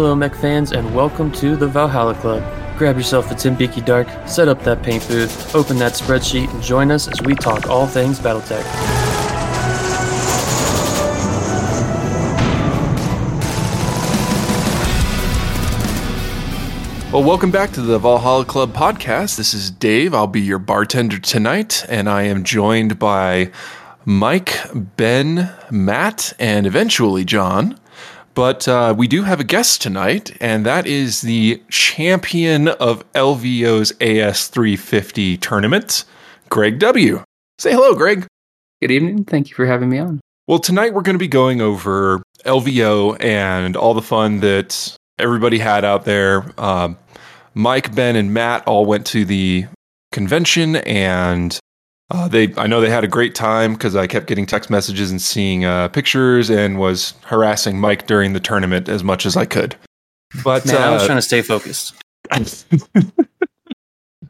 Hello, mech fans, and welcome to the Valhalla Club. Grab yourself a Timbiqui Dark, set up that paint booth, open that spreadsheet, and join us as we talk all things Battletech. Well, welcome back to the Valhalla Club podcast. This is Dave. I'll be your bartender tonight, and I am joined by Mike, Ben, Matt, and eventually John. But uh, we do have a guest tonight, and that is the champion of LVO's AS350 tournament, Greg W. Say hello, Greg. Good evening. Thank you for having me on. Well, tonight we're going to be going over LVO and all the fun that everybody had out there. Uh, Mike, Ben, and Matt all went to the convention, and uh, they I know they had a great time because I kept getting text messages and seeing uh, pictures, and was harassing Mike during the tournament as much as I could. But Man, I was uh, trying to stay focused. uh,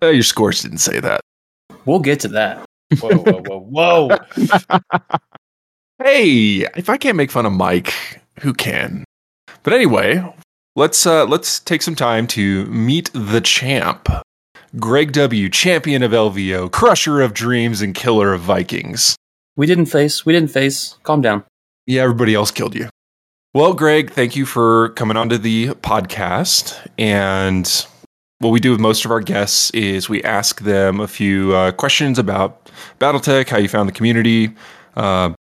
your scores didn't say that. We'll get to that. Whoa, whoa, whoa, whoa. Hey, if I can't make fun of Mike, who can? But anyway, let's uh, let's take some time to meet the champ, Greg W, champion of LVO, crusher of dreams, and killer of Vikings. we didn't face. We didn't face. Calm down. Yeah, everybody else killed you. Well, Greg, thank you for coming onto the podcast. And what we do with most of our guests is we ask them a few uh, questions about Battletech, how you found the community, uh,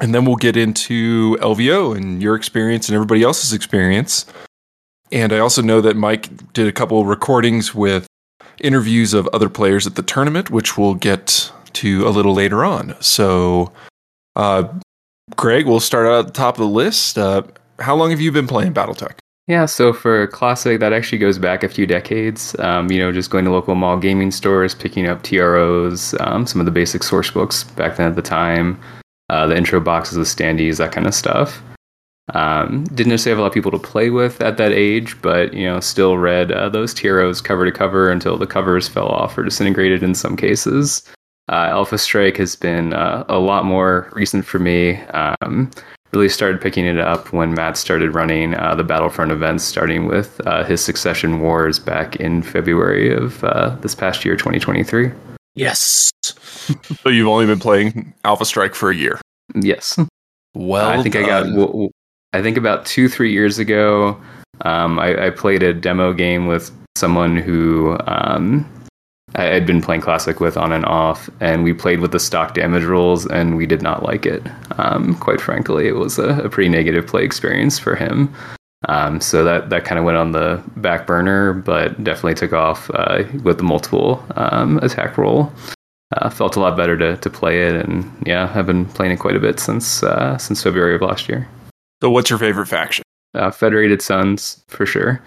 and then we'll get into LVO and your experience and everybody else's experience. And I also know that Mike did a couple recordings with interviews of other players at the tournament, which we'll get to a little later on. So, uh, Greg, we'll start out at the top of the list. Uh, how long have you been playing BattleTech? Yeah, so for Classic, that actually goes back a few decades. Um, you know, just going to local mall gaming stores, picking up TROs, um, some of the basic source books back then at the time, uh, the intro boxes, the standees, that kind of stuff. Um, didn't necessarily have a lot of people to play with at that age, but you know, still read uh, those TROs cover to cover until the covers fell off or disintegrated in some cases. Uh, Alpha Strike has been uh, a lot more recent for me. Um, really started picking it up when Matt started running uh, the Battlefront events, starting with uh, his Succession Wars back in February of uh, this past year, 2023. Yes. So you've only been playing Alpha Strike for a year. Yes. Well, I think I got. w- w- I think about two, three years ago, um, I, I played a demo game with someone who um, I had been playing classic with on and off, and we played with the stock damage rules, and we did not like it. Um, quite frankly, it was a, a pretty negative play experience for him. Um, so that that kind of went on the back burner, but definitely took off uh, with the multiple um, attack roll. Uh, felt a lot better to, to play it, and yeah, I've been playing it quite a bit since uh, since February of last year. So, what's your favorite faction? Uh, Federated Suns for sure.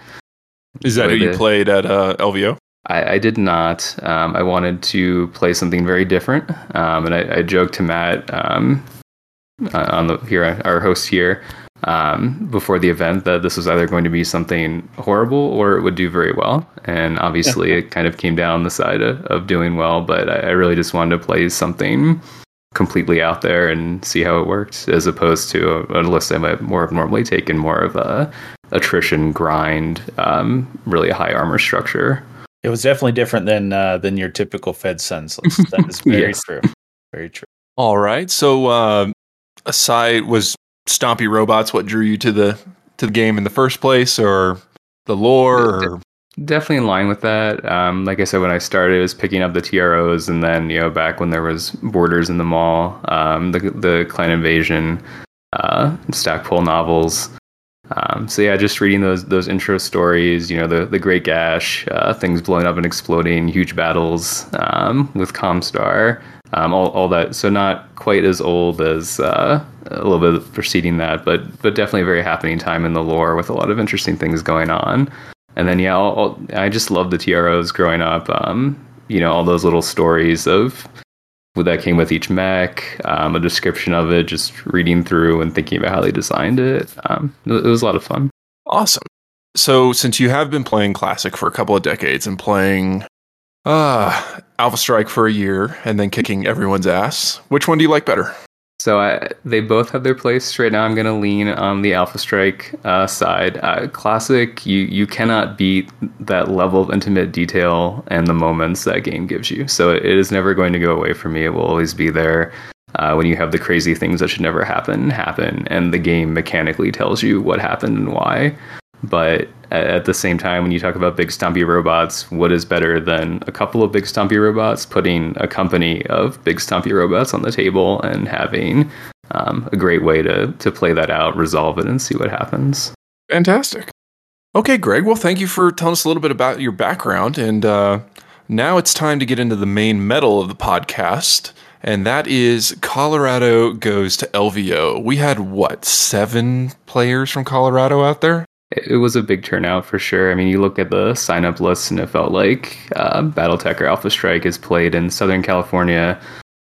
Is that who you it. played at uh, LVO? I, I did not. Um, I wanted to play something very different, um, and I, I joked to Matt um, uh, on the here our host here um, before the event that this was either going to be something horrible or it would do very well. And obviously, it kind of came down the side of, of doing well. But I, I really just wanted to play something completely out there and see how it worked, as opposed to a, a list I might more have normally taken, more of a attrition grind, um, really a high armor structure. It was definitely different than uh, than your typical Fed Suns list. That is very Yes. true. Very true. All right. So, uh, aside was Stompy Robots what drew you to the to the game in the first place, or the lore, or Definitely in line with that. Um, like I said, when I started, it was picking up the TROs, and then you know back when there was borders in the mall, um, the the Clan Invasion, uh, Stackpole novels. Um, so yeah, just reading those those intro stories, you know, the the Great Gash, uh, things blowing up and exploding, huge battles um, with Comstar, um, all all that. So not quite as old as uh, a little bit preceding that, but but definitely a very happening time in the lore with a lot of interesting things going on. And then yeah, I just love the TROs growing up. Um, you know, all those little stories of what that came with each mech, um, a description of it, just reading through and thinking about how they designed it. Um, it, it was a lot of fun. awesome. So, since you have been playing Classic for a couple of decades and playing uh, Alpha Strike for a year and then kicking everyone's ass, which one do you like better? So I, they both have their place. Right now, I'm going to lean on the Alpha Strike uh, side. Uh, classic, you you cannot beat that level of intimate detail and the moments that game gives you. So it is never going to go away from me. It will always be there. Uh, when you have the crazy things that should never happen happen, and the game mechanically tells you what happened and why. But at the same time, when you talk about big stumpy robots, what is better than a couple of big stumpy robots putting a company of big stumpy robots on the table and having um, a great way to to play that out, resolve it, and see what happens. Fantastic. Okay, Greg. Well, thank you for telling us a little bit about your background, and uh, now it's time to get into the main metal of the podcast. And that is Colorado goes to LVO. We had what, seven players from Colorado out there? It was a big turnout for sure. I mean, you look at the sign up list, and it felt like uh, BattleTech or Alpha Strike is played in Southern California,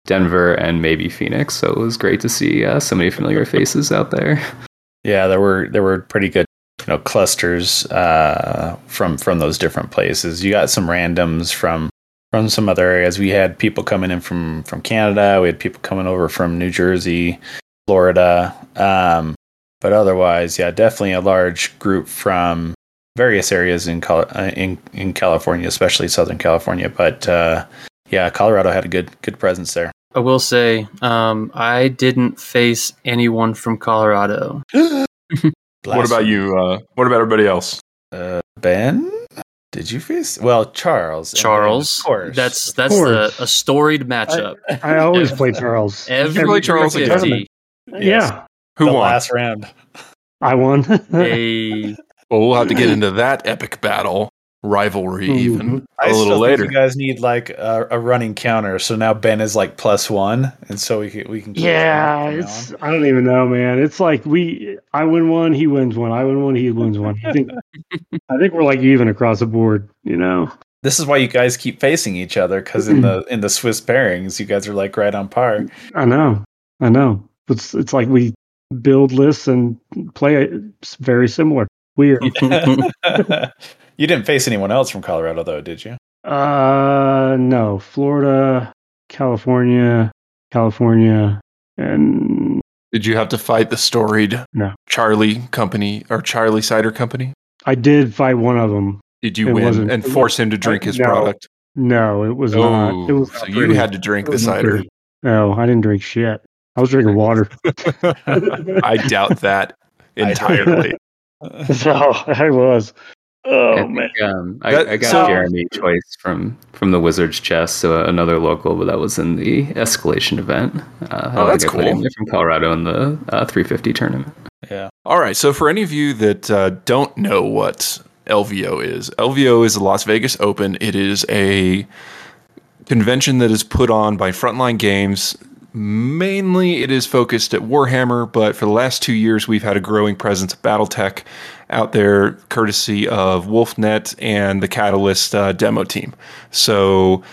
Denver, and maybe Phoenix. So it was great to see uh, so many familiar faces out there. Yeah, there were there were pretty good you know clusters uh, from from those different places. You got some randoms from from some other areas. We had people coming in from from Canada. We had people coming over from New Jersey, Florida. Um, but otherwise, yeah, definitely a large group from various areas in uh, in in California, especially Southern California. But uh, yeah, Colorado had a good good presence there. I will say, um, I didn't face anyone from Colorado. what about you? Uh, what about everybody else? Uh, ben, did you face? Well, Charles. Charles, of course. That's that's a, a, storied matchup. I, I always play Charles. Every, Every Charles yes. Yeah. Who the won? Last round. I won. hey. Well, we'll have to get into that epic battle rivalry mm-hmm. even a I little later. you guys need like a, a, running counter, so now Ben is like plus one, and so we can we can. Yeah, it's I don't even know, man. It's like we I win one, he wins one. I win one, he wins one. I think I think we're like even across the board. You know. This is why you guys keep facing each other because in the in the Swiss pairings, you guys are like right on par. I know, I know. It's it's like we build lists and play it very similar. Weird. you didn't face anyone else from Colorado though, did you? Uh no. Florida, California, California, and did you have to fight the storied no. Charlie company or Charlie Cider Company? I did fight one of them. Did you it win and force him to drink his no, product? No, it was oh, not. It was so you had to drink the cider. Pretty. No, I didn't drink shit. I was drinking water. I doubt that entirely. so I was. Oh I man, um, I, that, I, got so, Jeremy Choice from from the Wizards Chest, so another local, but that was in the escalation event. Uh, oh, that's cool. From Colorado in the uh, 350 tournament. Yeah. All right. So for any of you that uh, don't know what LVO is, LVO is the Las Vegas Open. It is a convention that is put on by Frontline Games Mainly, it is focused at Warhammer, but for the last two years, we've had a growing presence of BattleTech out there, courtesy of WolfNet and the Catalyst uh, demo team. So,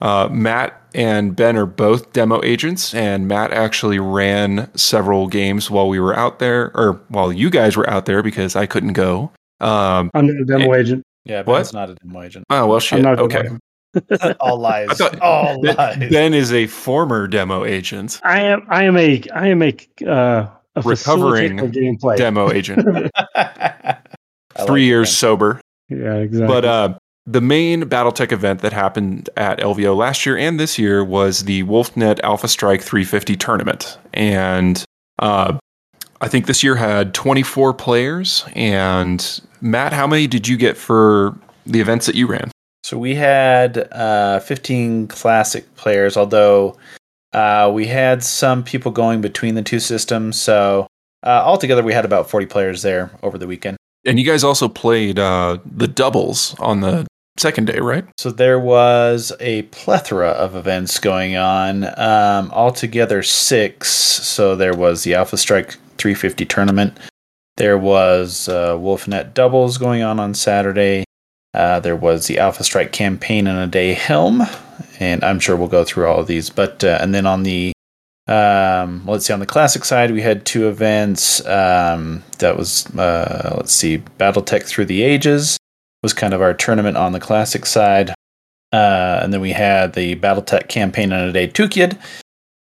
uh, Matt and Ben are both demo agents, and Matt actually ran several games while we were out there, or while you guys were out there because I couldn't go. Um, I'm not a demo and, agent. Yeah, Ben's what? not a demo agent. Oh well, shit. okay. All lies. All ben, lies. Ben is a former demo agent. I am. I am a. I am a. Uh, a recovering gameplay. demo agent. Three like years sober. Yeah, exactly. But uh, the main BattleTech event that happened at LVO last year and this year was the WolfNet Alpha Strike 350 tournament, and uh, I think this year had 24 players. And Matt, how many did you get for the events that you ran? So we had uh, 15 classic players, although uh, we had some people going between the two systems. So uh, altogether, we had about 40 players there over the weekend. And you guys also played uh, the doubles on the second day, right? So there was a plethora of events going on, um, altogether six. So there was the Alpha Strike 350 tournament. There was uh, WolfNet doubles going on on Saturday. Uh, there was the Alpha Strike campaign in a day helm, and I'm sure we'll go through all of these. But uh, and then on the um, let's see, on the classic side, we had two events. Um, that was uh, let's see, BattleTech Through the Ages was kind of our tournament on the classic side, uh, and then we had the BattleTech campaign in a day Tukayyid,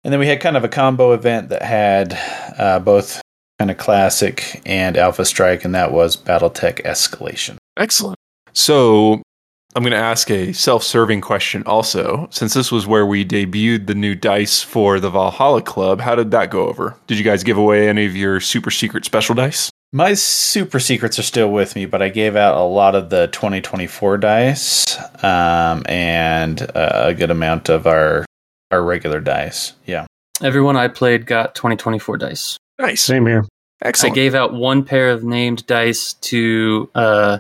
And then we had kind of a combo event that had uh, both kind of classic and Alpha Strike, and that was BattleTech Escalation. Excellent. So I'm going to ask a self serving question also. Since this was where we debuted the new dice for the Valhalla Club, how did that go over? Did you guys give away any of your super secret special dice? My super secrets are still with me, but I gave out a lot of the 2024 dice um, and uh, a good amount of our our regular dice. Yeah. Everyone I played got 2024 dice. Nice. Same here. Excellent. I gave out one pair of named dice to uh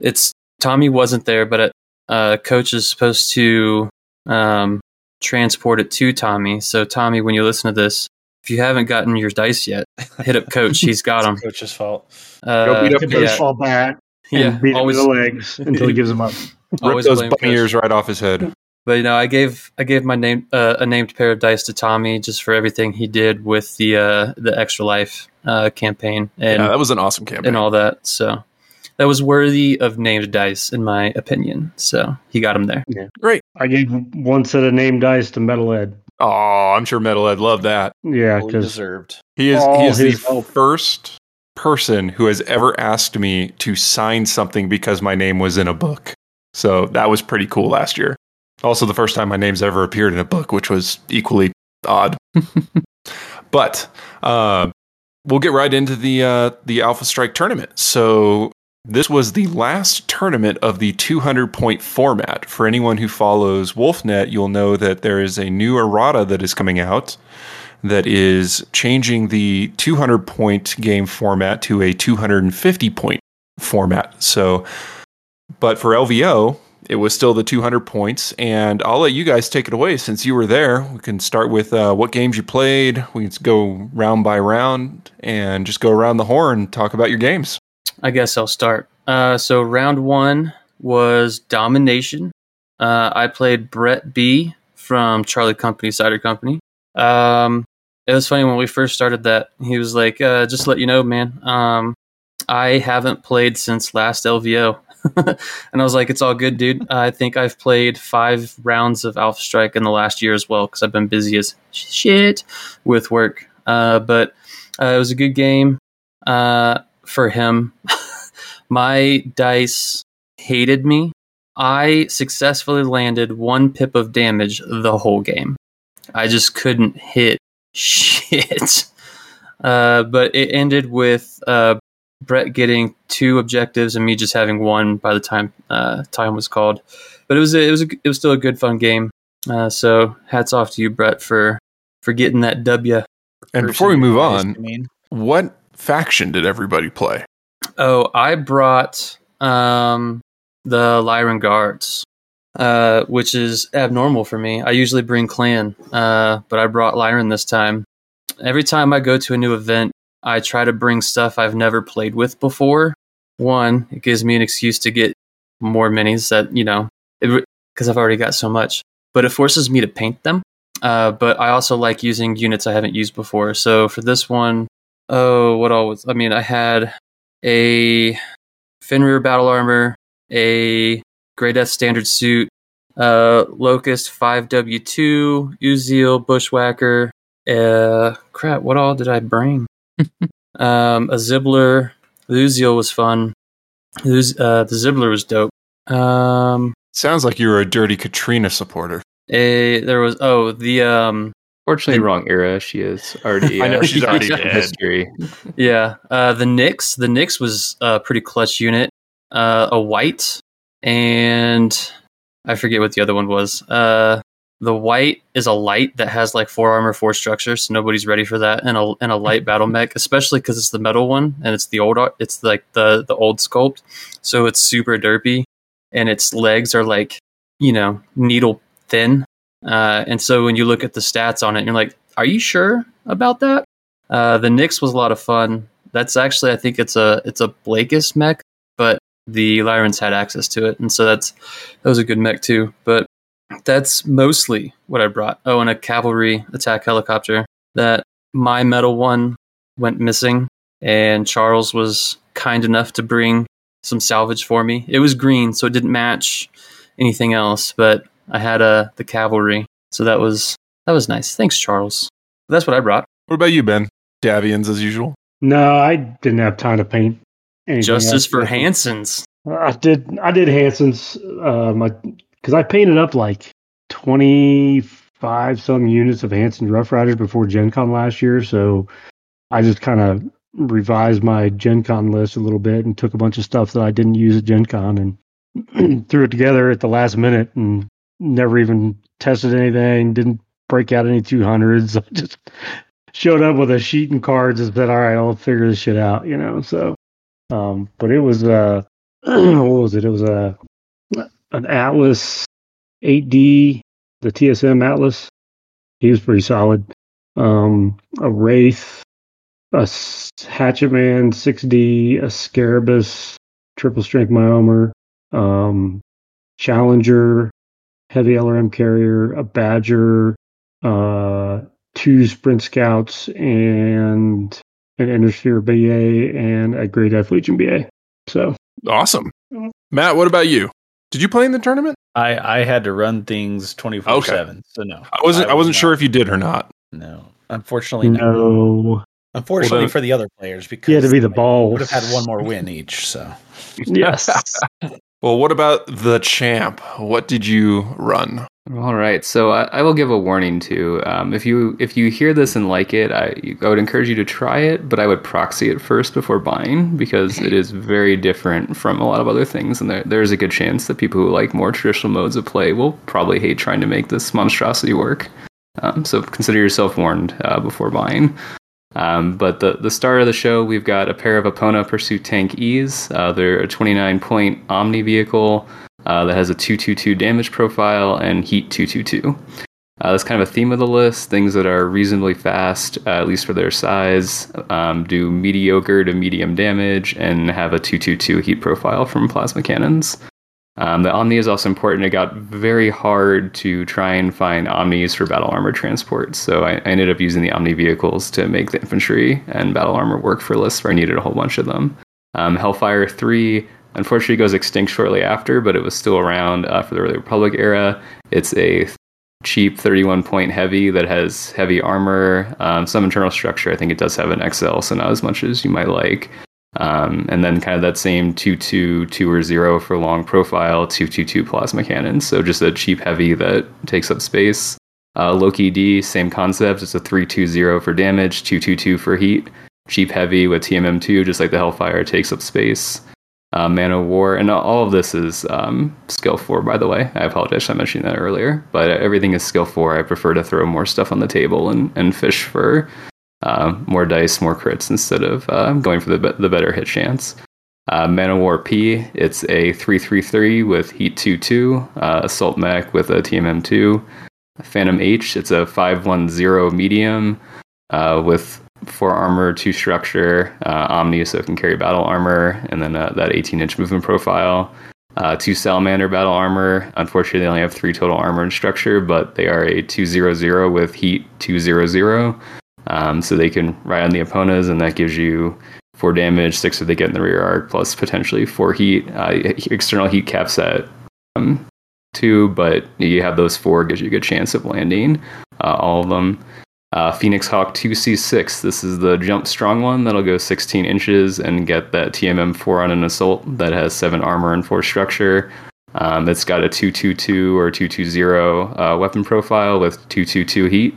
it's Tommy wasn't there, but uh coach is supposed to um transport it to Tommy. So Tommy, when you listen to this, if you haven't gotten your dice yet, hit up coach. He's got them. Coach's fault. Go Uh, beat up Hit Coach. yeah, fall back and yeah, beat him always, in the legs until he gives them up. Rip those bunny Coach. ears right off his head. But you know, I gave I gave my name uh, a named pair of dice to Tommy just for everything he did with the uh, the extra life uh, campaign and yeah, that was an awesome campaign. and all that. So that was worthy of named dice, in my opinion. So he got him there. Yeah. Great. I gave one set of named dice to Metalhead. Oh, I'm sure Metalhead loved that. Yeah, Fully because deserved. He is All he is the help. first person who has ever asked me to sign something because my name was in a book. So that was pretty cool last year. Also the first time my name's ever appeared in a book, which was equally odd. but uh, we'll get right into the uh, the Alpha Strike tournament. So this was the last tournament of the 200 point format. For anyone who follows WolfNet, you'll know that there is a new errata that is coming out that is changing the 200 point game format to a 250 point format. So, but for LVO, it was still the 200 points. And I'll let you guys take it away since you were there. We can start with uh, what games you played. We can go round by round and just go around the horn and talk about your games. I guess I'll start. Uh, so round one was domination. Uh, I played Brett B from Charlie Company Cider Company. Um, it was funny when we first started that he was like, uh, "Just let you know, man, um, I haven't played since last LVO." and I was like, "It's all good, dude. I think I've played five rounds of Alpha Strike in the last year as well because I've been busy as shit with work. Uh, but uh, it was a good game uh, for him. My dice hated me. I successfully landed one pip of damage the whole game. I just couldn't hit shit. Uh, but it ended with uh, Brett getting two objectives and me just having one by the time uh, time was called. But it was a, it was a, it was still a good fun game. Uh, so hats off to you, Brett, for for getting that W. And before we move on, what faction did everybody play? Oh, I brought um, the Lyran Guards, uh, which is abnormal for me. I usually bring Clan, uh, but I brought Lyran this time. Every time I go to a new event, I try to bring stuff I've never played with before. One, it gives me an excuse to get more minis that, you know, because I've already got so much, but it forces me to paint them. Uh, but I also like using units I haven't used before. So for this one, oh, what all was, I mean, I had a Fenrir battle armor, a Grey Death standard suit, uh, Locust 5W2, Uziel, Bushwhacker, uh, crap, what all did I bring? um, a Zibbler. The Uziel was fun. The, Uz- uh, the Zibbler was dope. Um, Sounds like you were a dirty Katrina supporter. a, there was, oh, the, um, Fortunately, wrong era. She is already. I know, uh, she's already in dead. History. Yeah, uh, the Nyx. The Nyx was a pretty clutch unit. Uh, a white, and I forget what the other one was. Uh, the white is a light that has like four armor, four structure, so nobody's ready for that. And a and a light battle mech, especially because it's the metal one and it's the old. It's like the the old sculpt, so it's super derpy, and its legs are like you know needle thin. Uh, and so when you look at the stats on it, you're like, are you sure about that? Uh, the Nyx was a lot of fun. That's actually, I think it's a it's a Blakist mech, but the Lyrans had access to it, and so that's that was a good mech too. But that's mostly what I brought. Oh, and a cavalry attack helicopter. That my metal one went missing, and Charles was kind enough to bring some salvage for me. It was green, so it didn't match anything else, but I had uh, the cavalry, so that was That was nice. Thanks, Charles. That's what I brought. What about you, Ben? Davions as usual. No, I didn't have time to paint. anything Justice else. for Hanson's. I did. I did Hanson's. Um, because I painted up like twenty five some units of Hanson's Rough Riders before Gen Con last year. So I just kind of revised my Gen Con list a little bit and took a bunch of stuff that I didn't use at Gen Con and threw it together at the last minute and never even tested anything. Didn't break out any two hundreds. I Just showed up with a sheet and cards and said, "All right, I'll figure this shit out." You know. So, um, but it was uh, what was it? It was a an Atlas 8D, the TSM Atlas. He was pretty solid. Um, a Wraith, a Hatchet Man 6D, a Scarabus, triple strength Myomer, um, Challenger, heavy LRM carrier, a Badger, uh, two Sprint Scouts, and an Inner Sphere BA, and a Grey Death Legion BA. So, Awesome. Matt, what about you? Did you play in the tournament? I, I had to run things twenty four seven, so no. I wasn't. I, was wasn't not. sure if you did or not. No, unfortunately, no. no. Unfortunately Well, then- for the other players, because You had to be the ball. Would have had one more win each. So Yes. Well, what about the champ? What did you run? All right, so I, I will give a warning to Um, if you if you hear this and like it, I, I would encourage you to try it, but I would proxy it first before buying because it is very different from a lot of other things, and there there's a good chance that people who like more traditional modes of play will probably hate trying to make this monstrosity work. Um, so consider yourself warned uh, before buying. Um, but the the star of the show, we've got a pair of Epona Pursuit Tank E's. Uh, they're a 29 point Omni vehicle uh, that has a 222 damage profile and heat 222. Uh, that's kind of a theme of the list. Things that are reasonably fast, uh, at least for their size, um, do mediocre to medium damage, and have a 222 heat profile from plasma cannons. Um, the Omni is also important. It got very hard to try and find Omnis for battle armor transport, so I, I ended up using the Omni vehicles to make the infantry and battle armor work for lists where I needed a whole bunch of them. Um, Hellfire 3 unfortunately goes extinct shortly after, but it was still around uh, for the early Republic era. It's a cheap 31 point heavy that has heavy armor, um, some internal structure. I think it does have an XL, so not as much as you might like. Um, and then kind of that same 2 2 2 or 0 for long profile, 2 2 2 plasma cannon. So just a cheap heavy that takes up space. Uh, Loki D, same concept. It's a 3 2 0 for damage, 2 2 2 for heat. Cheap heavy with TMM2, just like the Hellfire, takes up space. Uh, Man of War, and all of this is um, skill 4, by the way. I apologize I mentioned that earlier, but everything is skill 4. I prefer to throw more stuff on the table and, and fish for uh, more dice, more crits instead of uh, going for the, the better hit chance. Uh, Man of War P, it's a 333 with Heat 2 2, uh, Assault Mech with a TMM 2. Phantom H, it's a 510 medium uh, with 4 armor, 2 structure, uh, Omni, so it can carry battle armor, and then uh, that 18 inch movement profile. Uh, two Salamander battle armor. Unfortunately, they only have three total armor and structure, but they are a 200 with Heat 200. Um, so they can ride on the opponents, and that gives you four damage, six if they get in the rear arc, plus potentially four heat. Uh, external heat caps at um, two, but you have those four, gives you a good chance of landing uh, all of them. Uh, Phoenix Hawk 2C6. This is the jump strong one that'll go 16 inches and get that TMM 4 on an assault that has 7 armor and 4 structure. Um, it's got a 222 or 220 uh, weapon profile with 222 heat.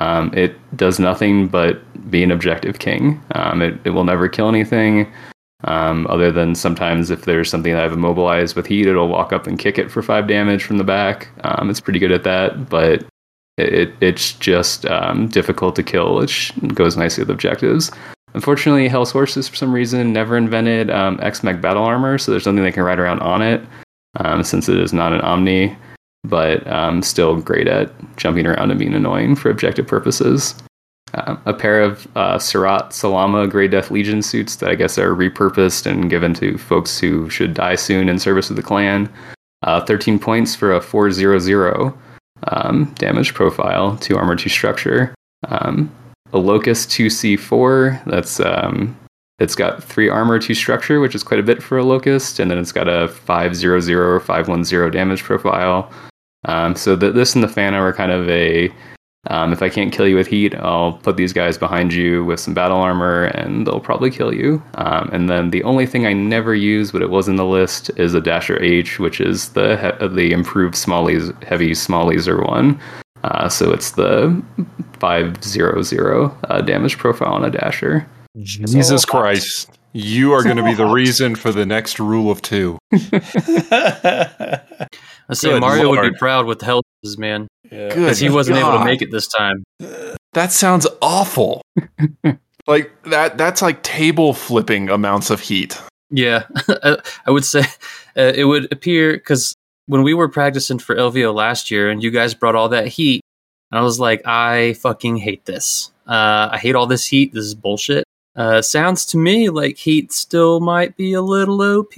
Um, it does nothing but be an objective king. Um, it, it will never kill anything. Um, other than sometimes if there's something that I've immobilized with heat, it'll walk up and kick it for five damage from the back. Um, it's pretty good at that, but it, it's just um, difficult to kill, which goes nicely with objectives. Unfortunately, Hell's Horses, for some reason, never invented um, X-Mech battle armor, so there's nothing they can ride around on it, since it is not an Omni, but um, still great at jumping around and being annoying for objective purposes. Uh, a pair of uh, Surat Salama Grey Death Legion suits that I guess are repurposed and given to folks who should die soon in service of the clan. Uh, 13 points for a 400 um, damage profile, 2 armor, 2 structure. Um, a Locust 2C4, that's um, it's got 3 armor, 2 structure, which is quite a bit for a Locust, and then it's got a 500 or 510 damage profile. Um, so the, this and the Phantom are kind of a Um, if I can't kill you with heat, I'll put these guys behind you with some battle armor, and they'll probably kill you. Um, and then the only thing I never use, but it was in the list, is a Dasher H, which is the he- the improved small laser, heavy small laser one. Uh, so it's the five zero zero uh, damage profile on a Dasher. Jesus Christ. You are going to be the reason for the next rule of two. I say Good Mario would be proud with the health is, man, Yeah. Good. because he wasn't able to make it this time. That sounds awful. like that that's like table flipping amounts of heat. Yeah, I would say uh, it would appear because when we were practicing for LVO last year, and you guys brought all that heat, and I was like, I fucking hate this. Uh, I hate all this heat. This is bullshit. Uh, sounds to me like heat still might be a little OP.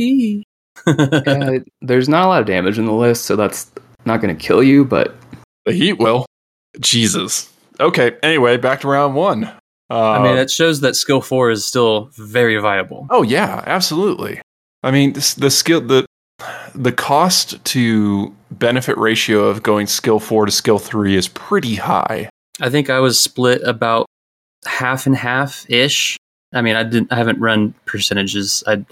Uh, there's not a lot of damage in the list, so that's not going to kill you. But The heat will. Jesus. Okay, anyway, back to round 1. Uh, I mean, it shows that skill four is still very viable. Oh yeah, absolutely. I mean, this, the skill the the cost to benefit ratio of going skill 4 to skill 3 is pretty high. I think I was split about half and half ish. I mean, I didn't. I haven't run percentages. I,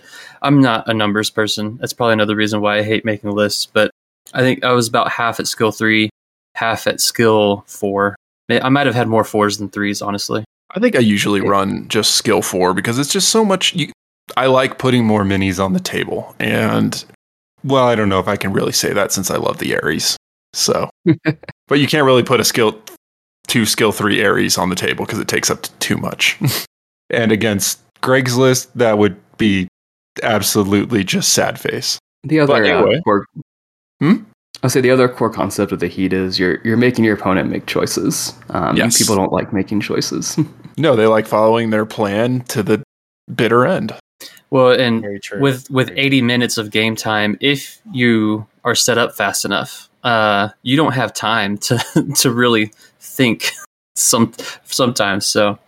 I'm not a numbers person. That's probably another reason why I hate making lists. But I think I was about half at skill three, half at skill four. I might have had more fours than threes, honestly. I think I usually run just skill 4 because it's just so much you, I like putting more minis on the table and well, I don't know if I can really say that since I love the Aries. So, but you can't really put a skill two skill 3 Aries on the table because it takes up to too much. and against Greg's list that would be absolutely just sad face. the other But anyway. uh, core, Hmm? I'll say the other core concept of the heat is you're you're making your opponent make choices. Um, Yes. People don't like making choices. No, they like following their plan to the bitter end. Well, and Very with with 80 minutes of game time, if you are set up fast enough, uh, you don't have time to to really think some sometimes. So,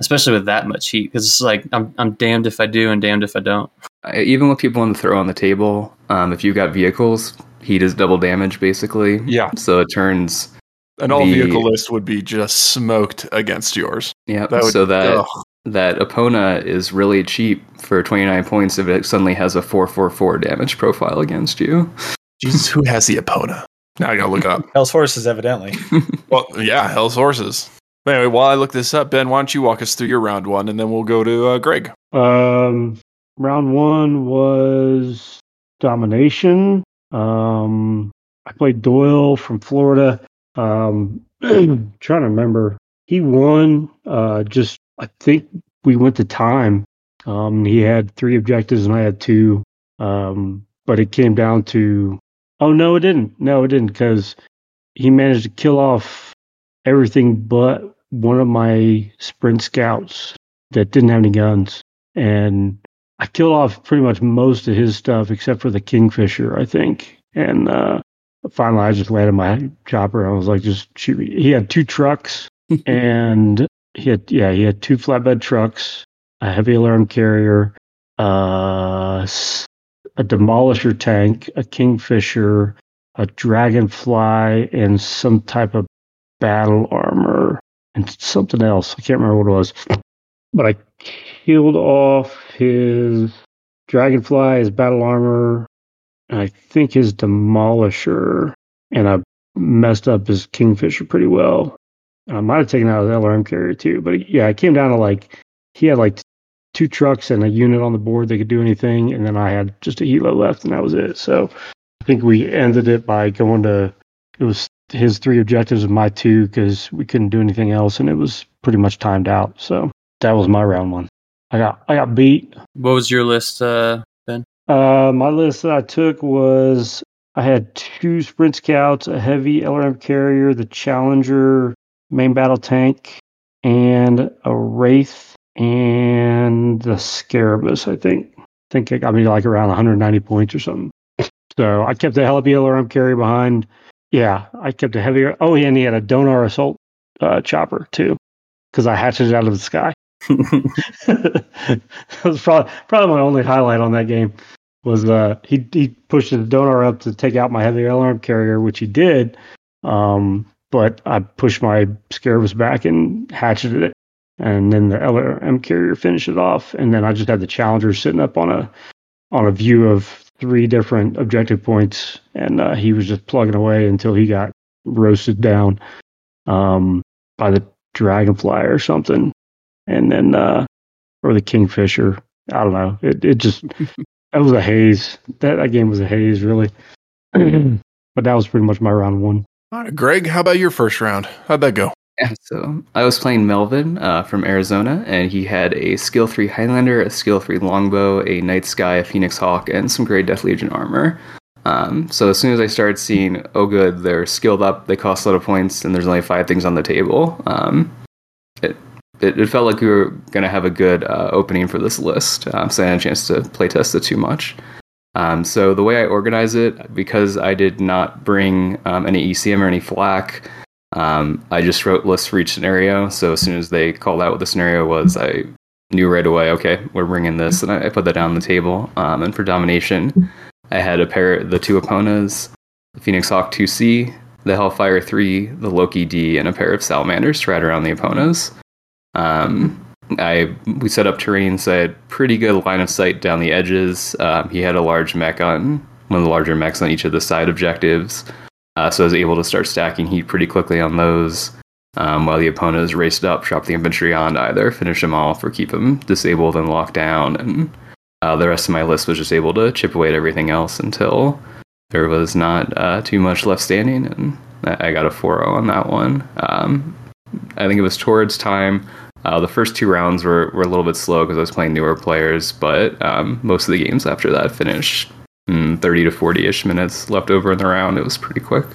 especially with that much heat, because it's like I'm I'm damned if I do and damned if I don't. I- Even with people on the throw on the table, um, if you've got vehicles, heat is double damage basically. Yeah. So it turns An all The- vehicle list would be just smoked against yours. yeah. That would- so that ugh. that Epona is really cheap for 29 points if it suddenly has a 444 damage profile against you. Jesus, who has the Epona? Now I gotta look up. Hell's Horses, evidently. well, yeah, Hell's Horses. But anyway, while I look this up, Ben, why don't you walk us through your round one, and then we'll go to uh, Greg. Um, round one was domination. Um, I played Doyle from Florida. Um, trying to remember, he won. Uh, just I think we went to time. Um, he had three objectives and I had two. Um, but it came down to, oh no, it didn't. No, it didn't because he managed to kill off everything but one of my sprint scouts that didn't have any guns and I killed off pretty much most of his stuff except for the Kingfisher, I think. And uh, finally, I just landed my chopper. and I was like, just shoot me. He had two trucks, and he had yeah, he had two flatbed trucks, a heavy LRM carrier, uh, a demolisher tank, a Kingfisher, a dragonfly, and some type of battle armor and something else. I can't remember what it was but I killed off his dragonfly, his battle armor, and I think his demolisher, and I messed up his kingfisher pretty well. I might have taken out his LRM carrier too, but yeah, it came down to like he had like two trucks and a unit on the board that could do anything, and then I had just a helo left, and that was it. So I think we ended it by going to it was his three objectives and my two because we couldn't do anything else, and it was pretty much timed out. So that was my round one. I got I got beat. What was your list, uh, Ben? Uh, my list that I took was I had two sprint scouts, a heavy LRM carrier, the Challenger main battle tank, and a wraith and the Scarabus. I think. I think it got me like around 190 points or something. So I kept the heavy LRM carrier behind. Yeah, I kept a heavy. Oh, and he had a Donar assault uh, chopper too, because I hatched it out of the sky. that was probably probably my only highlight on that game was uh he he pushed the Donar up to take out my heavy LRM carrier, which he did. Um, but I pushed my Scarabus back and hatcheted it, and then the LRM carrier finished it off, and then I just had the Challenger sitting up on a on a view of three different objective points, and uh, he was just plugging away until he got roasted down um, by the Dragonfly or something, and then uh, or the Kingfisher. I don't know. It it just that was a haze. That that game was a haze, really. but that was pretty much my round one. All right, Greg, how about your first round? How'd that go? Yeah, so I was playing Melvin uh, from Arizona, and he had a skill three Highlander, a skill three Longbow, a Night Sky, a Phoenix Hawk, and some Grey Death Legion armor. Um, so as soon as I started seeing, oh good, they're skilled up, they cost a lot of points, and there's only five things on the table. Um, it, it, it felt like we were going to have a good uh, opening for this list, um, so I had a chance to playtest it too much. Um, so the way I organize it, because I did not bring um, any ECM or any flak, um, I just wrote lists for each scenario. So as soon as they called out what the scenario was, I knew right away, okay, we're bringing this, and I, I put that down on the table. Um, and for domination, I had a pair, the two Eponas, the Phoenix Hawk 2C, the Hellfire 3, the Loki D, and a pair of Salamanders to ride around the Eponas. Um, I we set up terrain, so I had pretty good line of sight down the edges. Um, he had a large mech on one of the larger mechs on each of the side objectives. Uh, so I was able to start stacking heat pretty quickly on those. Um, while the opponents raced up, dropped the infantry on either finish them off or keep them disabled and locked down. And uh, the rest of my list was just able to chip away at everything else until there was not uh, too much left standing. And I got a 4 0 on that one. Um, I think it was towards time. Uh, the first two rounds were, were a little bit slow because I was playing newer players, but um, most of the games after that finished mm, 30 to 40 ish minutes left over in the round. It was pretty quick.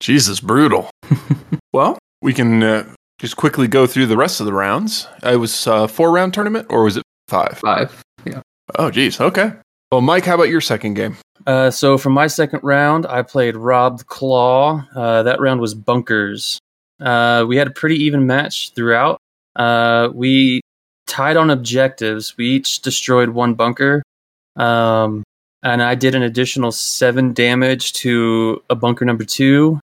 Jesus, brutal. well, we can uh, just quickly go through the rest of the rounds. It was a four round tournament, or was it five? Five. Yeah. Oh, geez. Okay. Well, Mike, how about your second game? Uh, so for my second round, I played Rob the Claw. Uh, that round was bunkers. Uh, we had a pretty even match throughout. Uh, we tied on objectives. We each destroyed one bunker. Um, and I did an additional seven damage to a bunker number two.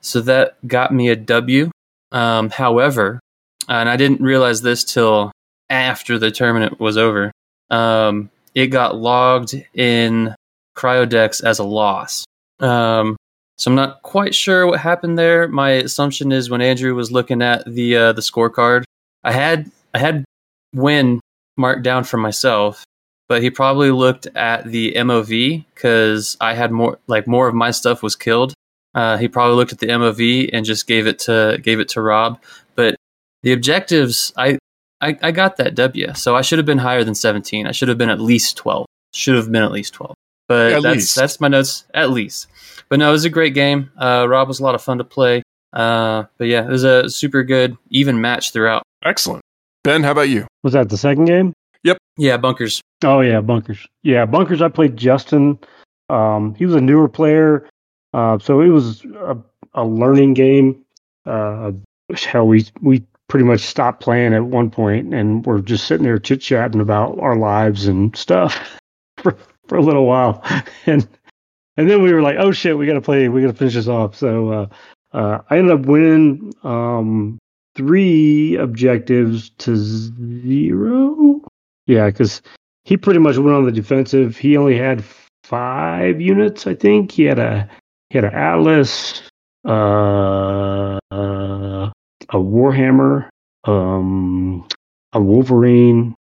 So that got me a W. Um, however, and I didn't realize this till after the tournament was over, um, it got logged in Cryodex as a loss. Um, so I'm not quite sure what happened there. My assumption is when Andrew was looking at the uh, the scorecard, I had I had win marked down for myself, but he probably looked at the MOV because I had more like more of my stuff was killed. Uh, he probably looked at the MOV and just gave it to gave it to Rob. But the objectives, I, I I got that W, so I should have been higher than 17. I should have been at least 12. Should have been at least 12. But At that's least. that's my notes at least. But no, it was a great game. Uh, Rob was a lot of fun to play. Uh, but yeah, it was a super good even match throughout. Excellent. Ben, how about you? Was that the second game? Yeah, bunkers. Oh yeah, bunkers. Yeah, bunkers. I played Justin. Um, he was a newer player, uh, so it was a, a learning game. Uh, hell, we we pretty much stopped playing at one point, and we're just sitting there chit chatting about our lives and stuff for for a little while, and and then we were like, oh shit, we got to play. We got to finish this off. So uh, uh, I ended up winning um, three objectives to zero. Yeah, because he pretty much went on the defensive. He only had five units, I think. He had a he had an Atlas, uh, a Warhammer, um, a Wolverine,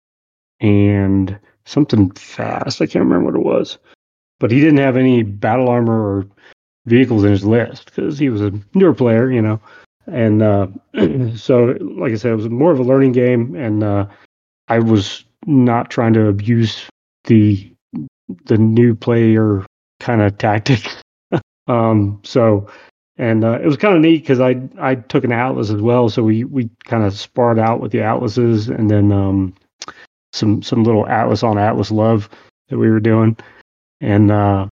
and something fast. I can't remember what it was. But he didn't have any battle armor or vehicles in his list because he was a newer player, you know. And uh, so, like I said, it was more of a learning game, and uh, I was not trying to abuse the the new player kind of tactic. um, so, and uh, it was kind of neat because I I took an atlas as well, so we we kind of sparred out with the atlases, and then um, some some little atlas on atlas love that we were doing, and uh,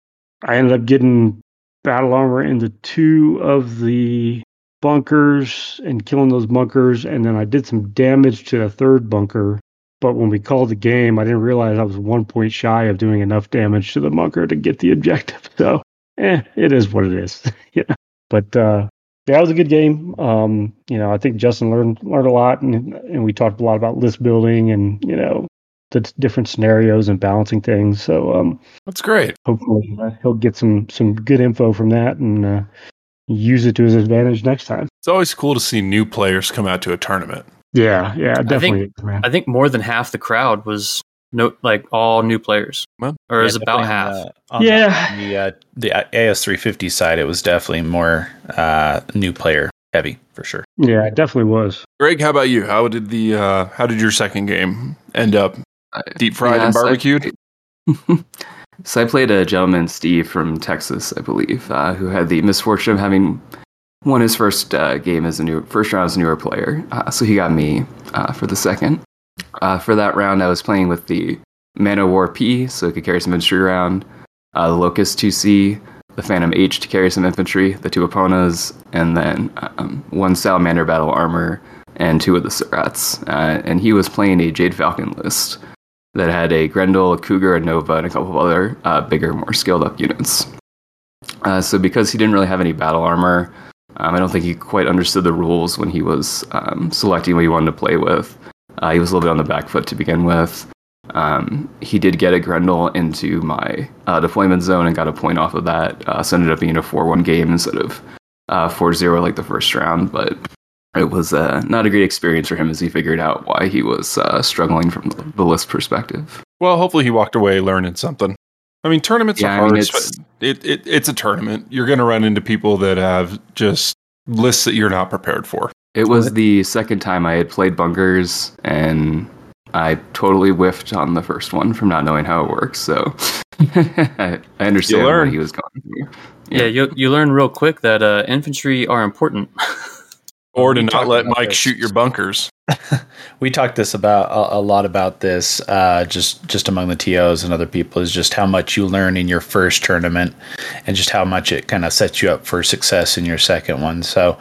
I ended up getting battle armor into two of the bunkers and killing those bunkers, and then I did some damage to the third bunker. But when we called the game, I didn't realize I was one point shy of doing enough damage to the bunker to get the objective. So, eh, it is what it is. yeah. But uh, yeah, it was a good game. Um, you know, I think Justin learned learned a lot, and and we talked a lot about list building and you know the t- different scenarios and balancing things. So um, That's great. hopefully uh, he'll get some some good info from that and uh, use it to his advantage next time. It's always cool to see new players come out to a tournament. Yeah, yeah, definitely. man. I think more than half the crowd was no like all new players, Well, or it was about half. on the- on Yeah. the, the, uh, the AS350 side, it was definitely more uh, new player heavy for sure. yeah, it definitely was. Greg, how about you? How did the uh, how did your second game end up? Deep fried Yeah, and so I- barbecued. so I played a gentleman, Steve from Texas, I believe, uh, who had the misfortune of having won his first uh, game as a new first round as a newer player. Uh, so he got me uh, for the second. Uh, for that round, I was playing with the Man of War P, so it could carry some infantry around. Uh, the Locust 2C, the Phantom H to carry some infantry, the two Eponas, and then um, one Salamander Battle Armor and two of the Surats. Uh, and he was playing a Jade Falcon list that had a Grendel, a Cougar, a Nova, and a couple of other bigger, more scaled up units. So because he didn't really have any battle armor, um, I don't think he quite understood the rules when he was um, selecting what he wanted to play with. Uh, he was a little bit on the back foot to begin with. Um, he did get a Grendel into my uh, deployment zone and got a point off of that. Uh, so ended up being a 4 1 game instead of uh, 4 0 like the first round. But it was uh, not a great experience for him as he figured out why he was uh, struggling from the list perspective. Well, hopefully he walked away learning something. I mean, tournaments Yeah, are I hard. mean, it's, it, it, it's a tournament. You're going to run into people that have just lists that you're not prepared for. It was the second time I had played bunkers, and I totally whiffed on the first one from not knowing how it works. So I I understand learn. what he was going through. Yeah, you you learn real quick that uh, infantry are important. Or to not let Mike this. shoot your bunkers. We talked this about a, a lot about this uh, just just among the tos and other people is just how much you learn in your first tournament and just how much it kind of sets you up for success in your second one. So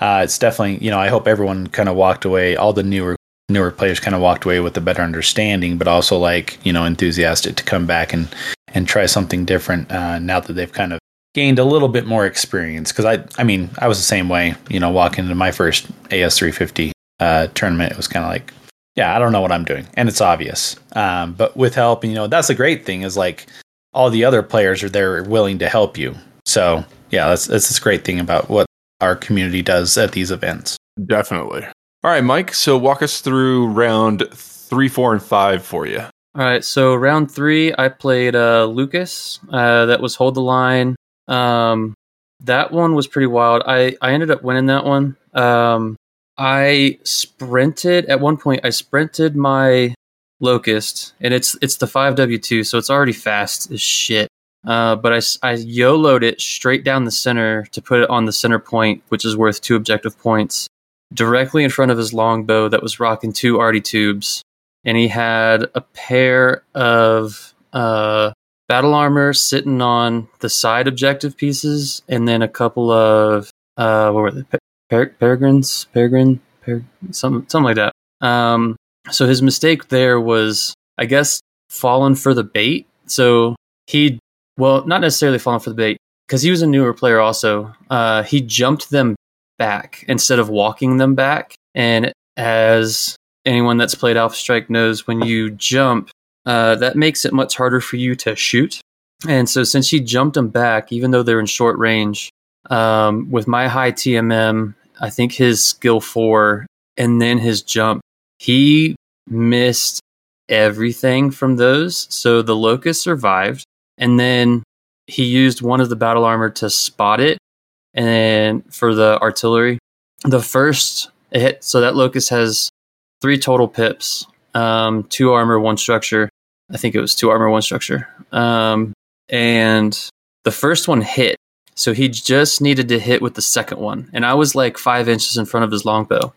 uh, it's definitely you know I hope everyone kind of walked away all the newer newer players kind of walked away with a better understanding, but also like you know enthusiastic to come back and and try something different uh, now that they've kind of gained a little bit more experience because I I mean I was the same way you know walking into my first AS350 uh, tournament it was kind of like yeah I don't know what I'm doing and it's obvious um, but with help you know that's the great thing is like all the other players are there willing to help you so yeah that's that's this great thing about what our community does at these events Definitely. All right, Mike. So walk us through round three, four, and five for you. All right, so round three, I played uh, Lucas. Uh, that was hold the line. Um, that one was pretty wild. I I ended up winning that one. Um, I sprinted at one point. I sprinted my locust, and it's it's the five W two, so it's already fast as shit. Uh, but I, I YOLO'd it straight down the center to put it on the center point, which is worth two objective points, directly in front of his longbow that was rocking two arty tubes and he had a pair of uh, battle armor sitting on the side objective pieces, and then a couple of uh, what were they? Pe- Per- peregrines, peregrine, per- something, something like that. Um, so his mistake there was, I guess, falling for the bait. So he, well, not necessarily falling for the bait, because he was a newer player. Also, uh, he jumped them back instead of walking them back, and as anyone that's played Alpha Strike knows when you jump, uh, that makes it much harder for you to shoot. And so, since he jumped them back, even though they're in short range, um, with my high TMM, I think his skill four and then his jump, he missed everything from those. So the locust survived, and then he used one of the battle armor to spot it, and for the artillery, the first hit. So that locust has three total pips, um, two armor, one structure. I think it was two armor, one structure. Um, and the first one hit. So he just needed to hit with the second one. And I was like five inches in front of his longbow.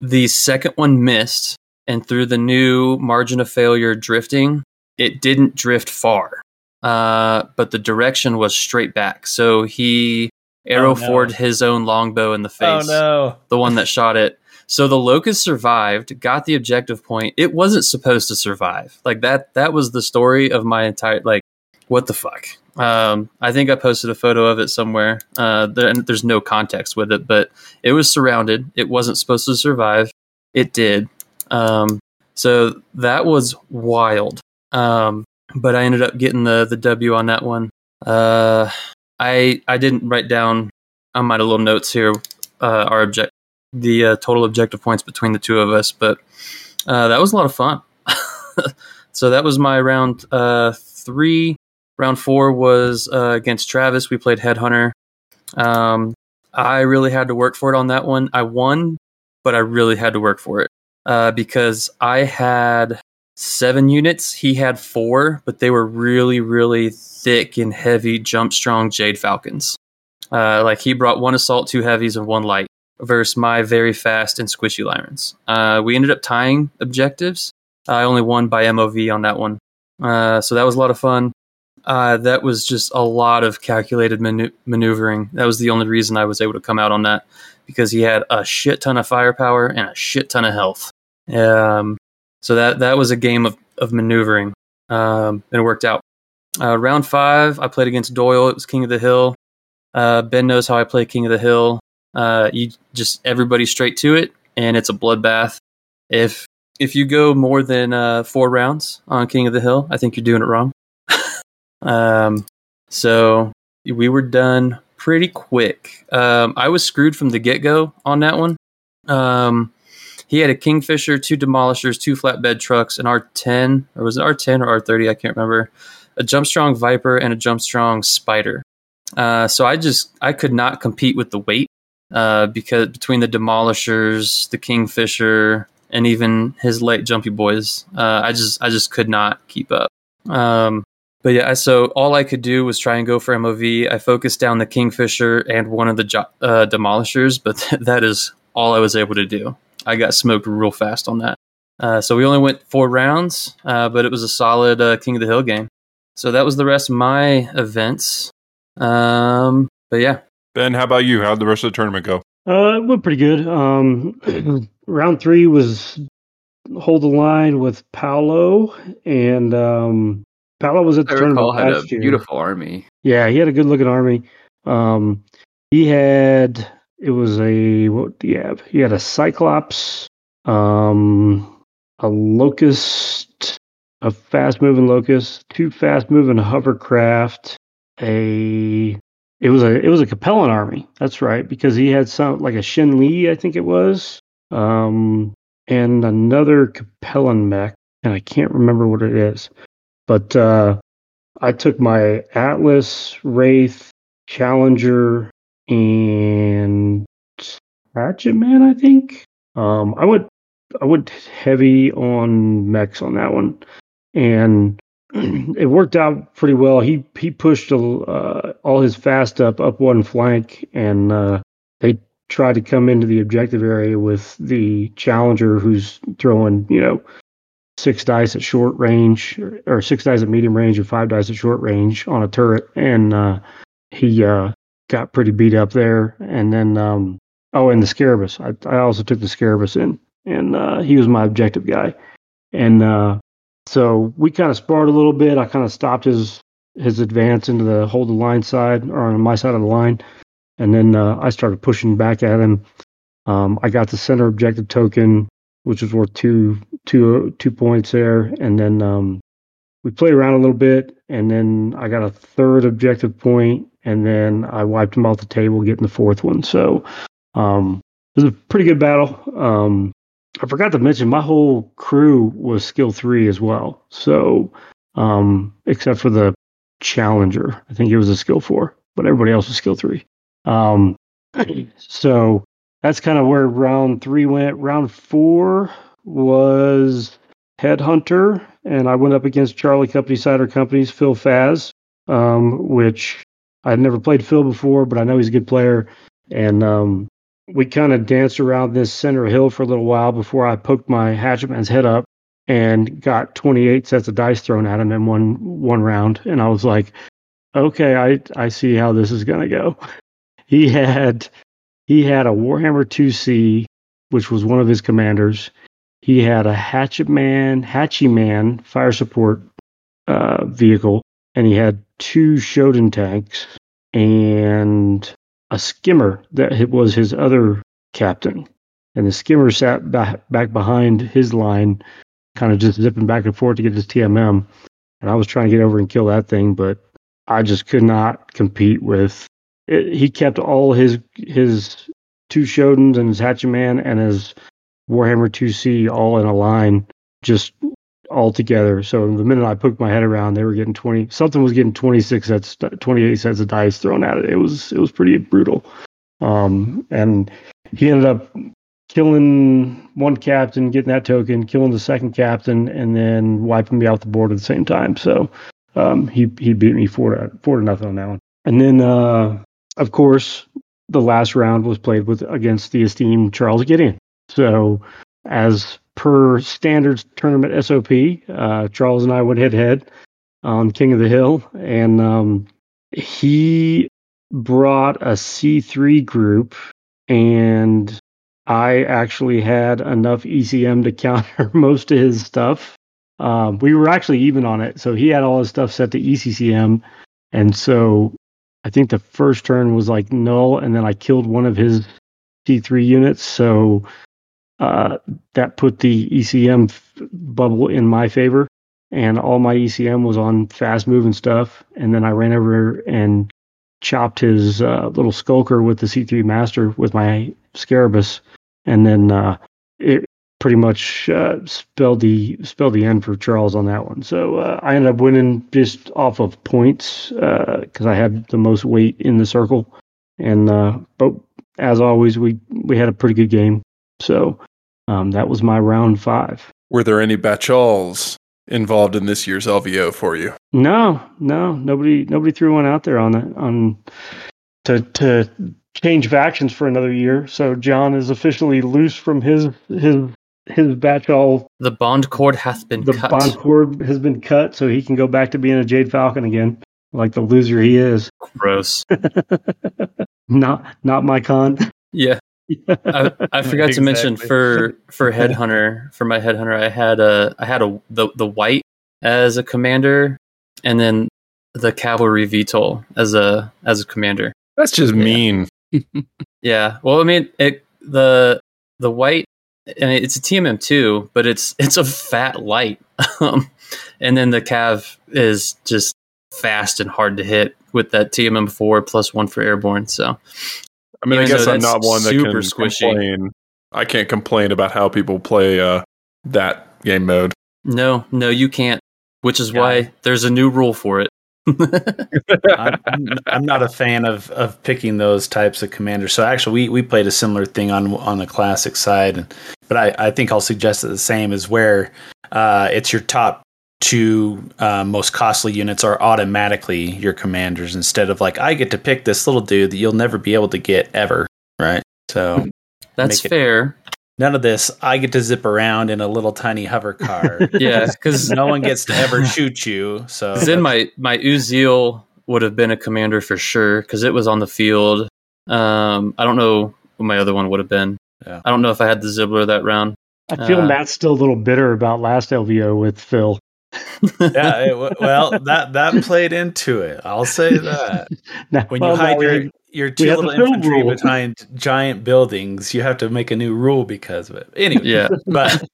The second one missed. And through the new margin of failure drifting, it didn't drift far. Uh, but the direction was straight back. So he arrow Oh, no. forward his own longbow in the face Oh, no the one that shot it. So the locust survived, got the objective point. It wasn't supposed to survive. Like that that was the story of my entire like what the fuck. Um, I think I posted a photo of it somewhere. Uh, there, and there's no context with it, but it was surrounded. It wasn't supposed to survive. It did. Um, so that was wild. Um, but I ended up getting the the W on that one. Uh, I I didn't write down I on my little notes here uh, our object the uh, total objective points between the two of us, but uh, that was a lot of fun. so that was my round uh, three. Round four was uh, against Travis. We played Headhunter. Um, I really had to work for it on that one. I won, but I really had to work for it uh, because I had seven units. He had four, but they were really, really thick and heavy jump strong Jade Falcons. Uh, like he brought one assault, two heavies, and one light versus my very fast and squishy Lyrans. Uh, we ended up tying objectives. I only won by MOV on that one. Uh, so that was a lot of fun. Uh, that was just a lot of calculated manu- maneuvering. That was the only reason I was able to come out on that because he had a shit ton of firepower and a shit ton of health. Um, so that that was a game of, of maneuvering, um, and it worked out. Uh, round five, I played against Doyle. It was King of the Hill. Uh, ben knows how I play King of the Hill. Uh, you just everybody straight to it, and it's a bloodbath. If if you go more than uh, four rounds on King of the Hill, I think you're doing it wrong. um, so we were done pretty quick. Um, I was screwed from the get go on that one. Um, he had a Kingfisher, two Demolishers, two flatbed trucks, an R10, or was it R10 or R30? I can't remember. A Jump Strong Viper and a Jump Strong Spider. Uh, so I just I could not compete with the weight uh, because between the Demolishers, the Kingfisher, and even his late Jumpy Boys, uh, I just I just could not keep up. Um, but yeah, so all I could do was try and go for MOV. I focused down the Kingfisher and one of the jo- uh, Demolishers, but that is all I was able to do. I got smoked real fast on that. Uh, so we only went four rounds, uh, but it was a solid uh, King of the Hill game. So that was the rest of my events. Um, but yeah. Ben, how about you? How'd the rest of the tournament go? Uh, it went pretty good. Um, round three was hold the line with Paolo, and um, Paolo was at the I tournament recall had a year. beautiful army. Yeah, he had a good looking army. Um, he had it was a what do you have? He had a Cyclops, um, a Locust, a fast moving Locust, two fast moving hovercraft, a it was a it was a Capellan army. That's right because he had some like a Shin Li, I think it was, um, and another Capellan mech, and I can't remember what it is, but uh, I took my Atlas, Wraith, Challenger, and Hatchet Man, I think. Um, I went I went heavy on mechs on that one, and it worked out pretty well. He he pushed uh, all his fast up up one flank, and uh, they tried to come into the objective area with the Challenger, who's throwing you know six dice at short range or, six dice at medium range and five dice at short range on a turret, and uh, he uh, got pretty beat up there. And then um, oh, and the Scarabus, I, I also took the Scarabus in, and uh, he was my objective guy, and uh, so we kind of sparred a little bit. I kind of stopped his his advance into the hold the line side or on my side of the line, and then uh, I started pushing back at him. Um, I got the center objective token, which was worth two two two points there, and then um, we played around a little bit, and then I got a third objective point, and then I wiped him off the table, getting the fourth one. So um, it was a pretty good battle. Um, I forgot to mention my whole crew was skill three as well. So um, except for the challenger, I think he was a skill four, but everybody else was skill three. Um, so that's kind of where round three went. Round four was Headhunter, and I went up against Charlie Company Cider Company's Phil Faz, um, which I'd never played Phil before, but I know he's a good player. And um, we kind of danced around this center hill for a little while before I poked my hatchetman's head up and got 28 sets of dice thrown at him in one one round. And I was like, okay, I I see how this is gonna go. He had he had a Warhammer 2C, which was one of his commanders. He had a Hatchet Man, Hachiman fire support uh, vehicle, and he had two Shoden tanks and a skimmer that was his other captain. And the skimmer sat back, behind his line, kind of just zipping back and forth to get his TMM. And I was trying to get over and kill that thing, but I just could not compete with. It. He kept all his his two Shodens and his Hachiman and his Warhammer 2C all in a line, just all together. So the minute I poked my head around, they were getting 20. Something was getting 26 sets, 28 sets of dice thrown at it. It was it was pretty brutal. Um, and he ended up killing one captain, getting that token, killing the second captain, and then wiping me off the board at the same time. So um, he he beat me four to four to nothing on that one. And then uh, of course the last round was played with against the esteemed Charles Gideon. So as per standards tournament SOP, uh, Charles and I went head head on King of the Hill, and um, he brought a C3 group, and I actually had enough ECM to counter most of his stuff. Um, we were actually even on it, so he had all his stuff set to ECCM, and so I think the first turn was like null, and then I killed one of his C3 units, so uh, that put the ECM f- bubble in my favor, and all my ECM was on fast moving stuff. And then I ran over and chopped his uh, little skulker with the C3 Master with my Scarabus, and then uh, it pretty much uh, spelled the spelled the end for Charles on that one. So uh, I ended up winning just off of points because I had the most weight in the circle, and but as always, we we had a pretty good game. So um, that was my round five. Were there any Batchalls involved in this year's LVO for you? No, no, nobody, nobody threw one out there on the on to to change factions for another year. So John is officially loose from his his his Batchall. The bond cord hath been the cut. bond cord has been cut, so he can go back to being a Jade Falcon again, like the loser he is. Gross. not not my Khan. Yeah. I, I forgot to mention for for headhunter for my headhunter I had a I had a the the white as a commander and then the cavalry VTOL as a as a commander. That's just Yeah. mean. Yeah. Well, I mean, it the the white and it's a TMM too, but it's it's a fat light. Um, and then the cav is just fast and hard to hit with that TMM four plus one for airborne. So I mean, I guess I'm not one that super can squishy. complain. I can't complain about how people play uh, that game mode. no, no, you can't. Which is Yeah. why there's a new rule for it. I'm, I'm not a fan of, of picking those types of commanders. So actually, we, we played a similar thing on on the classic side, but I, I think I'll suggest that the same is where uh, it's your top two uh, most costly units are automatically your commanders instead of like I get to pick this little dude that you'll never be able to get ever, right? So That's it- fair. none of this. I get to zip around in a little tiny hover car. Yeah, because no one gets to ever shoot you. So then my my Uziel would have been a commander for sure because it was on the field. Um, I don't know what my other one would have been. Yeah. I don't know if I had the Zibbler that round. I feel Uh, Matt's still a little bitter about last LVO with Phil. Yeah, it, well, that that played into it. I'll say that. Now, When well, you hide your we- your two little infantry rule. behind giant buildings, you have to make a new rule because of it. Anyway, yeah, but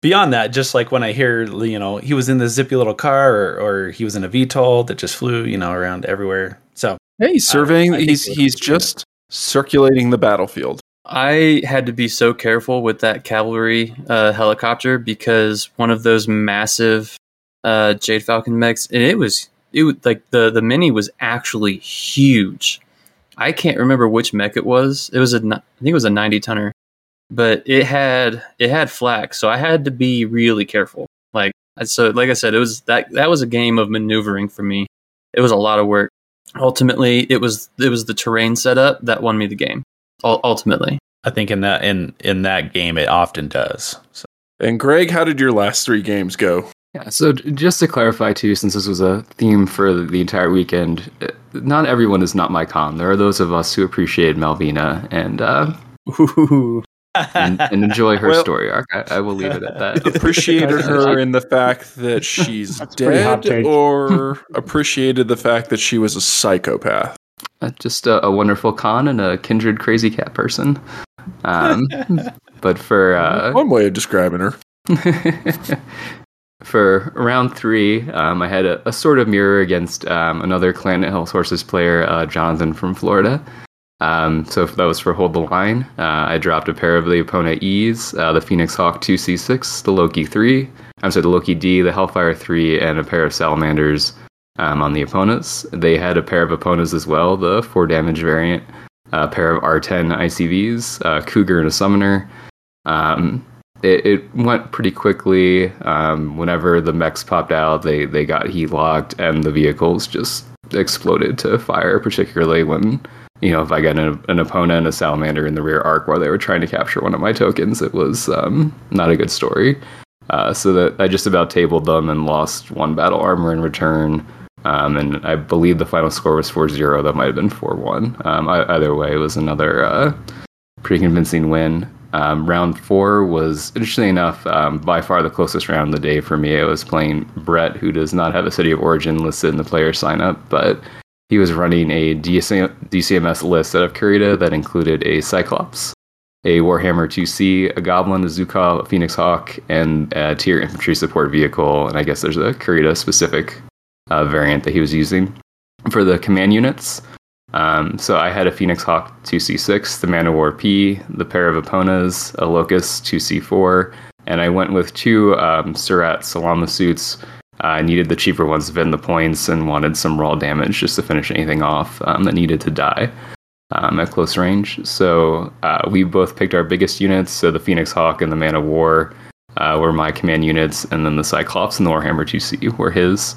beyond that, just like when I hear, you know, he was in the zippy little car, or, or he was in a VTOL that just flew, you know, around everywhere. So Hey, he's surveying. I think he's he's just circulating the battlefield. I had to be so careful with that cavalry uh, helicopter because one of those massive uh, Jade Falcon mechs, and it was it was like the the mini was actually huge. I can't remember which mech it was. It was a I think it was a ninety tonner, but it had it had flak, so I had to be really careful. Like so, like I said, it was that that was a game of maneuvering for me. It was a lot of work. Ultimately, it was it was the terrain setup that won me the game. Ul- Ultimately. I think in that in in that game, it often does. So And Greg, how did your last three games go? Yeah, so just to clarify too, since this was a theme for the entire weekend, uh, not everyone is not my Khan. There are those of us who appreciate Malvina, and uh, and, and enjoy her Well- story arc. I, I will leave it at that. appreciated her in the fact that she's That's a pretty hot dead, or appreciated the fact that she was a psychopath. Uh, just a, a wonderful Khan and a kindred crazy cat person. Um, but for uh, One way of describing her. For round three, um, I had a, a sort of mirror against um, another Clan Hell's Horses player, uh, Jonathan from Florida. Um, so that was for Hold the Line. Uh, I dropped a pair of the Epona E's, uh, the Phoenix Hawk 2C6, the Loki 3, I'm sorry, the Loki D, the Hellfire 3, and a pair of Salamanders um, on the Eponas. They had a pair of Eponas as well, the 4 damage variant, a pair of R10 ICVs, a Cougar and a Summoner. Um, it, it went pretty quickly. Um, whenever the mechs popped out, they, they got heat locked, and the vehicles just exploded to fire, particularly when you know, if I got an, an Epona a salamander in the rear arc while they were trying to capture one of my tokens, it was um, not a good story. Uh, so that I just about tabled them and lost one battle armor in return. Um, and I believe the final score was 4 0. That might have been 4 1. Um, either way, it was another uh, pretty convincing win. Um, round four was, interestingly enough, um, by far the closest round of the day for me. I was playing Brett, who does not have a city of origin listed in the player sign up, but he was running a DCM, DCMS list out of Kurita that included a Cyclops, a Warhammer 2C, a Goblin, a Zhukov, a Phoenix Hawk, and a tier infantry support vehicle. And I guess there's a Kurita specific uh, variant that he was using for the command units. Um, so I had a Phoenix Hawk 2C6, the Man of War P, the pair of Eponas, a Locust 2C4, and I went with two um, Surat Salama suits. I needed the cheaper ones to in the points and wanted some raw damage just to finish anything off um, that needed to die um, at close range. So uh, we both picked our biggest units. So the Phoenix Hawk and the Man of War uh, were my command units, and then the Cyclops and the Warhammer 2C were his.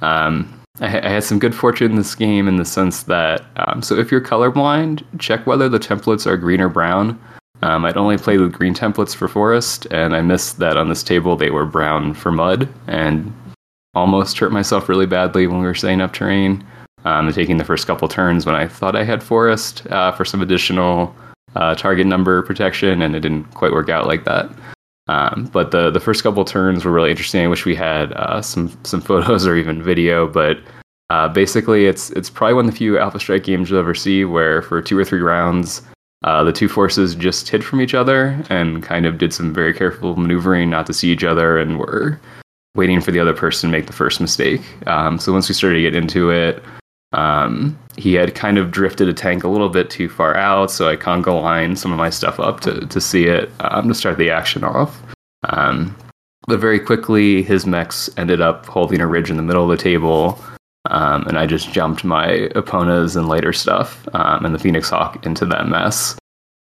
Um, I, I, had some good fortune in this game in the sense that, um, so if you're colorblind, check whether the templates are green or brown. Um, I'd only played with green templates for forest, and I missed that on this table they were brown for mud, and almost hurt myself really badly when we were setting up terrain. Um, and taking the first couple turns when I thought I had forest uh, for some additional uh, target number protection, and it didn't quite work out like that. Um, but the the first couple turns were really interesting. I wish we had uh, some some photos or even video, but uh, basically it's it's probably one of the few Alpha Strike games you'll ever see where for two or three rounds uh, the two forces just hid from each other and kind of did some very careful maneuvering not to see each other and were waiting for the other person to make the first mistake. Um, so once we started to get into it, um, he had kind of drifted a tank a little bit too far out, so I conga lined some of my stuff up to, to see it I'm um, to start the action off. Um, but very quickly, his mechs ended up holding a ridge in the middle of the table, um, and I just jumped my Eponas and later stuff um, and the Phoenix Hawk into that mess.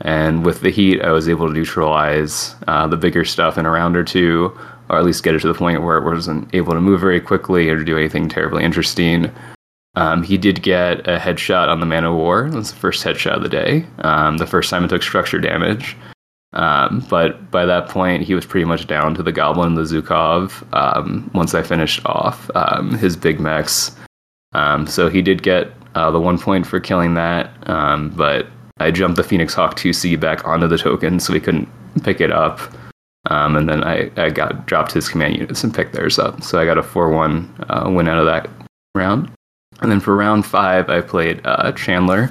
And with the heat, I was able to neutralize uh, the bigger stuff in a round or two, or at least get it to the point where it wasn't able to move very quickly or do anything terribly interesting. Um, he did get a headshot on the Man of War. That was the first headshot of the day. Um, the first time it took structure damage. Um, but by that point, he was pretty much down to the Goblin, the Zhukov, um, once I finished off um, his big mechs. Um, so he did get uh, the one point for killing that, but I jumped the Phoenix Hawk 2C back onto the token so he couldn't pick it up. and then I, I got dropped his command units and picked theirs up. So I got a 4 1 uh, win out of that round. And then for round five, I played uh, Chandler,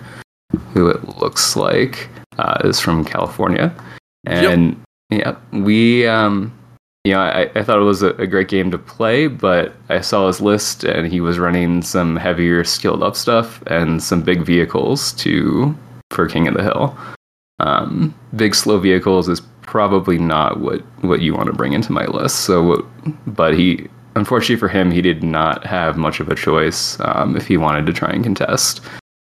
who it looks like uh, is from California. And yep. yeah, we, um, you know, I, I thought it was a, a, great game to play, but I saw his list and he was running some heavier skilled up stuff and some big vehicles to for King of the Hill. Um, big slow vehicles is probably not what what you want to bring into my list. So, but he unfortunately for him, he did not have much of a choice um, if he wanted to try and contest.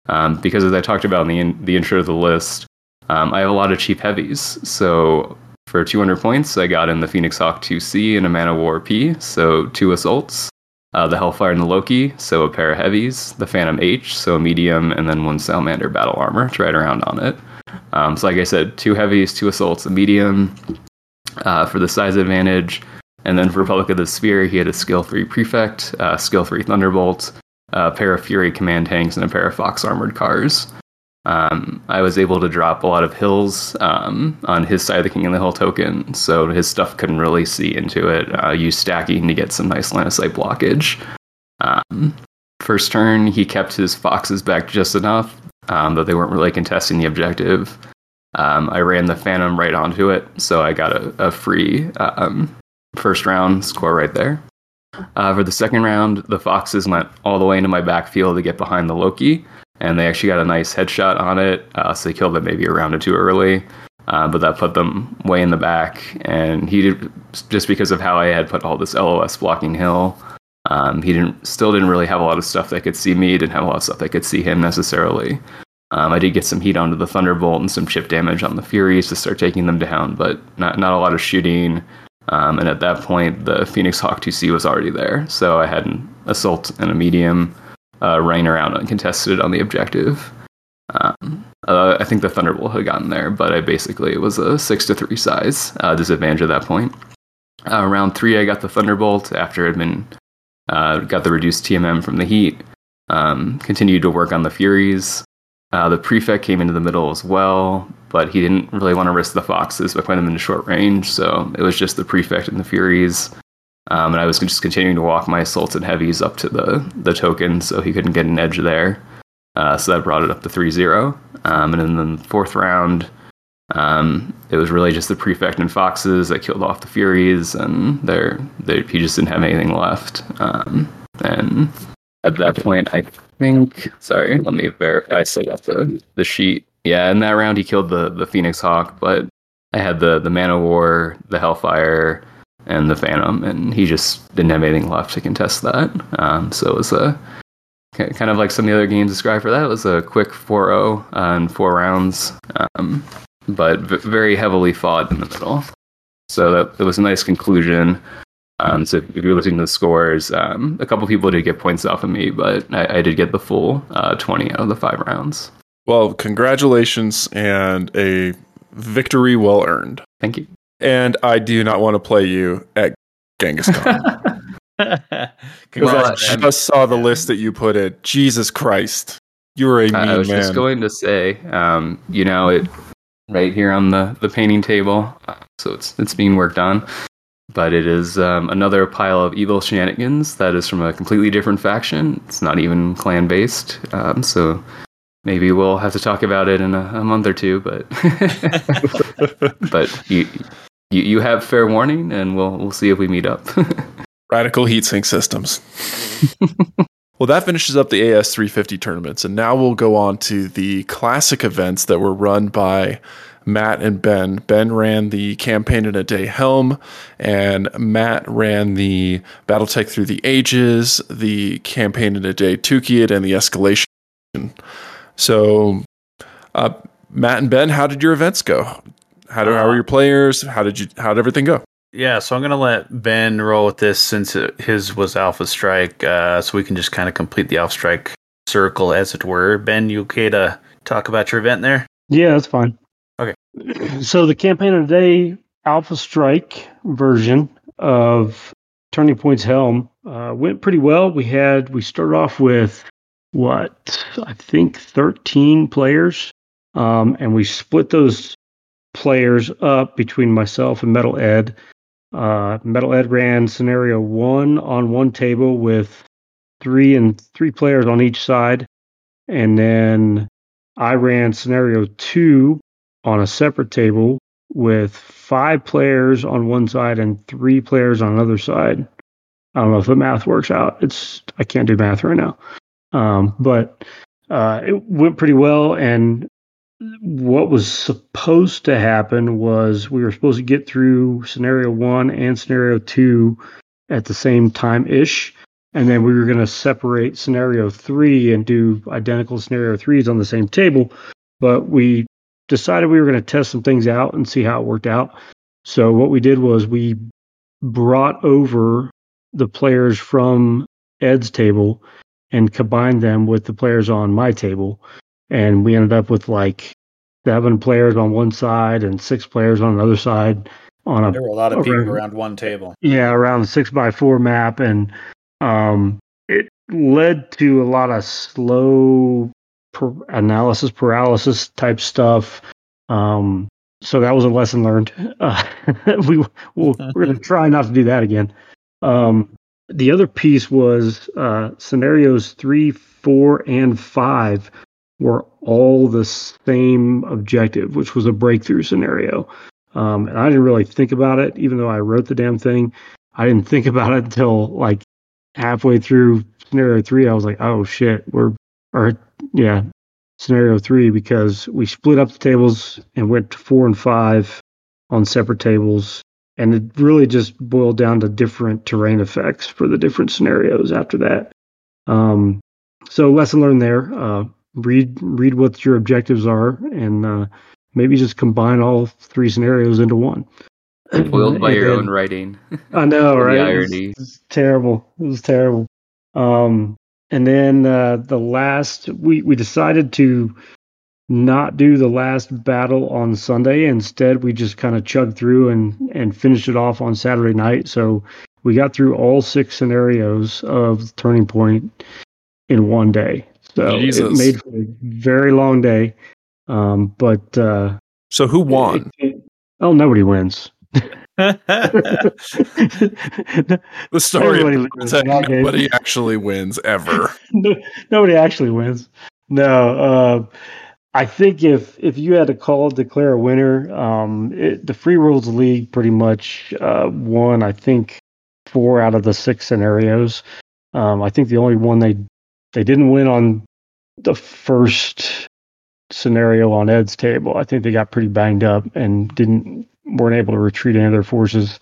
Um, because as I talked about in the, in, the intro to the list, um, I have a lot of cheap heavies. So for 200 points, I got in the Phoenix Hawk 2C and a Man of War P, so two assaults. Uh, the Hellfire and the Loki, so a pair of heavies. The Phantom H, so a medium, and then one Salamander battle armor to ride around on it. Um, so, like I said, two heavies, two assaults, a medium uh, for the size advantage. And then for Republic of the Sphere, he had a skill 3 Prefect, uh, skill 3 Thunderbolt, a pair of Fury command tanks, and a pair of Fox armored cars. um, I was able to drop a lot of hills um, on his side of the King of the Hill token, so his stuff couldn't really see into it. Uh, use stacking to get some nice line of sight blockage. Um, first turn, he kept his foxes back just enough, um, but they weren't really contesting the objective. Um, I ran the Phantom right onto it, so I got a, a free um, first round score right there. Uh, for the second round, the Foxes went all the way into my backfield to get behind the Loki, and they actually got a nice headshot on it. Uh, so they killed it maybe a round or two early, uh, but that put them way in the back. And he did just because of how I had put all this LOS blocking hill. Um, he didn't still didn't really have a lot of stuff that could see me. Didn't have a lot of stuff that could see him necessarily. Um, I did get some heat onto the Thunderbolt and some chip damage on the Furies to start taking them down, but not not a lot of shooting. Um, and at that point, the Phoenix Hawk 2C was already there, so I had an assault and a medium uh, running around uncontested on the objective. Um, uh, I think the Thunderbolt had gotten there, but I basically was a six to three size uh, disadvantage at that point. Uh, round three, I got the Thunderbolt after I'd been uh, got the reduced TMM from the heat. Um, continued to work on the Furies. Uh, the prefect came into the middle as well, but he didn't really want to risk the foxes by putting them into short range, so it was just the prefect and the furies. Um, and I was just continuing to walk my assaults and heavies up to the the token, so he couldn't get an edge there. Uh, so that brought it up to 3-0. Um, and in the fourth round, um, it was really just the prefect and foxes that killed off the furies, and there he just didn't have anything left. Um, and at that point, I think. Sorry, let me verify. I still got the the sheet. Yeah, in that round, he killed the the Phoenix Hawk, but I had the the Man of War, the Hellfire, and the Phantom, and he just didn't have anything left to contest that. Um, so it was a kind of like some of the other games described for that. It was a quick 4-0 and four rounds, um, but v- very heavily fought in the middle. So that it was a nice conclusion. Um, so if you're looking at the scores, um, a couple people did get points off of me, but I, I did get the full uh, 20 out of the five rounds. Well, congratulations and a victory well earned. Thank you. And I do not want to play you at Genghis Con. well, I just saw the list that you put in. Jesus Christ. You're a mean man. I was man. just going to say, um, you know, it right here on the, the painting table. Uh, so it's it's being worked on but it is um, another pile of evil shenanigans that is from a completely different faction. It's not even clan based, um, so maybe we'll have to talk about it in a, a month or two. But but you, you you have fair warning, and we'll we'll see if we meet up. Radical heatsink systems. well, that finishes up the AS 350 tournaments, and now we'll go on to the classic events that were run by Matt and Ben. Ben ran the campaign in a day helm, and Matt ran the Battletech through the ages, the campaign in a day Tukayyid, and the escalation. So, uh, Matt and Ben, how did your events go? How, do, how were your players? How did you? How did everything go? Yeah, so I'm gonna let Ben roll with this since his was Alpha Strike, uh, so we can just kind of complete the Alpha Strike circle, as it were. Ben, you okay to talk about your event there? Yeah, that's fine. Okay. So the campaign of the day Alpha Strike version of Turning Point's Helm uh, went pretty well. We had we started off with what I think 13 players, um, and we split those players up between myself and Metal Ed. Uh, Metal Ed ran scenario one on one table with three and three players on each side, and then I ran scenario two on a separate table with five players on one side and three players on another side. I don't know if the math works out. It's I can't do math right now, um, but uh, it went pretty well. And what was supposed to happen was we were supposed to get through scenario one and scenario two at the same time ish. And then we were going to separate scenario three and do identical scenario threes on the same table. But we decided we were going to test some things out and see how it worked out. So what we did was we brought over the players from Ed's table and combined them with the players on my table. And we ended up with like seven players on one side and six players on another side on a there were a lot of people around one table. Yeah, around the six by four map and um it led to a lot of slow per- analysis paralysis type stuff. Um, so that was a lesson learned. Uh, we we'll, we're going to try not to do that again. Um, the other piece was uh, scenarios three, four, and five were all the same objective, which was a breakthrough scenario. Um, and I didn't really think about it, even though I wrote the damn thing. I didn't think about it until like halfway through scenario three. I was like, oh shit, we're, or yeah, scenario three, because we split up the tables and went to four and five on separate tables. And it really just boiled down to different terrain effects for the different scenarios after that. Um, so lesson learned there. Uh, read read what your objectives are, and uh, maybe just combine all three scenarios into one. Spoiled by And your own writing. I know, right? It was- It was terrible. It was terrible. Um, and then uh, the last, we we decided to not do the last battle on Sunday. Instead, we just kind of chugged through and and finished it off on Saturday night. So we got through all six scenarios of Turning Point in one day. So it made for a very long day. Um, but uh, So who won? it- it- oh, nobody wins. The story Everybody of loses Tech, in that nobody actually wins ever. no, nobody actually wins. No, uh, I think if if you had to call declare a winner, um, it, the Free Worlds League pretty much uh, won. I think four out of the six scenarios. Um, I think the only one they they didn't win on the first scenario on Ed's table. I think they got pretty banged up and didn't weren't able to retreat any of their forces.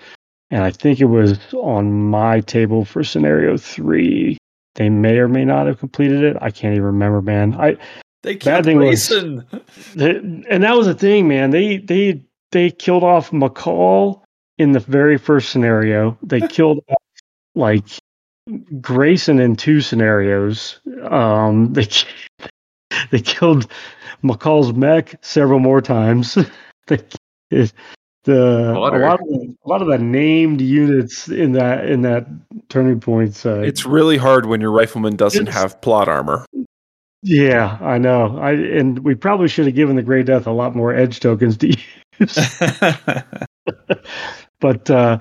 And I think it was on my table for scenario three. They may or may not have completed it. I can't even remember, man. I They killed thing was- and that was the thing, man. They they they killed off McCall in the very first scenario. They killed off like Grayson in two scenarios. Um, they they killed McCall's mech several more times. they, it, the a lot of the, a lot of the named units in that in that turning point Uh, It's really hard when your rifleman doesn't It's- have plot armor. yeah, I know. I and we probably should have given the Grey Death a lot more edge tokens to use. but uh,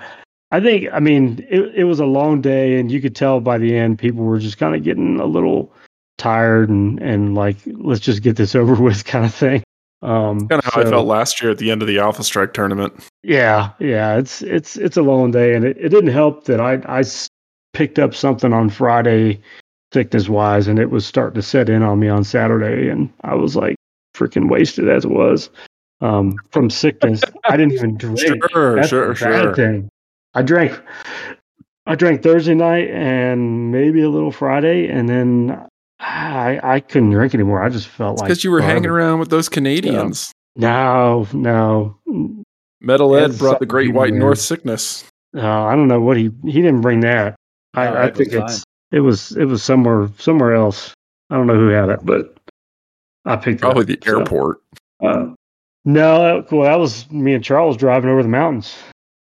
I think, I mean, it, it was a long day, and you could tell by the end people were just kind of getting a little tired and and like let's just get this over with kind of thing. Um, Kind of how I felt last year at the end of the Alpha Strike tournament. Yeah, yeah, it's it's it's a long day, and it, it didn't help that I I picked up something on Friday, sickness wise, and it was starting to set in on me on Saturday, and I was like freaking wasted as it was um, from sickness. I didn't even drink. Sure, That's sure, sure. thing. I drank. I drank Thursday night and maybe a little Friday, and then I I couldn't drink anymore. I just felt like Because you were hanging around with those Canadians. No, no, Metal Ed That's brought the Great White weird. North sickness. Uh, I don't know what he he didn't bring that. I, No, I think was it's it was it was somewhere somewhere else. I don't know who had it, but I picked Probably it the up. So, airport. uh, no, that- well, that was me and Charles driving over the mountains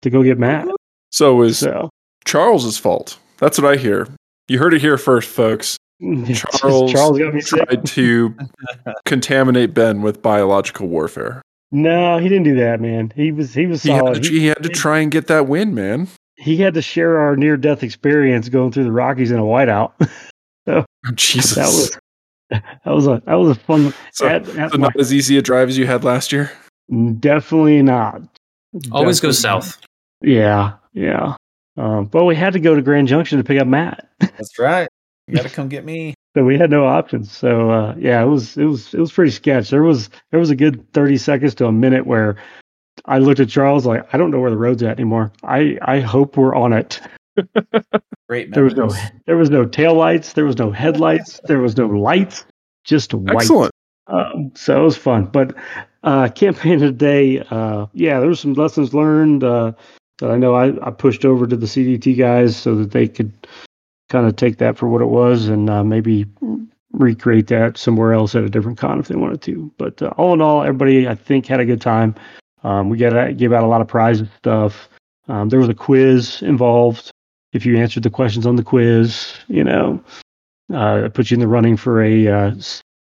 to go get Matt. So it was So Charles's fault. That's what I hear. You heard it here first, folks. Charles Charles got me sick. Tried to contaminate Ben with biological warfare. No, he didn't do that, man. He was he was He had, to, He, he had to try and get that win, man. he had to share our near death experience going through the Rockies in a whiteout. Oh, Jesus. that was that was a that was a fun. so, at, at so my- not as easy a drive as you had last year. definitely not. Always go south. Yeah, yeah. Um, but we had to go to Grand Junction to pick up Matt, That's right. You gotta come get me. so we had no options. So uh, yeah, it was it was it was pretty sketch. There was there was a good thirty seconds to a minute where I looked at Charles like I don't know where the road's at anymore. I I hope we're on it. Great There was no there was no tail lights, there was no headlights, there was no lights, just white. Excellent. Um, so it was fun. But uh, campaign today, uh, yeah, there was some lessons learned uh, that I know I, I pushed over to the CDT guys so that they could kind of take that for what it was and uh, maybe recreate that somewhere else at a different con if they wanted to. But uh, all in all, everybody I think had a good time. Um, we got gave out a lot of prizes stuff. Um, there was a quiz involved. If you answered the questions on the quiz, you know, uh, it puts you in the running for a uh,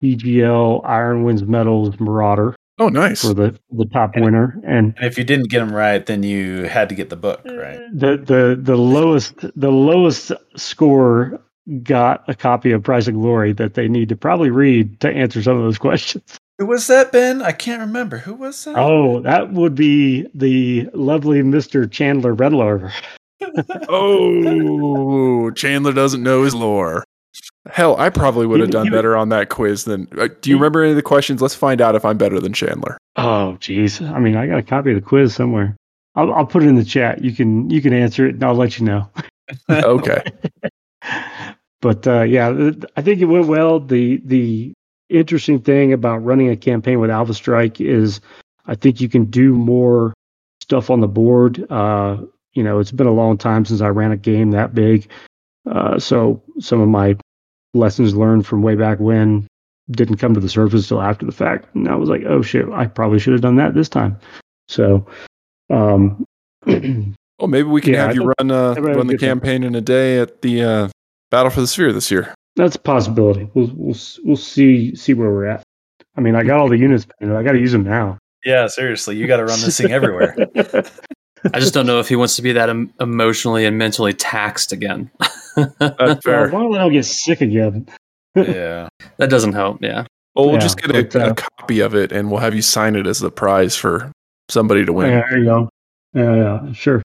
EGL Iron Winds Metals Marauder Oh, nice. for the the top winner, and And if you didn't get them right, then you had to get the book mm-hmm. right. the the the lowest the lowest score got a copy of Price of Glory that they need to probably read to answer some of those questions. Who was that, Ben? I can't remember. Who was that? Oh, that would be the lovely Mister Chandler Redler. Oh, Chandler doesn't know his lore. Hell, I probably would have done better on that quiz than. Uh, do you remember any of the questions? Let's find out if I'm better than Chandler. Oh, jeez. I mean, I got a copy of the quiz somewhere. I'll, I'll put it in the chat. You can you can answer it, and I'll let you know. Okay. But uh, yeah, I think it went well. The the interesting thing about running a campaign with Alpha Strike is I think you can do more stuff on the board. Uh, you know, it's been a long time since I ran a game that big. Uh, so some of my lessons learned from way back when didn't come to the surface till after the fact. And I was like, oh shit, I probably should have done that this time. So um Well, maybe we can Yeah, have I you run uh, I read a run the good time. campaign in a day at the uh, Battle for the Sphere this year. That's a possibility. We'll we'll we'll see see where we're at. I mean, I got all the units. painted. I got to use them now. Yeah, seriously, you got to run this thing everywhere. I just don't know if he wants to be that em- emotionally and mentally taxed again. That's Well, fair. why don't I don't get sick again? yeah. that doesn't help. Yeah. Well, we'll Yeah, just get a, but, uh, a copy of it, and we'll have you sign it as the prize for somebody to win. Yeah, there you go. Yeah, yeah, sure.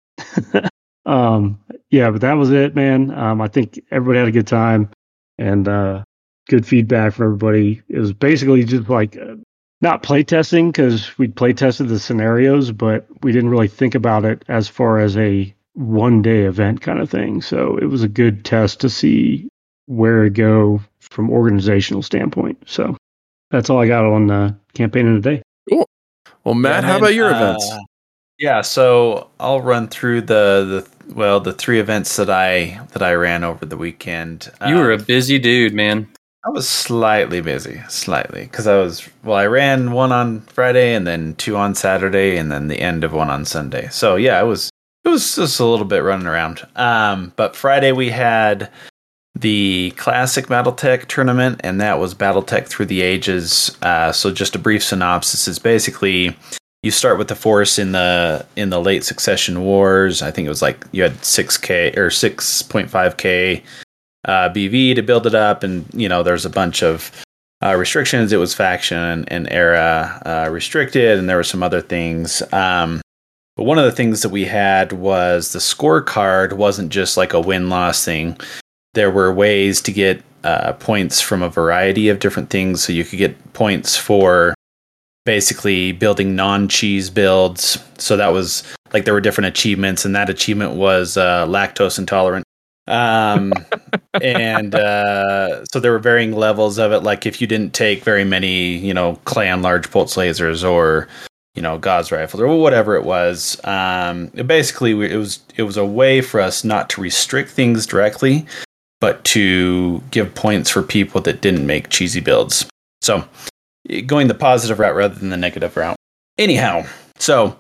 um, yeah, but that was it, man. Um, I think everybody had a good time and uh, good feedback from everybody. It was basically just like uh, not playtesting because we play tested the scenarios, but we didn't really think about it as far as a one day event kind of thing. So it was a good test to see where to go from organizational standpoint. So that's all I got on uh, campaign of the day. Well, Matt, Yeah, how about your uh, events? Yeah, so I'll run through the the well the three events that I that I ran over the weekend. You were a busy dude, man. I was slightly busy, slightly, because I was well. I ran one on Friday and then two on Saturday, and then the end of one on Sunday. So yeah, it was it was just a little bit running around. Um, but Friday we had the classic BattleTech tournament, and that was BattleTech through the ages. Uh, so just a brief synopsis is basically you start with the force in the in the late succession wars. I think it was like you had six k or six point five k uh, BV to build it up, and you know there's a bunch of uh, restrictions. It was faction and era uh, restricted, and there were some other things. Um, but one of the things that we had was the scorecard wasn't just like a win loss thing. There were ways to get uh, points from a variety of different things. So you could get points for basically building non cheese builds. So that was like there were different achievements, and that achievement was uh, lactose intolerant. Um, and uh, so there were varying levels of it. Like if you didn't take very many, you know, clan large pulse lasers or you know Gauss rifles or whatever it was. Um, it basically, it was it was a way for us not to restrict things directly, but to give points for people that didn't make cheesy builds. So going the positive route rather than the negative route. Anyhow, so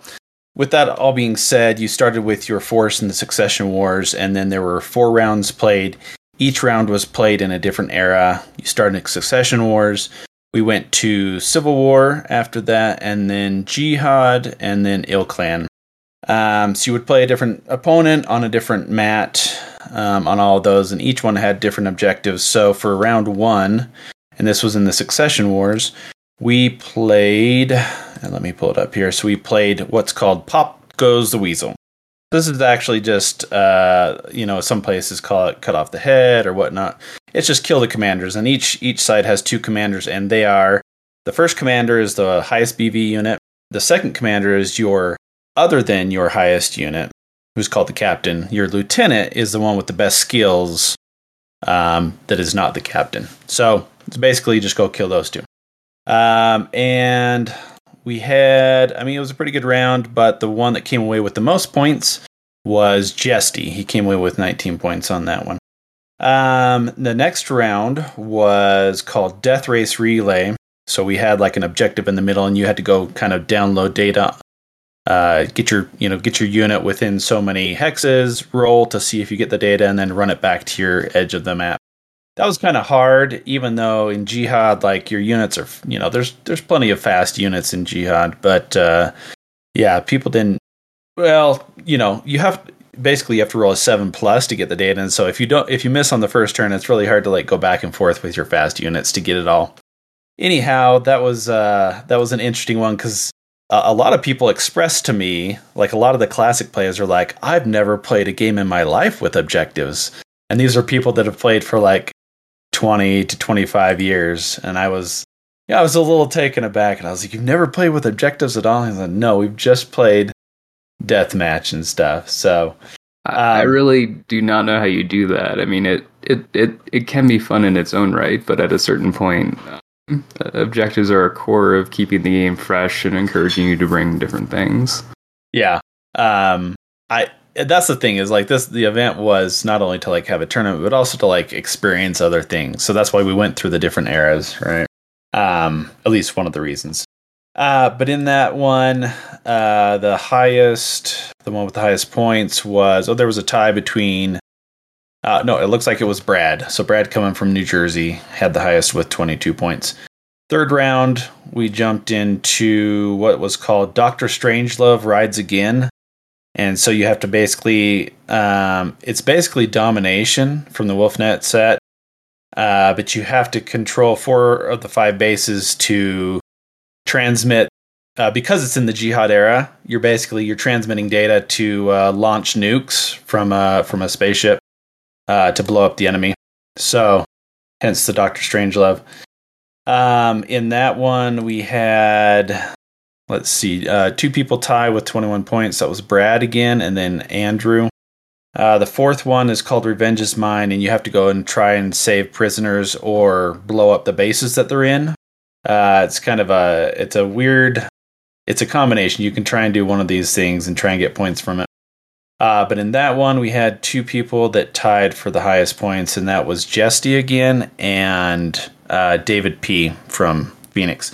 with that all being said, you started with your force in the succession wars, and then there were four rounds played. Each round was played in a different era. You started in succession wars. We went to Civil War after that, and then Jihad, and then Il Clan. Um, so you would play a different opponent on a different mat um, on all of those, and each one had different objectives. So for round one, and this was in the Succession Wars, we played. And let me pull it up here. So we played what's called Pop Goes the Weasel. This is actually just, uh, you know, some places call it cut off the head or whatnot. It's just kill the commanders, and each each side has two commanders, and they are the first commander is the highest BV unit. The second commander is your other than your highest unit, who's called the captain. Your lieutenant is the one with the best skills um, that is not the captain. So it's basically just go kill those two. Um, and we had, I mean, it was a pretty good round, but the one that came away with the most points was Jesty. He came away with 19 points on that one. Um, the next round was called Death Race Relay. So we had like an objective in the middle, and you had to go kind of download data, uh, get your you know get your unit within so many hexes, roll to see if you get the data, and then run it back to your edge of the map. That was kind of hard, even though in Jihad, like your units are, you know, there's there's plenty of fast units in Jihad, but uh, yeah, people didn't. Well, you know, you have basically you have to roll a seven plus to get the data, and so if you don't, if you miss on the first turn, it's really hard to like go back and forth with your fast units to get it all. Anyhow, that was uh, that was an interesting one because a lot of people expressed to me, like a lot of the classic players are like, I've never played a game in my life with objectives, and these are people that have played for like 20 to 25 years. And I was, yeah, I was a little taken aback. And I was like, You've never played with objectives at all? He's like, No, we've just played deathmatch and stuff. So I, I Um, really do not know how you do that. I mean, it, it, it, it can be fun in its own right, but at a certain point, um, objectives are a core of keeping the game fresh and encouraging you to bring different things. Yeah. Um I that's the thing is like this the event was not only to like have a tournament but also to like experience other things. So that's why we went through the different eras, right? Um at least one of the reasons. Uh but in that one uh the highest the one with the highest points was oh there was a tie between uh no, it looks like it was Brad. So Brad coming from New Jersey had the highest with 22 points. Third round, we jumped into what was called Doctor Strangelove Rides Again. And so you have to basically, um, it's basically domination from the Wolfnet set, uh, but you have to control four of the five bases to transmit. Uh, because it's in the jihad era, you're basically you're transmitting data to uh, launch nukes from a from a spaceship uh, to blow up the enemy. So, hence the Doctor Strangelove. Um, in that one, we had, let's see, uh, two people tie with 21 points. That was Brad again, and then Andrew. Uh, the fourth one is called Revenge is Mine, and you have to go and try and save prisoners or blow up the bases that they're in. Uh, it's kind of a, it's a weird, it's a combination. You can try and do one of these things and try and get points from it. Uh, but in that one, we had two people that tied for the highest points, and that was Jesty again and uh, David P. from Phoenix.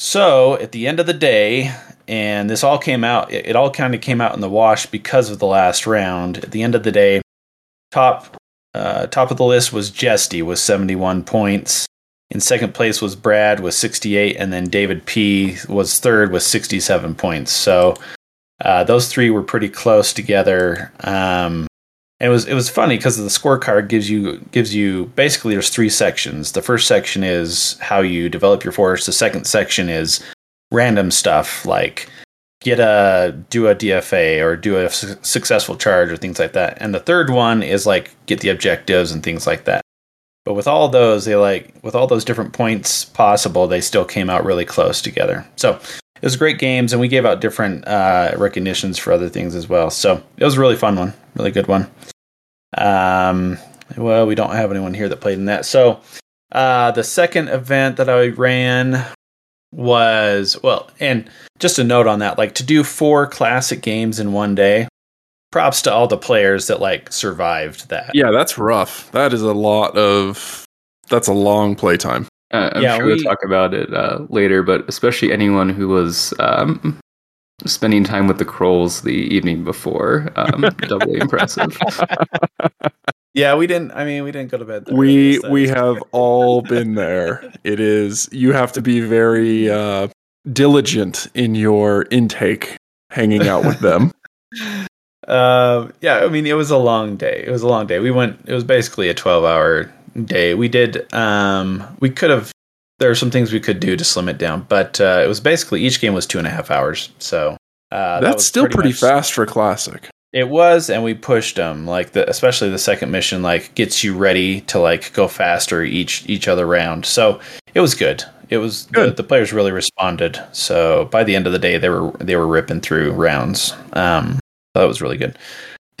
So at the end of the day, and this all came out, it, all kind of came out in the wash because of the last round. At the end of the day, top uh, top of the list was Jesty with 71 points. In second place was Brad with 68, and then David P. was third with 67 points. So uh, those three were pretty close together. Um, it was it was funny because the scorecard gives you gives you basically there's three sections. The first section is how you develop your force. The second section is random stuff like get a do a DFA or do a su- successful charge or things like that. And the third one is like get the objectives and things like that. But with all those, they like with all those different points possible, they still came out really close together. So it was great games, and we gave out different uh, recognitions for other things as well. So it was a really fun one, really good one. Um, well, we don't have anyone here that played in that. So uh, the second event that I ran was well, and just a note on that, like to do four classic games in one day. Props to all the players that like survived that. Yeah, that's rough. That is a lot of. That's a long playtime. Uh, I'm Yeah, sure we- we'll talk about it uh, later, but especially anyone who was um, spending time with the Krolls the evening before, um, doubly impressive. Yeah, we didn't. I mean, we didn't go to bed. We early, so we have all been there. It is you have to be very uh, diligent in your intake, hanging out with them. Uh, yeah, I mean, it was a long day. It was a long day. We went. It was basically a twelve-hour day. We did. Um, we could have. There are some things we could do to slim it down, but uh, it was basically each game was two and a half hours. So uh, that That's was still pretty much- fast for classic. It was, and we pushed them. Like the, especially the second mission, like gets you ready to like go faster each each other round. So it was good. It was The, Good. the players really responded. So by the end of the day, they were they were ripping through rounds. Um, that was really good.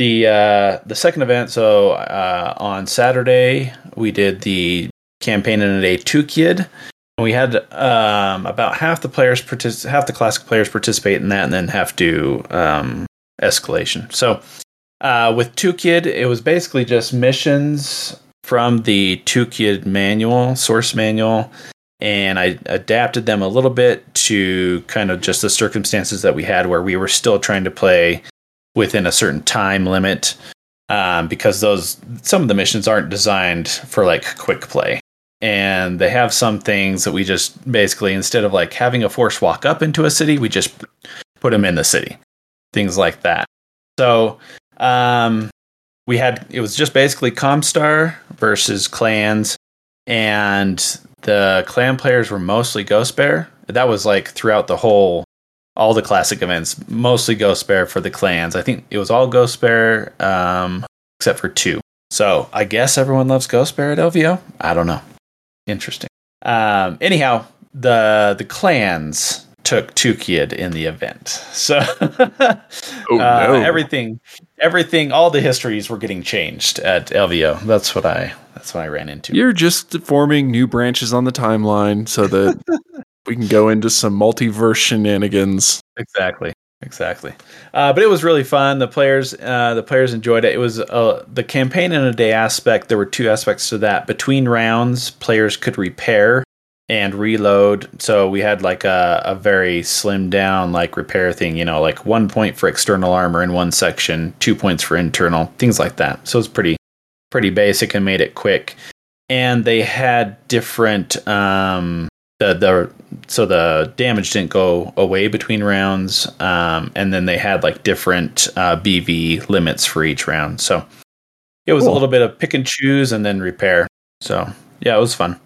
The uh, the second event. So uh, on Saturday, we did the campaign in a day Tukayyid. And we had um, about half the players partic- half the classic players participate in that, and then have to um, escalation. So uh, with Tukayyid, it was basically just missions from the Tukayyid manual, source manual, and I adapted them a little bit to kind of just the circumstances that we had where we were still trying to play within a certain time limit. um, because those some of the missions aren't designed for like quick play, and they have some things that we just basically instead of like having a force walk up into a city, we just put them in the city, things like that. So um, we had it was just basically Comstar versus clans, and the clan players were mostly Ghost Bear. That was like throughout the whole all the classic events, mostly Ghost Bear for the clans. I think it was all Ghost Bear, um, except for two. So I guess everyone loves Ghost Bear at LVO. I don't know. Interesting. Um, anyhow, the the clans took Tukayyid in the event. So Oh, uh, no. everything, everything, all the histories were getting changed at LVO. That's what I. That's what I ran into. You're just forming new branches on the timeline so that we can go into some multiverse shenanigans. Exactly. Exactly. Uh, but it was really fun. The players, uh, the players enjoyed it. It was uh, the campaign in a day aspect. There were two aspects to that. Between rounds, players could repair and reload. So we had like a, a very slim down like repair thing. You know, like one point for external armor in one section, two points for internal, things like that. So it's pretty, pretty basic and made it quick. And they had different um, the the so the damage didn't go away between rounds, um, and then they had like different uh, BV limits for each round. So it was a little bit of pick and choose and then repair. So yeah, it was fun.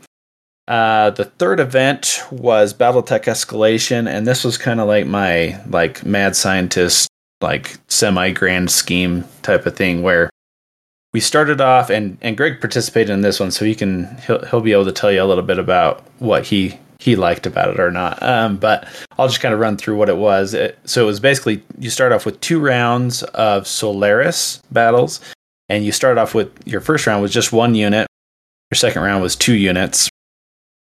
Uh, the third event was BattleTech Escalation, and this was kind of like my like mad scientist like semi grand scheme type of thing where we started off and and Greg participated in this one, so he can he'll he'll be able to tell you a little bit about what he he liked about it or not. Um, but I'll just kind of run through what it was. It, so it was basically you start off with two rounds of Solaris battles, and you start off with your first round was just one unit. Your second round was two units,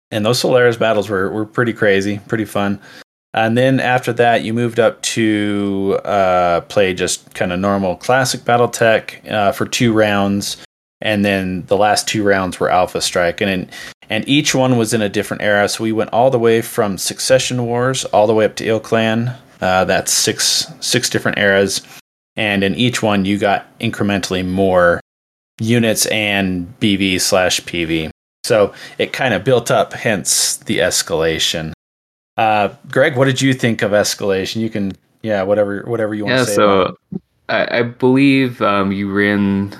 and those Solaris battles were were pretty crazy, pretty fun. And then after that, you moved up to uh, play just kind of normal classic BattleTech uh, for two rounds, and then the last two rounds were Alpha Strike, and in, and each one was in a different era. So we went all the way from Succession Wars all the way up to Il Clan. Uh, that's six six different eras, and in each one you got incrementally more units and BV slash PV. So it kind of built up, hence the escalation. Uh, Greg, what did you think of escalation? You can, yeah, whatever, whatever you want Yeah, to say. about so I, I believe um, you ran.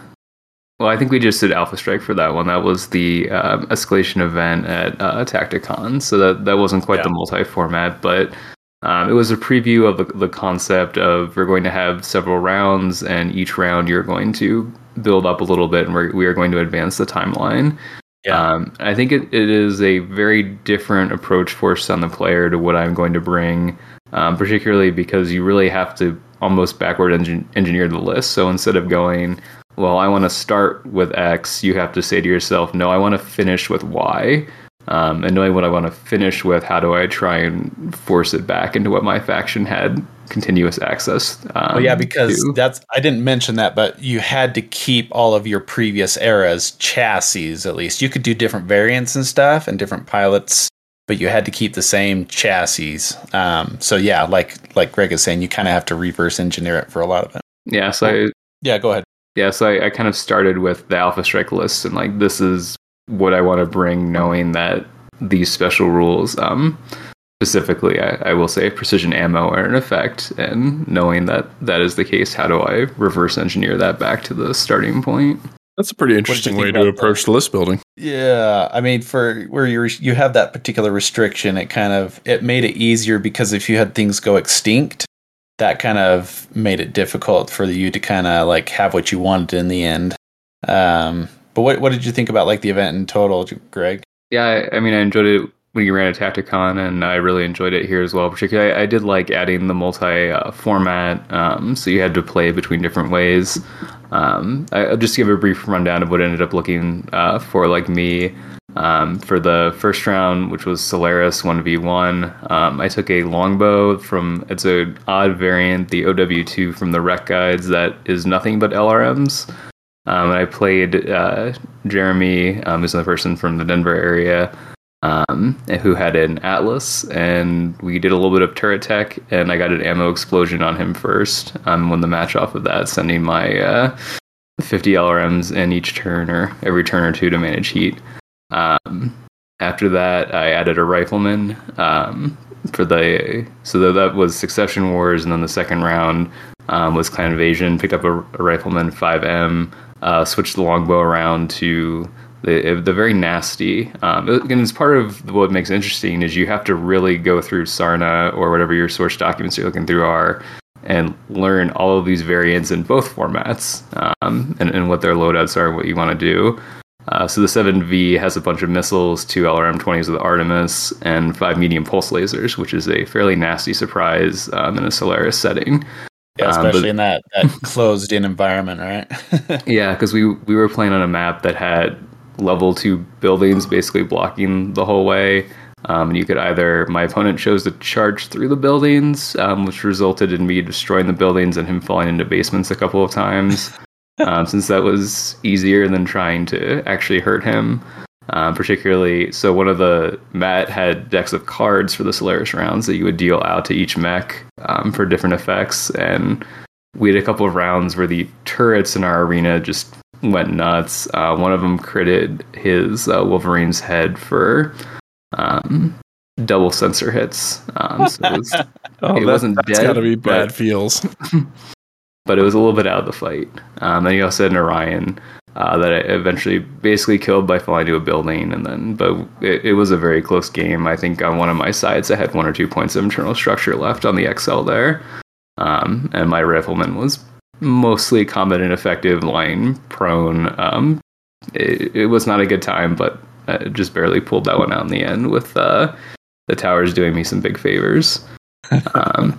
Well, I think we just did Alpha Strike for that one. That was the um, escalation event at uh, Tacticon, so that that wasn't quite Yeah. the multi-format, but um, it was a preview of the, the concept of we're going to have several rounds, and each round you're going to build up a little bit, and we're, we are going to advance the timeline. Yeah. Um, I think it, it is a very different approach forced on the player to what I'm going to bring, um, particularly because you really have to almost backward engin- engineer the list. So instead of going, well, I want to start with X, you have to say to yourself, no, I want to finish with Y. Um, and knowing what I want to finish with, how do I try and force it back into what my faction had continuous access? Um, Well, yeah, because to? that's I didn't mention that, but you had to keep all of your previous eras chassis at least. You could do different variants and stuff and different pilots, but you had to keep the same chassis. Um, so yeah, like like Greg is saying, you kind of have to reverse engineer it for a lot of it. yeah, so I, Yeah, go ahead. Yeah, so I, I kind of started with the Alpha Strike list and like this is what I want to bring, knowing that these special rules, um, specifically, I, I will say precision ammo are in effect, and knowing that that is the case, how do I reverse engineer that back to the starting point? That's a pretty interesting way about to approach the list building. Yeah, I mean, for where you you have that particular restriction, it kind of it made it easier because if you had things go extinct, that kind of made it difficult for you to kind of like have what you wanted in the end. Um, but what what did you think about like the event in total, Greg? Yeah, I, I mean, I enjoyed it when you ran at Tacticon, and I really enjoyed it here as well. Particularly, I, I did like adding the multi uh, format, um, so you had to play between different ways. Um, I, I'll just give a brief rundown of what ended up looking uh, for like me. Um, for the first round, which was Solaris 1v1, um, I took a longbow from, it's an odd variant, the OW2 from the rec guides that is nothing but LRMs. Um, and I played uh, Jeremy, um, who's another person from the Denver area, um, who had an Atlas, and we did a little bit of turret tech, and I got an ammo explosion on him first. Um, won the match off of that, sending my uh, 50 LRMs in each turn or every turn or two to manage heat. Um, after that, I added a rifleman um, for the so that, was Succession Wars, and then the second round um, was Clan Invasion. Picked up a, a rifleman 5M, uh, switched the longbow around to the the very nasty. Um, and it's part of what makes it interesting is you have to really go through Sarna or whatever your source documents you're looking through are and learn all of these variants in both formats um, and, and, what their loadouts are and what you want to do. Uh, so the 7V has a bunch of missiles, two LRM-20s with Artemis, and five medium pulse lasers, which is a fairly nasty surprise um, in a Solaris setting. Yeah, especially um, but, in that, that closed-in environment, right? yeah, because we we were playing on a map that had level two buildings basically blocking the whole way. Um, and you could either, my opponent chose to charge through the buildings, um, which resulted in me destroying the buildings and him falling into basements a couple of times, um, since that was easier than trying to actually hurt him. Um, particularly, so one of the Matt had decks of cards for the Solaris rounds that you would deal out to each mech um, for different effects. And we had a couple of rounds where the turrets in our arena just went nuts. Uh, one of them critted his uh, Wolverine's head for um, double sensor hits. Um, so it, was, oh, it that, wasn't that's dead. Gotta be bad feels. but it was a little bit out of the fight. Um, and he also had an Orion uh, that I eventually basically killed by falling to a building, and then but it, it, was a very close game. I think on one of my sides, I had one or two points of internal structure left on the XL there, um, and my rifleman was mostly combat ineffective, lying prone. Um, it, it, was not a good time, but I just barely pulled that one out in the end with uh, the towers doing me some big favors. um,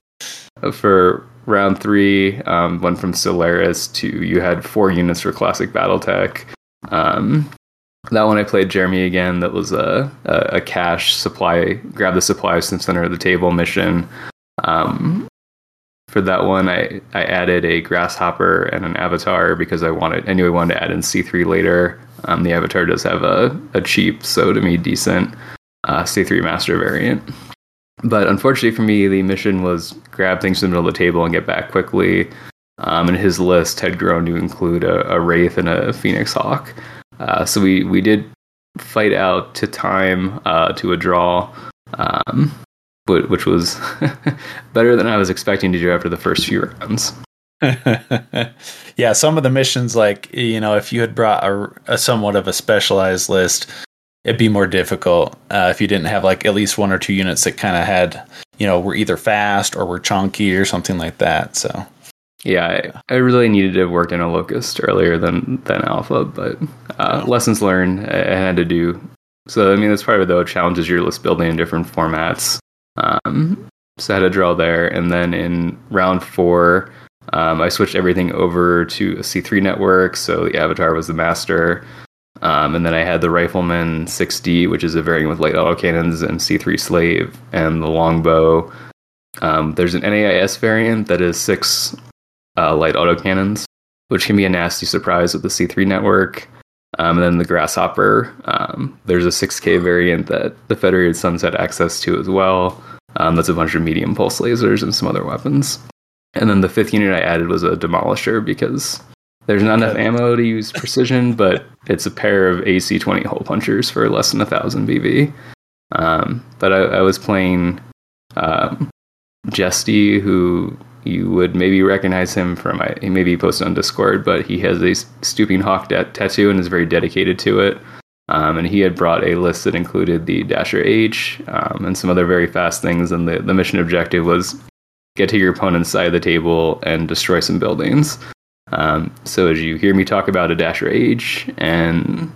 for round three, um, went from Solaris to you had four units for classic BattleTech. Um, that one I played Jeremy again. That was a, a, a cache supply, grab the supplies from center of the table mission. Um, for that one, I, I added a grasshopper and an avatar because I wanted I knew I wanted to add in C3 later. Um, the avatar does have a, a cheap, so to me decent uh, C3 master variant. But unfortunately for me, the mission was grab things in the middle of the table and get back quickly. Um, and his list had grown to include a, a wraith and a phoenix hawk. Uh, so we we did fight out to time uh, to a draw. Um, which was better than I was expecting to do after the first few rounds. yeah, some of the missions, like you know, if you had brought a, a somewhat of a specialized list, it'd be more difficult uh, if you didn't have like at least one or two units that kind of had, you know, were either fast or were chunky or something like that. So, yeah, I, I really needed to have worked in a locust earlier than than alpha, but uh, oh. lessons learned I, I had to do. So, I mean, that's part of the. Challenges your list building in different formats. Um, so I had a draw there, and then in round four, um, I switched everything over to a C3 network. So the Avatar was the master, um, and then I had the Rifleman 6D, which is a variant with light autocannons and C3 Slave, and the Longbow. Um, there's an NAIS variant that is six uh, light autocannons, which can be a nasty surprise with the C3 network. Um, and then the Grasshopper, um, there's a 6K variant that the Federated Suns had access to as well. Um, that's a bunch of medium pulse lasers and some other weapons. And then the fifth unit I added was a Demolisher because there's not enough ammo to use precision, but it's a pair of AC 20 hole punchers for less than a thousand BV. Um, but I, I, was playing um, Jesty, who you would maybe recognize him from he maybe posted on Discord, but he has a stooping hawk tattoo and is very dedicated to it. Um, and he had brought a list that included the Dasher H um, and some other very fast things. And the, the mission objective was get to your opponent's side of the table and destroy some buildings. Um, so as you hear me talk about a Dasher H and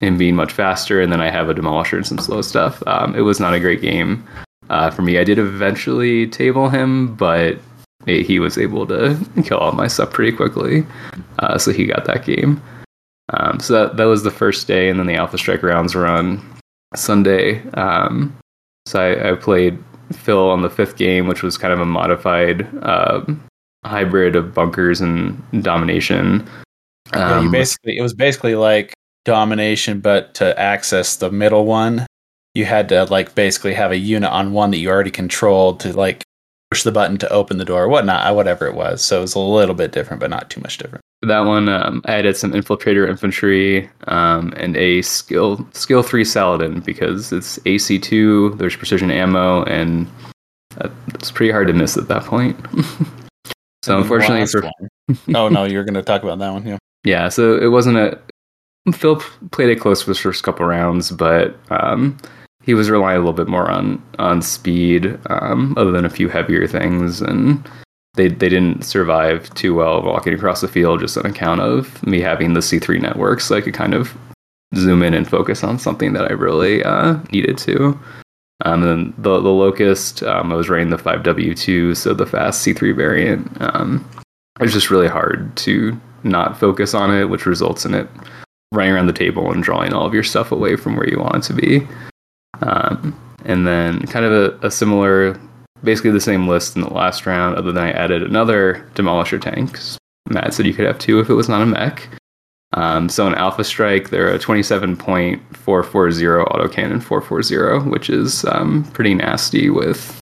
him being much faster, and then I have a Demolisher and some slow stuff, um, it was not a great game. Uh, for me, I did eventually table him, but he was able to kill all my stuff pretty quickly. Uh, so he got that game. Um, so that, that was the first day, and then the Alpha Strike rounds were on Sunday. Um, so I, I, played Phil on the fifth game, which was kind of a modified uh, hybrid of bunkers and domination. Um, yeah, you um, basically it was basically like domination, but to access the middle one, you had to like basically have a unit on one that you already controlled to like push the button to open the door, or whatnot, whatever it was. So it was a little bit different, but not too much different. That one, um, I added some infiltrator infantry um, and a skill skill three Saladin because it's AC two. There's precision ammo, and uh, it's pretty hard to miss at that point. so unfortunately for oh no, you're going to talk about that one. Yeah. yeah, so it wasn't a. Phil played it close for the first couple rounds, but um, he was relying a little bit more on on speed, um, other than a few heavier things, and they they didn't survive too well walking across the field just on account of me having the C three network, so I could kind of zoom in and focus on something that I really uh, needed to. Um, and then the the locust, um, I was running the five W two, so the fast C three variant. Um, it was just really hard to not focus on it, which results in it running around the table and drawing all of your stuff away from where you want it to be. Um, and then kind of a, a similar, basically the same list in the last round, other than I added another demolisher tank. Matt said you could have two if it was not a mech. Um, so in Alpha Strike, they're a 27.440 autocannon 440, which is um, pretty nasty with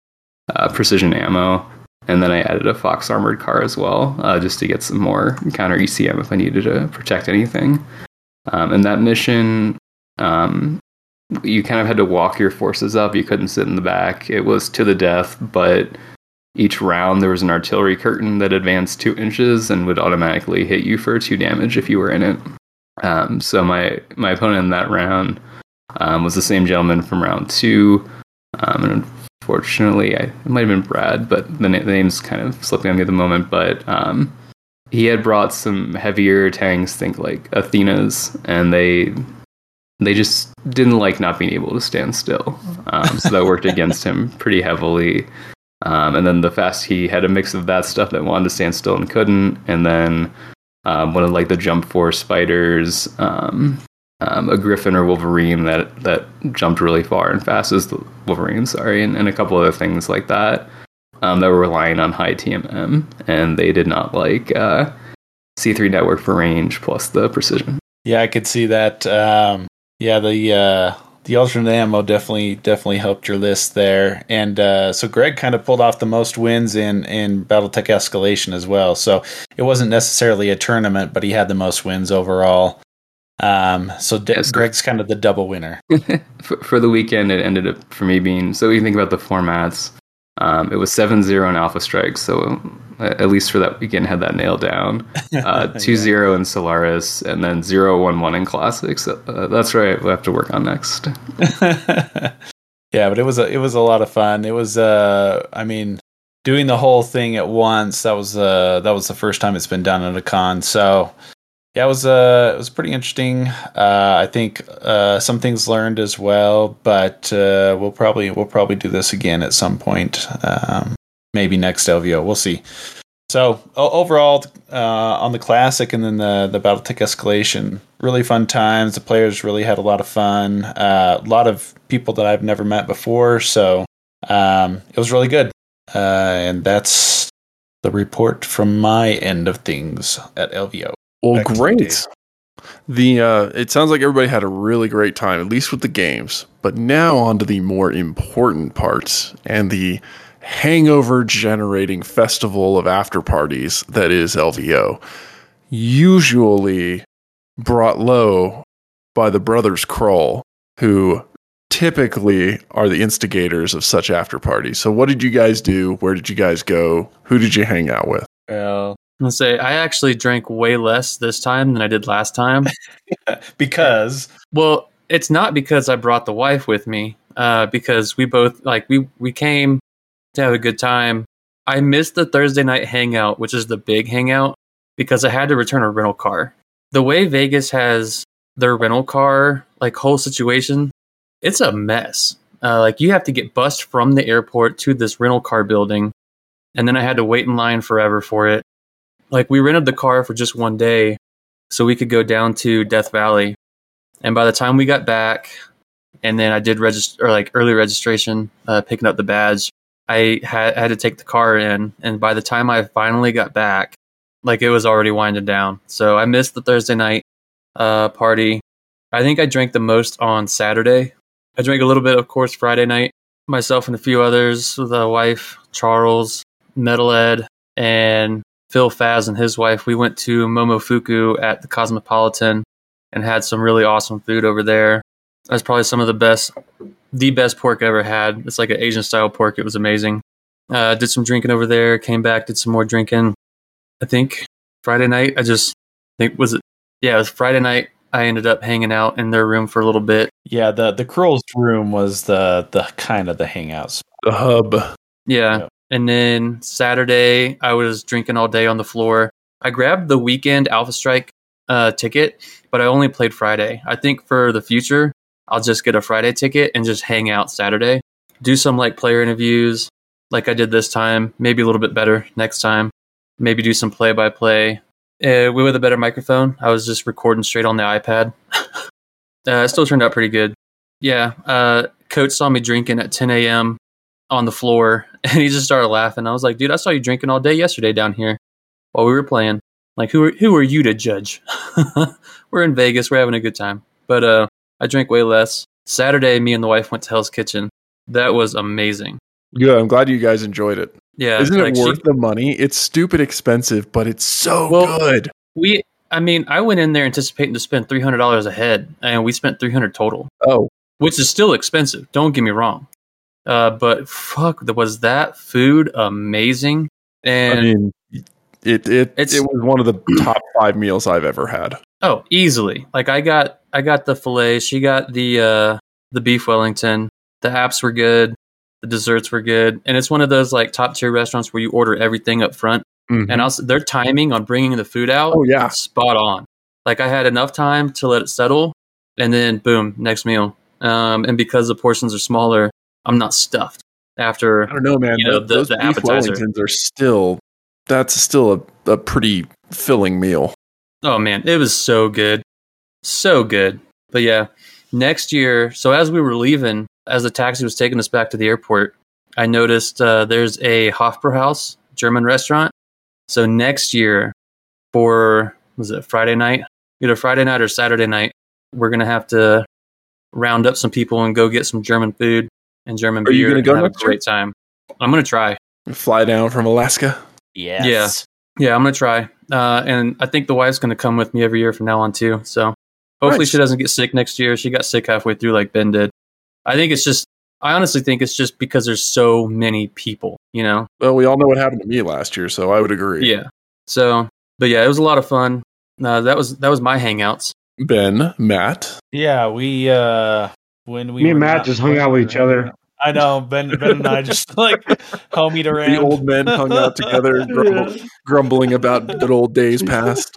uh, precision ammo. And then I added a Fox armored car as well, uh, just to get some more counter ECM if I needed to protect anything. Um, and that mission, um, you kind of had to walk your forces up. You couldn't sit in the back. It was to the death, but each round there was an artillery curtain that advanced two inches and would automatically hit you for two damage if you were in it. Um, so my my opponent in that round um, was the same gentleman from round two, um, and unfortunately, I, it might have been Brad, but the, na- the name's kind of slipping on me at the moment. But um, he had brought some heavier tanks, think like Athena's, and they they just didn't like not being able to stand still. Um, so that worked against him pretty heavily. Um, and then the fast he had a mix of that stuff that wanted to stand still and couldn't, and then um, one of like the jump force spiders, um, um, a griffin or wolverine that that jumped really far and fast as the wolverine, sorry, and, and a couple other things like that um, that were relying on high TMM, and they did not like uh, C3 network for range plus the precision. Yeah, I could see that. Um, yeah, the uh, the alternate ammo definitely definitely helped your list there, and uh, so Greg kind of pulled off the most wins in in BattleTech Escalation as well. So it wasn't necessarily a tournament, but he had the most wins overall. Um, so De- Yes. Greg's kind of the double winner. for, for the weekend, it ended up for me being so. You think about the formats. Um, it was 7-0 in Alpha Strike, so uh, at least for that weekend, had that nailed down. Uh, 2-0 in Solaris, and then 0-1-1 in Classics. Uh, that's right. We'll have to work on next. yeah, but it was a it was a lot of fun. It was uh I mean doing the whole thing at once. That was uh that was the first time it's been done at a con. So yeah, it was uh it was pretty interesting. Uh I think uh some things learned as well, but uh we'll probably we'll probably do this again at some point. Um maybe next LVO. We'll see. So overall, uh, on the classic and then the the BattleTech escalation, really fun times. The players really had a lot of fun. Uh, a lot of people that I've never met before, so um, it was really good. Uh, and that's the report from my end of things at LVO. Well, Back great. Dave. The uh, it sounds like everybody had a really great time, at least with the games. But now on to the more important parts and the hangover generating festival of after parties that is LVO. Usually brought low by the brothers Kroll, who typically are the instigators of such after parties. So what did you guys do? Where did you guys go? Who did you hang out with? Well, Let's say I actually drank way less this time than I did last time. because Well, it's not because I brought the wife with me, uh, because we both like we we came to have a good time. I missed the Thursday night hangout, which is the big hangout, because I had to return a rental car. The way Vegas has their rental car like whole situation, it's a mess. Uh, like you have to get bussed from the airport to this rental car building, and then I had to wait in line forever for it. Like we rented the car for just one day, so we could go down to Death Valley and by the time we got back, and then I did register or like early registration, uh, picking up the badge, I had had to take the car in. And by the time I finally got back, like it was already winding down. So I missed the Thursday night uh, party. I think I drank the most on Saturday. I drank a little bit, of course, Friday night. Myself and a few others with a wife Charles, Metalhead, and Phil Faz and his wife. We went to Momofuku at the Cosmopolitan and had some really awesome food over there. That's probably some of the best, the best pork I ever had. It's like an Asian style pork. It was amazing. Uh, did some drinking over there. Came back, did some more drinking. I think Friday night. I just think was it. Yeah, it was Friday night. I ended up hanging out in their room for a little bit. Yeah, the the Kroll's room was the the kind of the hangout spot. The hub. Yeah. Yep. And then Saturday, I was drinking all day on the floor. I grabbed the weekend Alpha Strike uh, ticket, but I only played Friday. I think for the future, I'll just get a Friday ticket and just hang out Saturday. Do some like player interviews, like I did this time. Maybe a little bit better next time. Maybe do some play by play. We with a better microphone. I was just recording straight on the iPad. uh, it still turned out pretty good. Yeah. Uh, coach saw me drinking at 10 a.m. on the floor and he just started laughing. I was like, dude, I saw you drinking all day yesterday down here while we were playing. Like, who are, who are you to judge? we're in Vegas. We're having a good time. But uh, I drank way less. Saturday, me and the wife went to Hell's Kitchen. That was amazing. Yeah, I'm glad you guys enjoyed it. Yeah. Isn't like it she- worth the money? It's stupid expensive, but it's so Well- good. we, I mean, I went in there anticipating to spend $300 a head, and we spent 300 total. Oh, which is still expensive. Don't get me wrong. Uh, but fuck, was that food amazing? And I mean, it it It's- it was one of the top five meals I've ever had. oh, easily. Like I got, I got the fillet. She got the uh, the beef Wellington. The apps were good. The desserts were good, and it's one of those like top tier restaurants where you order everything up front. And also, their timing on bringing the food out, Oh, yeah. spot on. Like I had enough time to let it settle, and then boom, next meal. Um, and because the portions are smaller, I'm not stuffed after I don't know, man. you know, Th- the- those the beef. Wellingtons are still that's still a, a pretty filling meal. Oh man, it was so good. So good. But yeah, next year, so as we were leaving, as the taxi was taking us back to the airport, I noticed uh, there's a Hofbrauhaus German restaurant. So next year, for was it Friday night? Either Friday night or Saturday night, we're gonna have to round up some people and go get some German food and German Are you beer gonna go have a next year? great time. I'm gonna try. Fly down from Alaska. Yes. Yeah, Yeah, I'm gonna try. Uh, and I think the wife's gonna come with me every year from now on too. So hopefully Nice. she doesn't get sick next year. She got sick halfway through, like Ben did. I think it's just. I honestly think it's just because there's so many people. You know. Well, we all know what happened to me last year, so I would agree. Yeah. So, but yeah, it was a lot of fun. Uh, that was that was my hangouts. Ben, Matt, Yeah, we uh when we Me and Matt just hung out with each other. I know Ben Ben and I just like homied around. the old men hung out together, grumble, grumbling about good old days past,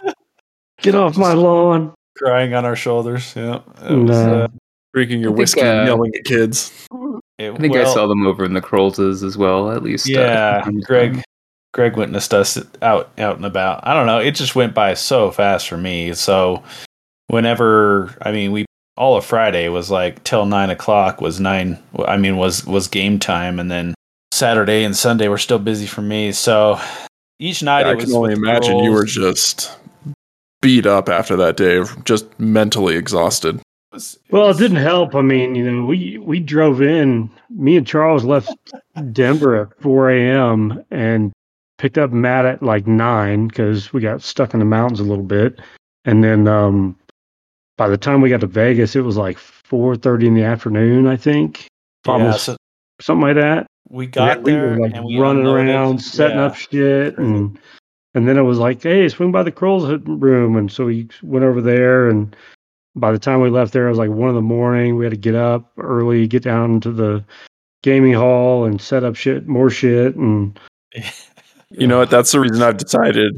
Get off my lawn. crying on our shoulders. Yeah, was, No. uh, drinking your think, whiskey and uh, yelling at kids. it- I think I saw them over in the Krollses as well, at least. uh, Yeah, from time to Greg. Greg witnessed us out out and about. I don't know. It just went by so fast for me. So whenever I mean we all of Friday was like till nine o'clock was nine. I mean was was game time, and then Saturday and Sunday were still busy for me. So each night I it was can only with the imagine you were just beat up after that day, just mentally exhausted. It was- it Well, it didn't help. I mean, you know, we we drove in. Me and Charles left Denver at 4 a.m. and picked up Matt at like nine because we got stuck in the mountains a little bit. And then um, by the time we got to Vegas, it was like 4:30 in the afternoon, I think, Yeah, so something like that. we got we there were like and we running unloaded. around, setting Yeah. up shit, mm-hmm. and and then it was like, hey, swing by the Kroll's room, and so we went over there, and by the time we left there, it was like one in the morning. We had to get up early, get down to the gaming hall, and set up shit, more shit, and You know what? That's the reason I've decided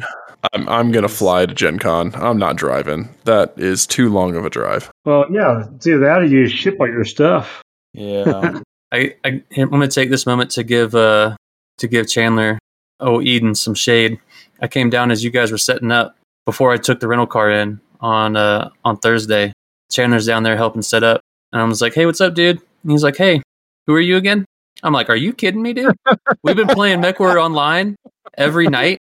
I'm I'm gonna fly to Gen Con. I'm not driving. That is too long of a drive. well, yeah, it's either that or you ship all your stuff. Yeah. I, I I'm gonna take this moment to give uh to give Chandler oh Eden some shade. I came down as you guys were setting up before I took the rental car in on uh on Thursday. Chandler's down there helping set up, and I was like, "Hey, what's up, dude?" And he's like, "Hey, who are you again?" I'm like, "Are you kidding me, dude? We've been playing MechWarrior online every night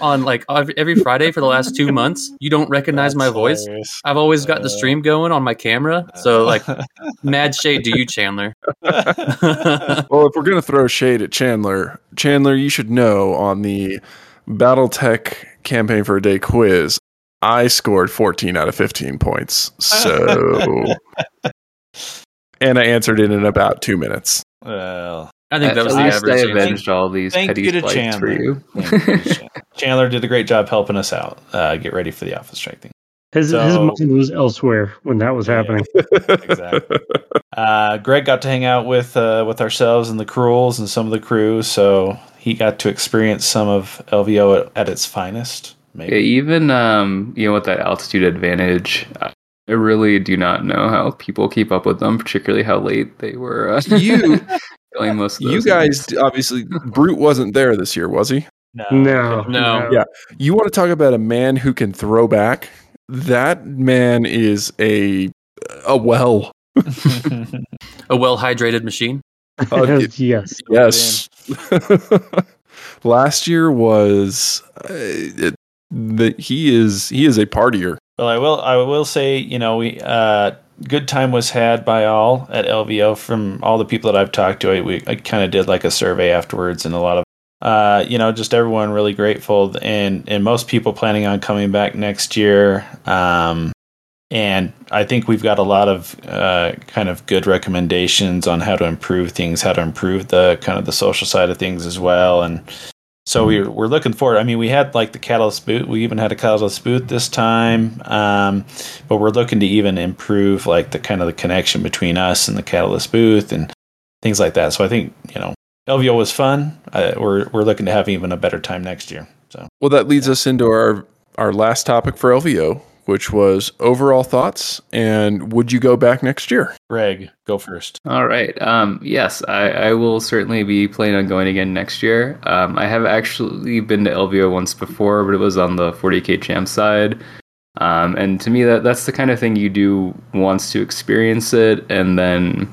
on like every every Friday for the last two months. You don't recognize my voice. hilarious. I've always got the Uh, stream going on my camera. So like mad shade to you, Chandler. Well, if we're gonna throw shade at Chandler, Chandler, you should know on the BattleTech campaign for a day quiz, I scored 14 out of 15 points. So, and I answered it in about two minutes. well, I think At that was the least I average. answer. avenged all these thank petty you to slights for Chandler. you. You Chandler. Chandler did a great job helping us out. Uh, get ready for the Alpha Strike thing. His his mind was elsewhere when that was Yeah. happening. Exactly. Uh, Greg got to hang out with uh, with ourselves and the Krolls and some of the crew, so he got to experience some of LVO at, at its finest. Yeah, even um, you know, with that altitude advantage, I I really do not know how people keep up with them, particularly how late they were. Uh, You- going most of You guys, nights. obviously, Brute wasn't there this year, was he? No, No. Yeah. You want to talk about a man who can throw back? That man is a a well. A well hydrated machine. Uh, it- yes. yes. Last year was uh, it, the, he is he is a partier. Well, I will. I will say, you know, we uh, good time was had by all at LVO from all the people that I've talked to. I, we I kind of did like a survey afterwards, and a lot of, uh, you know, just everyone really grateful, and and most people planning on coming back next year. Um, and I think we've got a lot of uh, kind of good recommendations on how to improve things, how to improve the kind of the social side of things as well, and so we're we're looking forward. I mean, we had like the catalyst booth. We even had a catalyst booth this time, um, but we're looking to even improve like the kind of the connection between us and the catalyst booth and things like that. So I think you know LVO was fun. Uh, we're we're looking to have even a better time next year. So Well, that leads us into our our last topic for LVO, which was overall thoughts and would you go back next year? Greg, go first. All right. Um, yes, I, I will certainly be planning on going again next year. Um, I have actually been to LVO once before, but it was on the 40k champ side. Um, and to me, that that's the kind of thing you do once to experience it, and then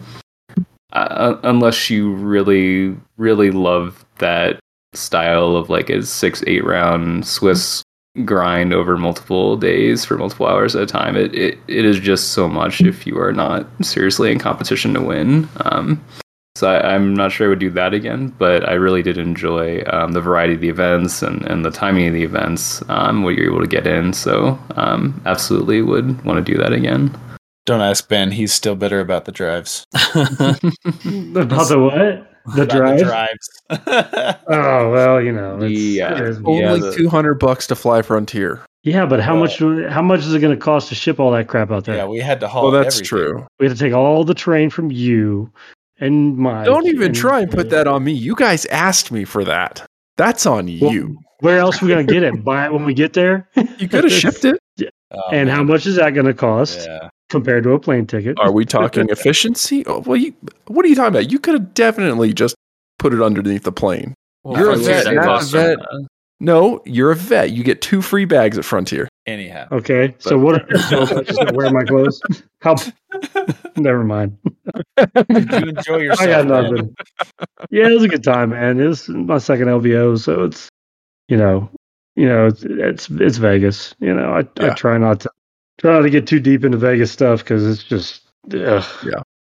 uh, unless you really, really love that style of like a six, eight round Swiss grind over multiple days for multiple hours at a time, it, it, it is just so much if you are not seriously in competition to win. Um, so I, I'm not sure I would do that again, but I really did enjoy um, the variety of the events and, and the timing of the events, um, what you're able to get in. So um, absolutely would want to do that again. Don't ask Ben. He's still bitter about the drives. About the what? The drive? The drives. Oh well, you know. It's, Yeah. it is- Yeah, Only the- two hundred bucks to fly Frontier. yeah, but how Well- much? How much is it going to cost to ship all that crap out there? yeah, we had to haul. Well, that's everything. true. We had to take all the train from you and Mike. Don't even and- try and put that on me. You guys asked me for that. That's on Well, you. Where else are we going to get it? Buy it when we get there? You could have shipped it. Oh, And man. how much is that going to cost Yeah. Compared to a plane ticket? Are we talking efficiency? Oh, well, you, what are you talking about? You could have definitely just put it underneath the plane. Well, You're a Frontier, vet, not a vet. No, you're a vet. You get two free bags at Frontier. Anyhow. Okay, so what? So if I just don't wear my clothes? Help. Never mind. Did you enjoy yourself? I got man? nothing. Yeah, it was a good time, man. It was my second LVO, so it's you know, you know, it's it's, it's Vegas. You know, I I try not to try not to get too deep into Vegas stuff because it's just ugh.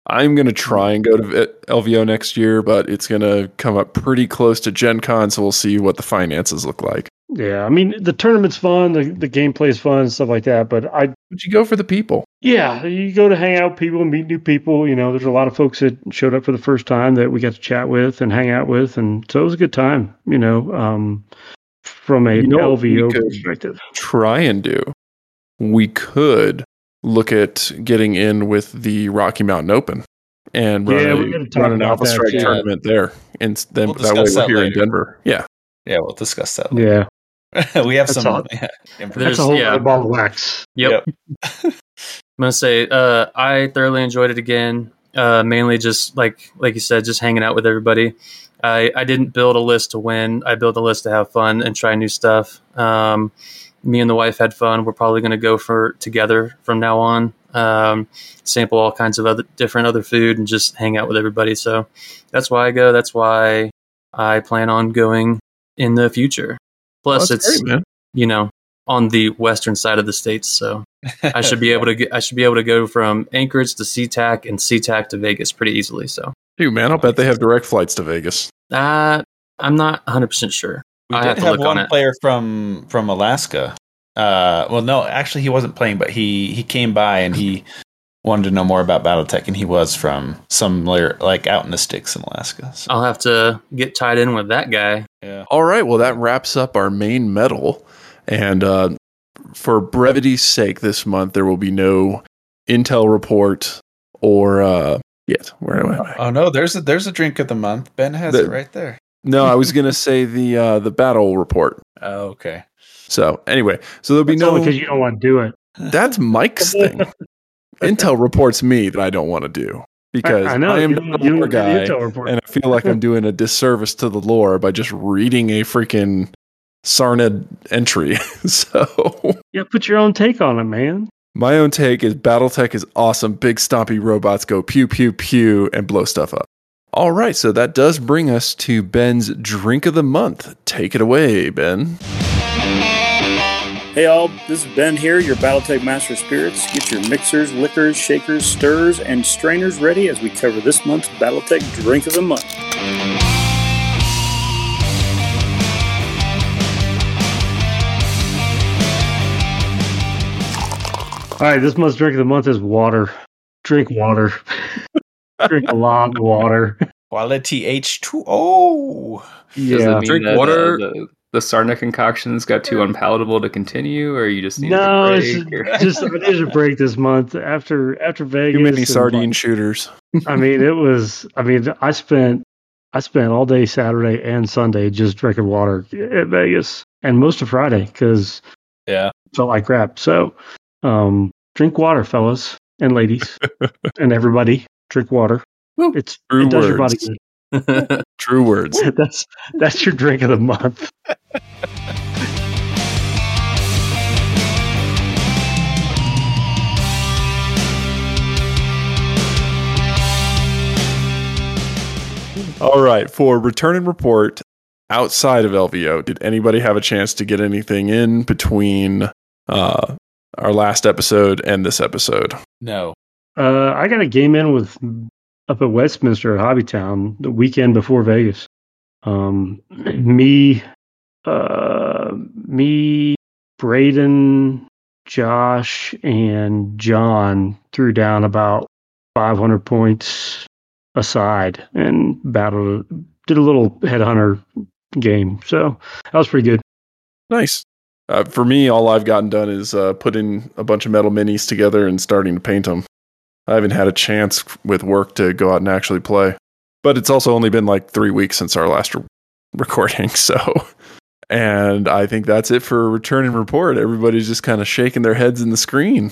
I'm going to try and go to LVO next year, but it's going to come up pretty close to Gen Con, so we'll see what the finances look like. yeah. I mean, the tournament's fun, the the gameplay's fun, stuff like that. But I would you go for the people. Yeah, you go to hang out with people and meet new people. You know, there's a lot of folks that showed up for the first time that we got to chat with and hang out with, and so it was a good time. You know, um, from a You know LVO perspective. Try and do. We could look at getting in with the Rocky Mountain Open and run, Yeah, a- talk run an Alpha Strike yeah. tournament there. And then We'll that way we're that here in. Denver. Yeah. Yeah, we'll discuss that. Yeah, we have That's some. all. Yeah, There's- that's a whole yeah. other ball of wax. Yep. I'm gonna say uh, I thoroughly enjoyed it again. Uh, mainly just like like you said, just hanging out with everybody. I, I didn't build a list to win. I built a list to have fun and try new stuff. Um, me and the wife had fun. We're probably going to go for together from now on. Um, sample all kinds of other different other food and just hang out with everybody. So that's why I go. That's why I plan on going in the future. Plus, That's it's great, you know on the western side of the states, so I should be able to get. I should be able to go from Anchorage to SeaTac and SeaTac to Vegas pretty easily. So, Dude, man, I'll bet they have direct flights to Vegas. uh, I'm not 100 percent sure. We I did have have look on one player from from Alaska. Uh, well, no, actually, he wasn't playing, but he he came by and he wanted to know more about BattleTech, and he was from some layer like out in the sticks in Alaska. So, I'll have to get tied in with that guy. yeah, All right, well, that wraps up our main medal. And uh, for brevity's sake, this month there will be no intel report or uh, yet. Where am I? Oh no, there's a there's a drink of the month. Ben has The- it right there. No, I was gonna say the uh, the battle report. Oh, okay. So anyway, so there'll be It's no. because you don't want to do it. That's Mike's thing. Intel reports me that I don't want to do because I, I, I am you, not a you lore guy, the and I feel like I'm doing a disservice to the lore by just reading a freaking Sarna entry. so yeah, put your own take on it, man. my own take is BattleTech is awesome. Big stompy robots go pew pew pew and blow stuff up. All right, so that does bring us to Ben's drink of the month. Take it away, Ben. Hey all, this is Ben here, your Battletech Master Spirits. Get your mixers, liquors, shakers, stirrers, and strainers ready as we cover this month's Battletech Drink of the Month. All right, this month's drink of the month is water. Drink water. Drink a lot of water. Quality H two O. Does Yeah. it Drink that, uh, water. the, the Sarna concoctions got too unpalatable to continue, or you just need No, a break? or- just I needed a break this month after after Vegas. Too many and, sardine shooters. I mean, it was. I mean, I spent I spent all day Saturday and Sunday just drinking water at Vegas, and most of Friday because Yeah. felt like crap. So, um, drink water, fellas and ladies, and everybody. Drink water. Woo. It's True it does your body words. good. True words. that's that's your drink of the month. All right, for return and report outside of LVO, did anybody have a chance to get anything in between uh, our last episode and this episode? No. Uh, I got a game in with up at Westminster at Hobbytown the weekend before Vegas. Um, me, uh, me, Braden, Josh, and John threw down about 500 points aside and battled, did a little headhunter game. So that was pretty good. Nice. Uh, for me, all I've gotten done is uh, putting a bunch of metal minis together and starting to paint them. I haven't had a chance with work to go out and actually play. But it's also only been like three weeks since our last re- recording, so. And I think that's it for return and report. Everybody's just kind of shaking their heads in the screen.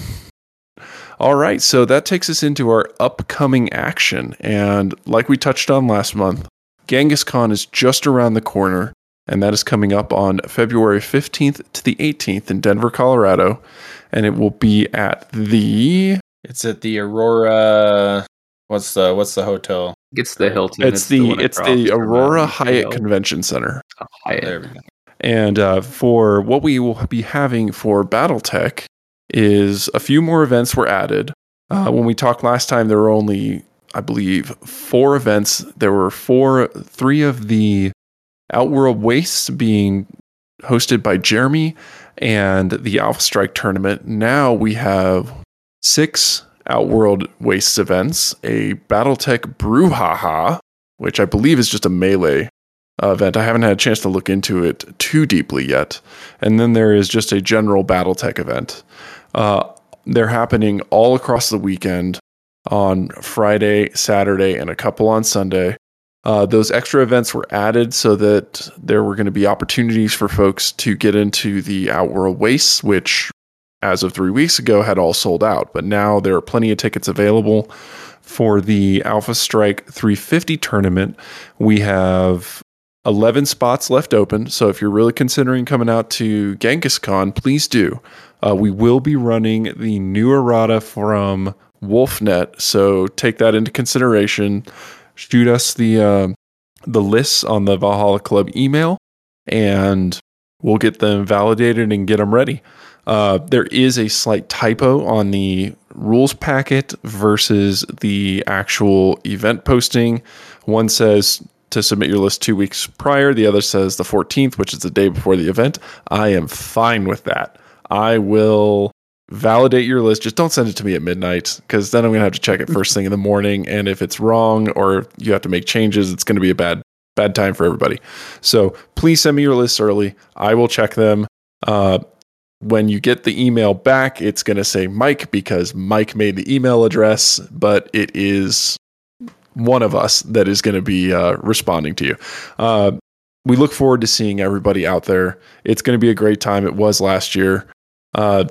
All right, so that takes us into our upcoming action. And like we touched on last month, Genghis Con is just around the corner and that is coming up on February 15th to the 18th in Denver, Colorado. And it will be at the. It's at the Aurora. What's the what's the hotel? It's the Hilton. It's the one it's the Aurora um, Hyatt Vail. Convention Center. Oh, Hyatt. There we go. And uh, for what we will be having for BattleTech is a few more events were added. Uh, when we talked last time, there were only, I believe, four events. There were four, three of the Outworld Wastes being hosted by Jeremy and the Alpha Strike tournament. Now we have six Outworld Wastes events, a BattleTech Brouhaha, which I believe is just a melee event. I haven't had a chance to look into it too deeply yet. And then there is just a general BattleTech event. Uh, they're happening all across the weekend on Friday, Saturday, and a couple on Sunday. Uh, those extra events were added so that there were going to be opportunities for folks to get into the Outworld Wastes, which, as of three weeks ago, had all sold out. But now there are plenty of tickets available for the Alpha Strike 350 tournament. We have 11 spots left open. So if you're really considering coming out to Genghis Con, please do. Uh, we will be running the new errata from Wolfnet. So take that into consideration. Shoot us the uh, the lists on the Valhalla Club email, and we'll get them validated and get them ready. Uh, there is a slight typo on the rules packet versus the actual event posting. One says to submit your list two weeks prior, the other says the 14th, which is the day before the event. I am fine with that. I will validate your list. Just don't send it to me at midnight because then I'm going to have to check it first thing in the morning. And if it's wrong or you have to make changes, it's going to be a bad bad time for everybody. So please send me your lists early. I will check them. Uh, when you get the email back, it's going to say Mike because Mike made the email address, but it is one of us that is going to be uh, responding to you. Uh, we look forward to seeing everybody out there. It's going to be a great time. It was last year. Uh,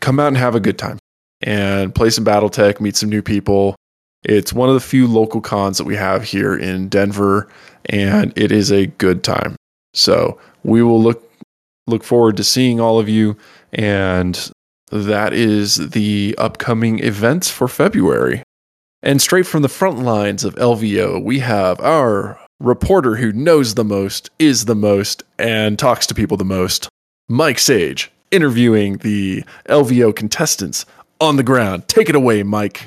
come out and have a good time and play some Battletech, meet some new people. It's one of the few local cons that we have here in Denver, and it is a good time. So we will look look forward to seeing all of you, and that is the upcoming events for February. And straight from the front lines of LVO, we have our reporter who knows the most, is the most, and talks to people the most, Mike Sage, interviewing the LVO contestants on the ground. Take it away, Mike.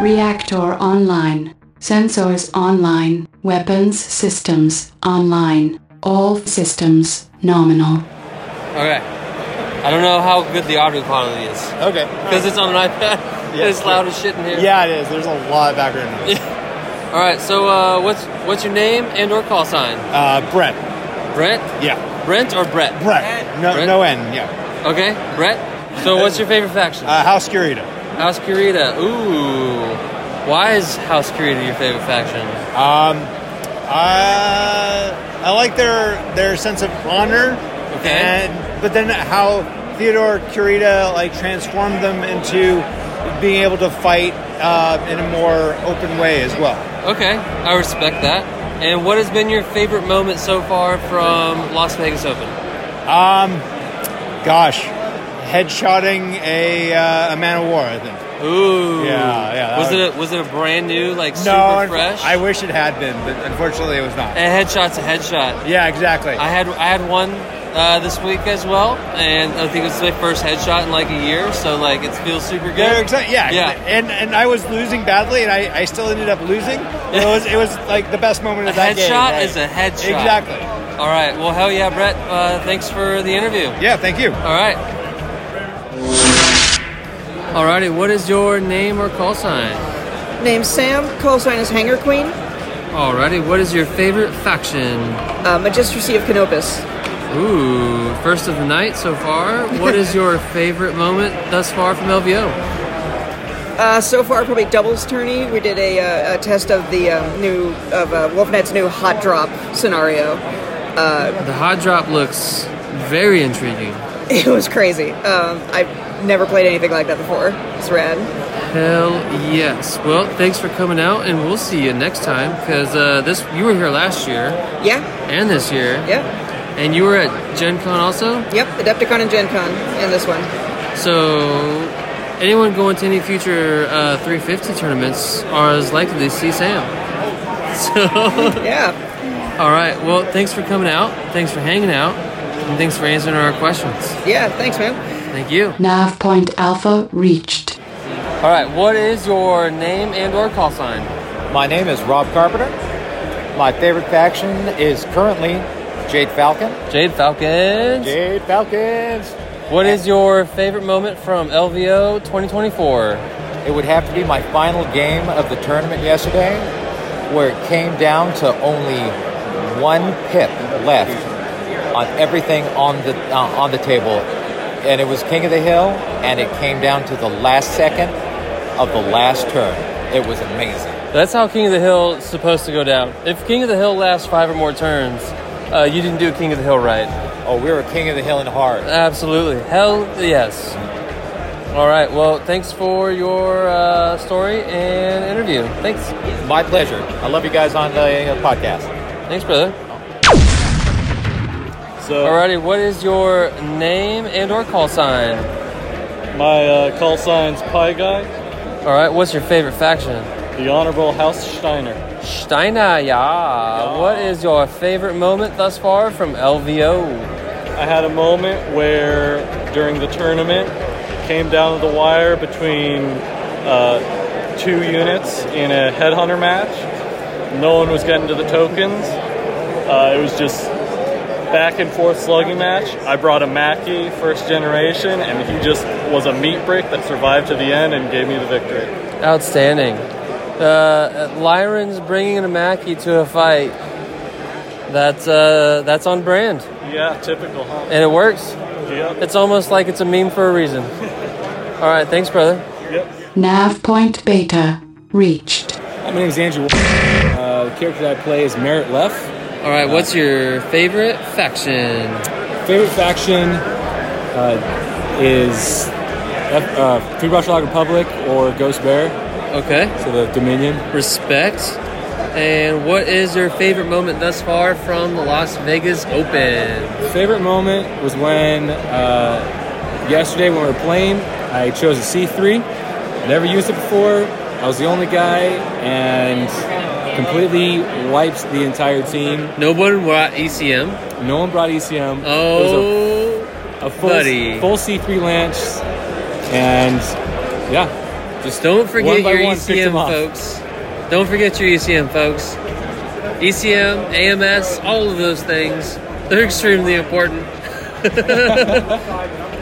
Reactor online. Sensors online. Weapons systems online. All systems nominal. Okay. I don't know how good the audio quality is Okay. because it's on an iPad. Yeah, it's loud as shit in here. Yeah, it is. There's a lot of background noise. All right. So, uh, what's what's your name and or call sign? Uh, Brett. Brent. Yeah. Brent or Brett? Brett. No, Brett? no N. Yeah. Okay. Brett. So, what's your favorite faction? Uh, House Kurita. House Kurita. Ooh. Why is House Kurita your favorite faction? Um, uh, I like their their sense of honor. Okay. And but then how Theodore Kurita like transformed them into being able to fight uh, in a more open way as well. Okay, I respect that. And what has been your favorite moment so far from Las Vegas Open? Um, gosh, headshotting a uh, a man of war. I think. Ooh. Yeah, yeah, Was was- it a, was it a brand new like super no, fresh? I wish it had been, but unfortunately it was not. a headshot's a headshot. Yeah, exactly. I had I had one uh, this week as well, and I think it's my first headshot in like a year. So like it feels super good. They're. Yeah, Yeah. And and I was losing badly, and I, I still ended up losing. It was it was like the best moment A of that game. headshot right? is a headshot. Exactly. All right. Well, hell yeah, Brett. Uh, thanks for the interview. Yeah. Thank you. All right. Alrighty, what is your name or call sign? Name's Sam. Call sign is Hanger Queen. Alrighty, what is your favorite faction? Uh, Magistracy of Canopus. Ooh, first of the night so far. What is your favorite moment thus far from LVO? Uh, so far, probably doubles tourney. We did a, uh, a test of the um, new of uh, Wolfnet's new hot drop scenario. The hot drop looks very intriguing. It was crazy. Um, I've never played anything like that before. It's rad. Hell yes. Well, thanks for coming out, and we'll see you next time. Cause uh, this you were here last year Yeah. and this year, Yeah. and you were at Gen Con also. Yep. Adepticon and Gen Con in this one. So, anyone going to any future uh, 350 tournaments are as likely to see Sam. So, Yeah. all right. Well, thanks for coming out. Thanks for hanging out. And thanks for answering our questions. Yeah. Thanks, man. Thank you. Nav point alpha reached. All right. What is your name and or call sign? My name is Rob Carpenter. My favorite faction is currently Jade Falcon. Jade Falcons. Jade Falcons! What is your favorite moment from LVO 2024? It would have to be my final game of the tournament yesterday, where it came down to only one pip left on everything on the uh, on the table, and it was King of the Hill, and it came down to the last second of the last turn. It was amazing. That's how King of the Hill is supposed to go down. If King of the Hill lasts five or more turns, uh, you didn't do King of the Hill right. Oh, we were King of the Hill in hard. Absolutely. Hell yes. All right. Well, thanks for your uh, story and interview. Thanks. My pleasure. I love you guys on the uh, podcast. Thanks, brother. So Alrighty. What is your name and or call sign? My uh, call sign's Pie Guy. All right, what's your favorite faction? The Honorable House Steiner. Steiner, yeah. What is your favorite moment thus far from LVO? I had a moment where during the tournament came down to the wire between uh, two units in a headhunter match. No one was getting to the tokens. Uh, it was just back and forth slugging match. I brought a Mackie first generation, and he just was a meat brick that survived to the end and gave me the victory. Outstanding. Uh, Lyran's bringing a Mackie to a fight. That's uh, that's on brand, Yeah, typical, huh? and it works. Yep. It's almost like it's a meme for a reason. All right, thanks, brother. Yep. Nav point beta reached. My name is Andrew. Uh, the character that I play is Merritt Leff. All right, what's your favorite faction? Favorite faction uh, is F- uh, Free Republic or Ghost Bear. Okay. So the Dominion. Respect. And what is your favorite moment thus far from the Las Vegas Open? Favorite moment was when uh, yesterday when we were playing, I chose a C3. I never used it before. I was the only guy and completely wiped the entire team. No one brought ECM. No one brought ECM. Oh, a, a full, buddy. full C3 Lance, and yeah. Just don't forget your one, ECM, folks. Don't forget your ECM, folks. ECM, AMS, all of those things, they're extremely important.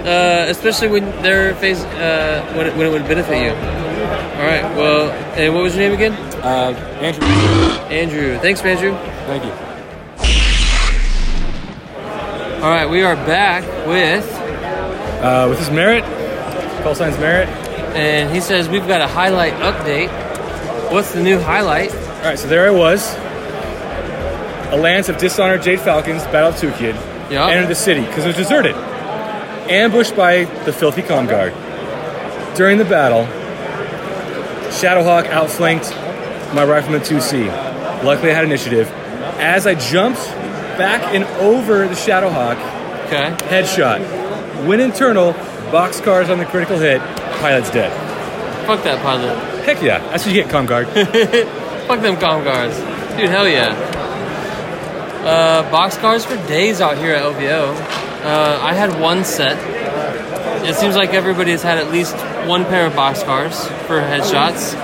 uh, especially when they're face uh, when, it, when it would benefit you. All right. Well, and what was your name again? Uh, Andrew. Andrew. Thanks, Andrew. Thank you. All right, we are back with Uh, with his merit, call signs merit. and he says we've got a highlight update. What's the new highlight? All right, so there I was. A lance of dishonored Jade Falcons, Battle of Tukayyid, Yeah. entered the city because it was deserted. Ambushed by the filthy ComGuard. During the battle, Shadowhawk outflanked my rifleman 2C. Luckily, I had initiative. As I jumped back and over the Shadowhawk, okay. headshot. Went internal, boxcars on the critical hit, pilot's dead. Fuck that pilot. Heck yeah, that's what you get, ComGuard. Fuck them com guards. Dude, hell yeah. Uh, box cars for days out here at LVO. Uh, I had one set. It seems like everybody has had at least one pair of box cars for headshots.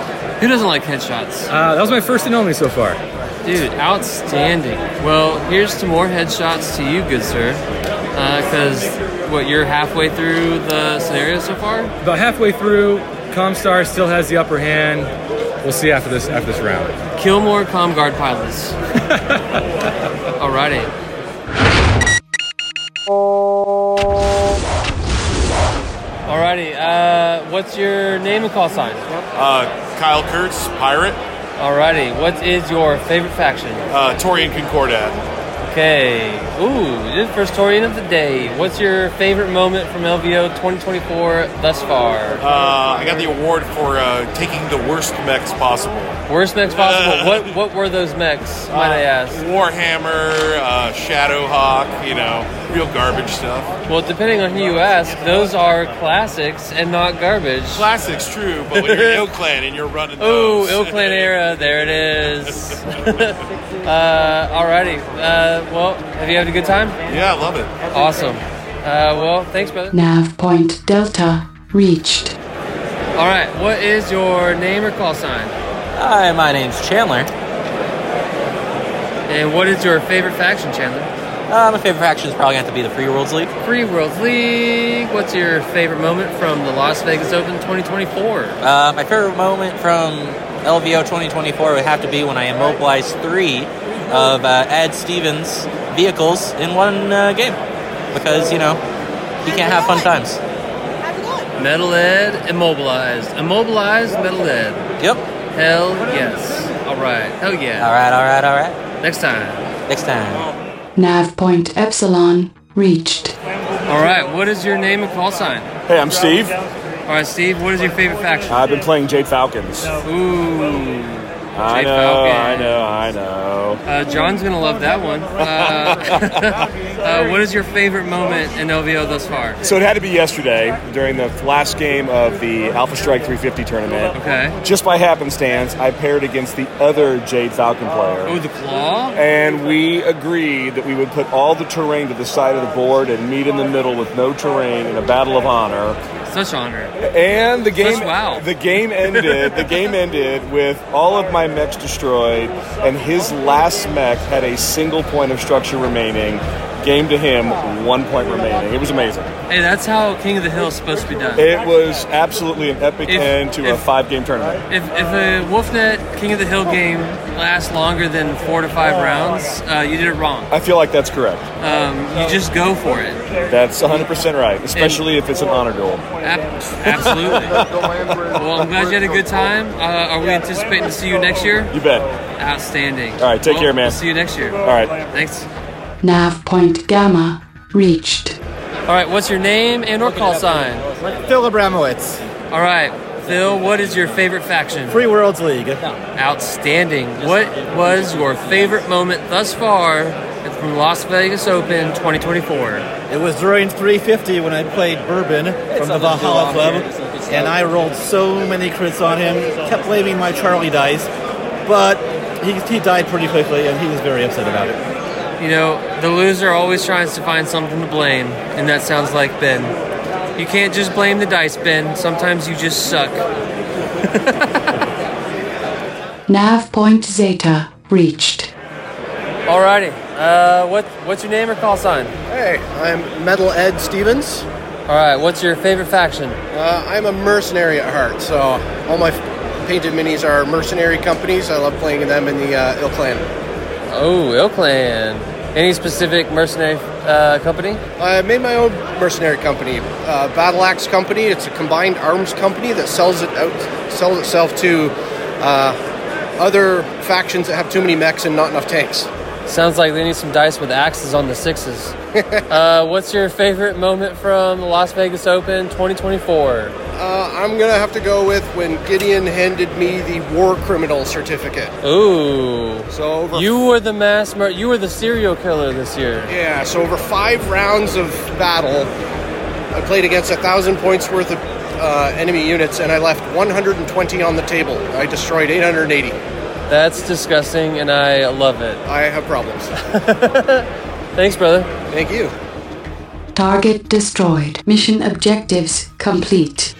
Who doesn't like headshots? Uh, that was my first and only so far. Dude, outstanding. Well, here's to more headshots to you, good sir. Because, what, you're halfway through the scenario so far? About halfway through, Comstar still has the upper hand. We'll see after this after this round. Kill more com guard pilots. Alrighty. Alrighty, uh, what's your name and call sign? Uh, Kyle Kurtz, Pirate. Alrighty, what is your favorite faction? Uh, Taurian Concordat. Okay. Ooh, this is first Taurian of the day. What's your favorite moment from LVO 2024 thus far? Uh, I got the award for uh, taking the worst mechs possible. Worst mechs possible. what what were those mechs? Might I ask? Warhammer, uh, Shadowhawk, you know, real garbage stuff. Well, depending on who you ask, those are classics and not garbage. Classics, true, but when you're ilClan and you're running Oh, those. ilClan era. There it is. uh, alrighty. Uh, well, have you had a good time? Yeah, I love it. Awesome. Uh, well, thanks, brother. Nav point delta reached. All right. What is your name or call sign? Hi, my name's Chandler. And what is your favorite faction, Chandler? Uh, my favorite faction is probably going to have to be the Free Worlds League. Free Worlds League. What's your favorite moment from the Las Vegas Open 2024? Uh, my favorite moment from LVO 2024 would have to be when I immobilized three of uh, Ed Stevens' vehicles in one uh, game. Because, you know, he can't have fun times. Metal Ed immobilized. Immobilized Metal Ed. Yep. Hell yes. All right. Hell yeah. All right, all right, all right. Next time. Next time. Nav point epsilon reached. All right. What is your name and call sign? Hey, I'm Steve. All right, Steve. What is your favorite faction? I've been playing Jade Falcons. Ooh. I Jade know, Falcon. I know, I know. Uh, John's gonna love that one. Uh, uh, what is your favorite moment in LVO thus far? So it had to be yesterday during the last game of the Alpha Strike 350 tournament. Okay. Just by happenstance, I paired against the other Jade Falcon player. Oh, the claw. And we agreed that we would put all the terrain to the side of the board and meet in the middle with no terrain in a battle of honor. Such honor. And the game, Such wow. the game ended. the game ended with all of my mechs destroyed, and his last mech had a single point of structure remaining. Game to him, one point remaining. It was amazing. Hey, that's how King of the Hill is supposed to be done. It was absolutely an epic If- end to a five-game tournament. If, if a Wolfnet King of the Hill game lasts longer than four to five rounds, uh, you did it wrong. I feel like that's correct. Um, you just go for it. That's 100% right, especially if it's an honor duel. Ab- absolutely. well, I'm glad you had a good time. Uh, are we anticipating to see you next year? You bet. Outstanding. All right, take Well, care, man. We'll see you next year. All right. Thanks. Nav point Gamma reached. All right, what's your name and or call sign? Phil Abramowitz. All right, Phil, what is your favorite faction? Free Worlds League. Outstanding. What was your favorite moment thus far from Las Vegas Open 2024? It was during 350 when I played Bourbon from the Valhalla Club, and I rolled so many crits on him. Kept blaming my Charlie dice, but he, he died pretty quickly, and he was very upset about it. You know, the loser always tries to find something to blame, and that sounds like Ben. You can't just blame the dice, Ben. Sometimes you just suck. Nav point Zeta reached. Alrighty. Uh, what what's your name or call sign? Hey, I'm Metal Ed Stevens. All right. What's your favorite faction? Uh, I'm a mercenary at heart, so all my f- painted minis are mercenary companies. I love playing them in the uh, ilClan. Oh, ilClan. Any specific mercenary uh, company? I made my own mercenary company, uh, Battle Axe Company. It's a combined arms company that sells it out, sells itself to uh, other factions that have too many mechs and not enough tanks. Sounds like they need some dice with axes on the sixes. uh, what's your favorite moment from the Las Vegas Open 2024? Uh, I'm gonna have to go with when Gideon handed me the war criminal certificate. Ooh. So over You were the mass you were the serial killer this year. Yeah, so over five rounds of battle, I played against a thousand points worth of uh, enemy units, and I left 120 on the table. I destroyed 880. That's disgusting and I love it. I have problems. Thanks, brother. Thank you. Target destroyed. Mission objectives complete.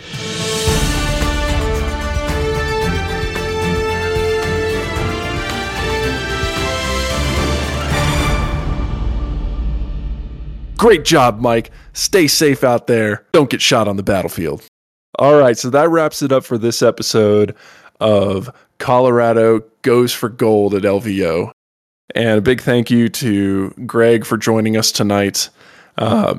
Great job, Mike. Stay safe out there. Don't get shot on the battlefield. All right, so that wraps it up for this episode of Colorado Goes for Gold at LVO. And a big thank you to Greg for joining us tonight. Uh,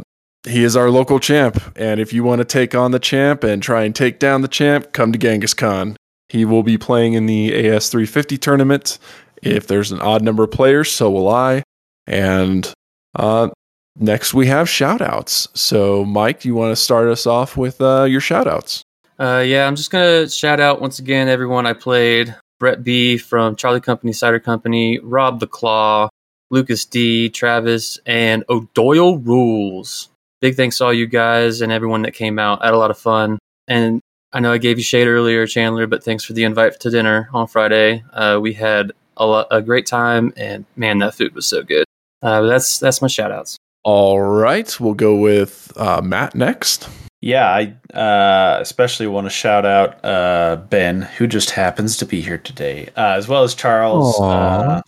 he is our local champ, and if you want to take on the champ and try and take down the champ, come to Genghis Con. He will be playing in the AS350 tournament. If there's an odd number of players, so will I. And uh, next we have shout outs. So, Mike, you want to start us off with uh, your shout outs? Uh, yeah, I'm just gonna shout out once again everyone I played: Brett B from Charlie Company Cider Company, Rob the Claw, Lucas D, Travis, and O'Doyle Rules. Big thanks to all you guys and everyone that came out. I had a lot of fun, and I know I gave you shade earlier, Chandler, but thanks for the invite to dinner on Friday. Uh, we had a, lo- a great time, and man, that food was so good. Uh, that's that's my shout outs. All right, we'll go with uh, Matt next. Yeah, I uh, especially want to shout out uh, Ben, who just happens to be here today, uh, as well as Charles. Uh,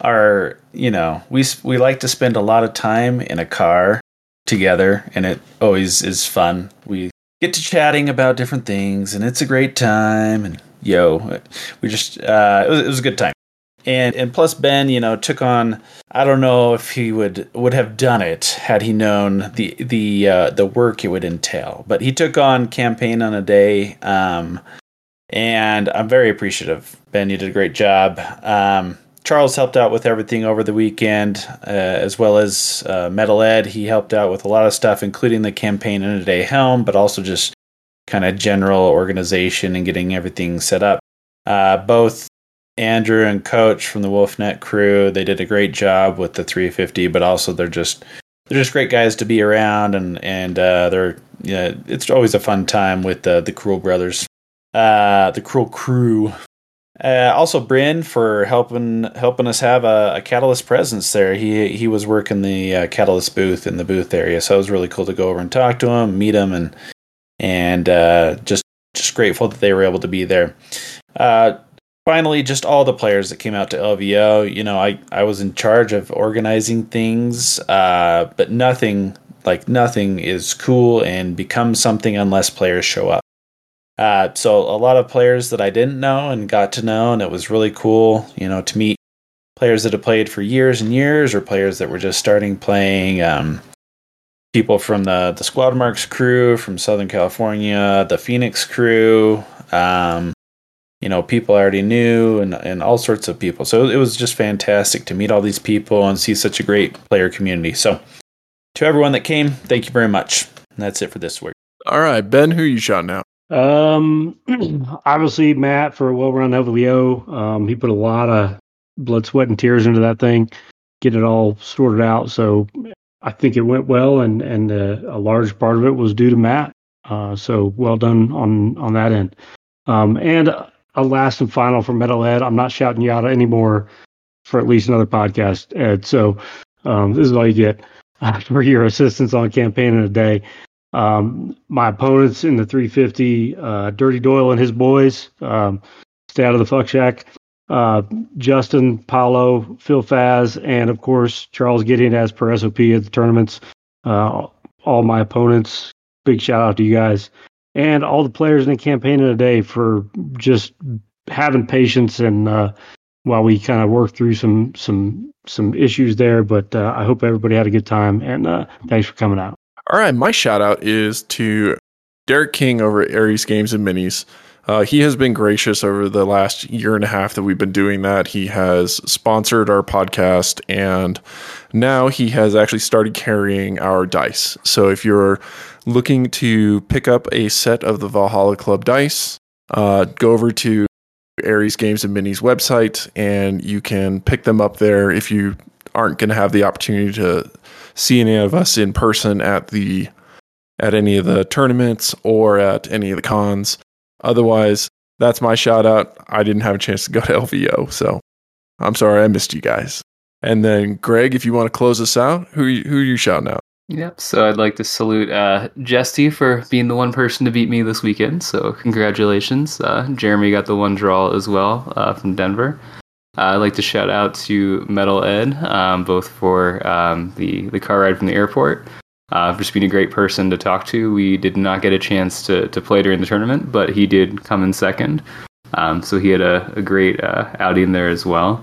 our, you know, we we like to spend a lot of time in a car together, and it always is fun. We get to chatting about different things, and it's a great time. And yo, we just uh, it, was, it was a good time. And and plus Ben, you know, took on. I don't know if he would would have done it had he known the the uh, the work it would entail. But he took on campaign on a day, um, and I'm very appreciative. Ben, you did a great job. Um, Charles helped out with everything over the weekend, uh, as well as uh, Metal Ed. He helped out with a lot of stuff, including the campaign in a day helm, but also just kind of general organization and getting everything set up. Uh, both Andrew and Coach from the WolfNet crew. They did a great job with the 350, but also they're just they're just great guys to be around, and and uh, they're yeah, it's always a fun time with the the Kroll brothers, uh, the Kroll crew. Uh, also, Bryn for helping helping us have a, a, Catalyst presence there. He he was working the uh, Catalyst booth in the booth area, so it was really cool to go over and talk to him, meet him, and and uh, just just grateful that they were able to be there. Uh, finally, just all the players that came out to LVO. You know, I I was in charge of organizing things, uh, but nothing like nothing is cool and becomes something unless players show up. Uh, so a lot of players that I didn't know and got to know, and it was really cool, you know, to meet players that have played for years and years, or players that were just starting playing. Um, people from the the Squad Marks crew from Southern California, the Phoenix crew, um, you know, people I already knew, and and all sorts of people. So it was just fantastic to meet all these people and see such a great player community. So to everyone that came, thank you very much. And that's it for this week. All right, Ben, who you shot now? Um, obviously Matt for a well-run LVO. Um, he put a lot of blood, sweat, and tears into that thing, get it all sorted out. So I think it went well, and and uh, a large part of it was due to Matt. Uh, so well done on on that end. Um, and a last and final for Metal Ed. I'm not shouting you out anymore for at least another podcast, Ed. So um, this is all you get for your assistance on campaign in a day. Um, my opponents in the 350, uh, Dirty Doyle and his boys, um, stay out of the fuck shack. Uh, Justin, Paulo, Phil Faz, and of course Charles Gideon as per SOP at the tournaments. Uh, all my opponents, big shout out to you guys, and all the players in the campaign in a day for just having patience and uh, while we kind of work through some some some issues there. But uh, I hope everybody had a good time, and uh, thanks for coming out. All right, my shout out is to Derek King over at Aries Games and Minis. Uh, he has been gracious over the last year and a half that we've been doing that. He has sponsored our podcast and now he has actually started carrying our dice. So if you're looking to pick up a set of the Valhalla Club dice, uh, go over to Aries Games and Minis website and you can pick them up there if you aren't going to have the opportunity to see any of us in person at the at any of the tournaments or at any of the cons. Otherwise, that's my shout out. I didn't have a chance to go to LVO, so I'm sorry I missed you guys. And then Greg, if you want to close us out, who who are you shouting out? Yep. So I'd like to salute uh, Jesty for being the one person to beat me this weekend. So congratulations. Uh, Jeremy got the one draw as well uh, from Denver. Uh, I'd like to shout out to Metal Ed, um, both for um, the the car ride from the airport, uh, for just being a great person to talk to. We did not get a chance to to play during the tournament, but he did come in second, um, so he had a, a great uh, outing there as well.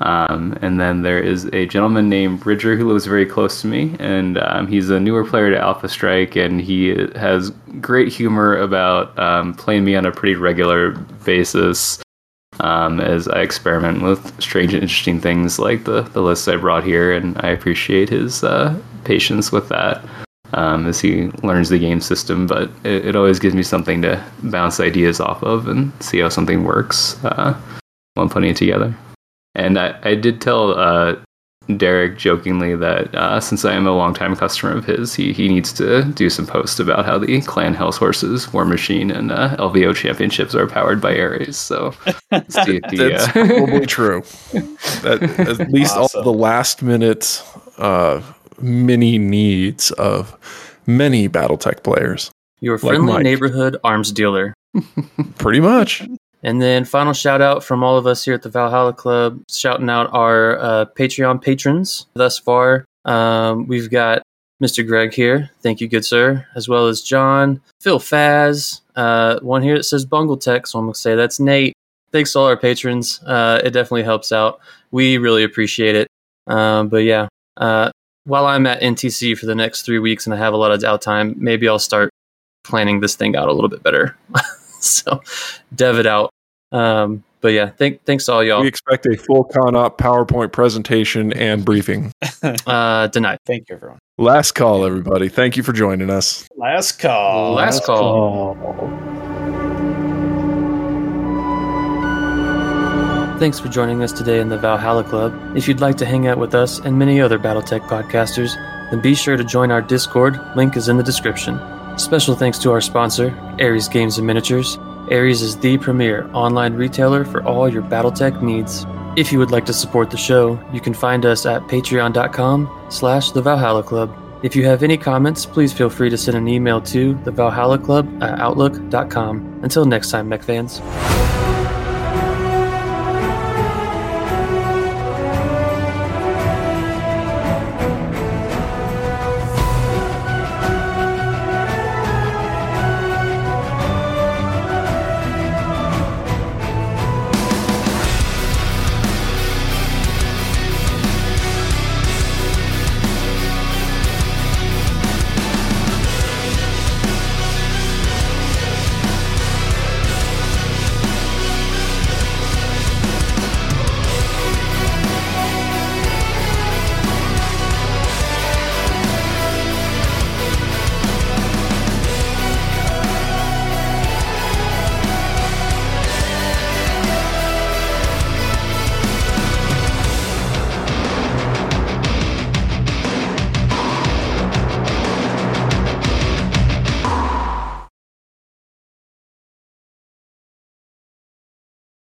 Um, and then there is a gentleman named Bridger who lives very close to me, and um, he's a newer player to Alpha Strike, and he has great humor about um, playing me on a pretty regular basis um, as I experiment with strange and interesting things like the, the lists I brought here, and I appreciate his uh, patience with that um, as he learns the game system. But it, it, always gives me something to bounce ideas off of and see how something works uh, when putting it together. And I, I did tell uh, Derek jokingly that uh, since I am a longtime customer of his, he, he needs to do some posts about how the Clan Hell's Horses, War Machine, and uh, LVO championships are powered by Aries. So see if the, That's uh, probably true. That, at least awesome. all the last minute uh, mini needs of many BattleTech players. Your friendly like neighborhood arms dealer. Pretty much. And then final shout out from all of us here at the Valhalla Club, shouting out our uh, Patreon patrons thus far. Um, we've got Mr. Greg here. Thank you, good sir. As well as John, Phil Faz, uh, one here that says Bungle Tech. So I'm going to say that's Nate. Thanks to all our patrons. Uh, it definitely helps out. We really appreciate it. Um, but yeah, uh, while I'm at NTC for the next three weeks and I have a lot of downtime, maybe I'll start planning this thing out a little bit better. so dev it out. Um, but yeah, thank, thanks to all y'all. We expect a full con-op PowerPoint presentation and briefing. uh, denied. Thank you, everyone. Last call, everybody. Thank you for joining us. Last call. Last, Last call. call. Thanks for joining us today in the Valhalla Club. If you'd like to hang out with us and many other Battletech podcasters, then be sure to join our Discord. Link is in the description. Special thanks to our sponsor, Aries Games and Miniatures. Aries is the premier online retailer for all your Battletech needs. If you would like to support the show, you can find us at patreon.com slash the Valhalla Club. If you have any comments, please feel free to send an email to the Valhalla Club at outlook.com. Until next time, mech fans.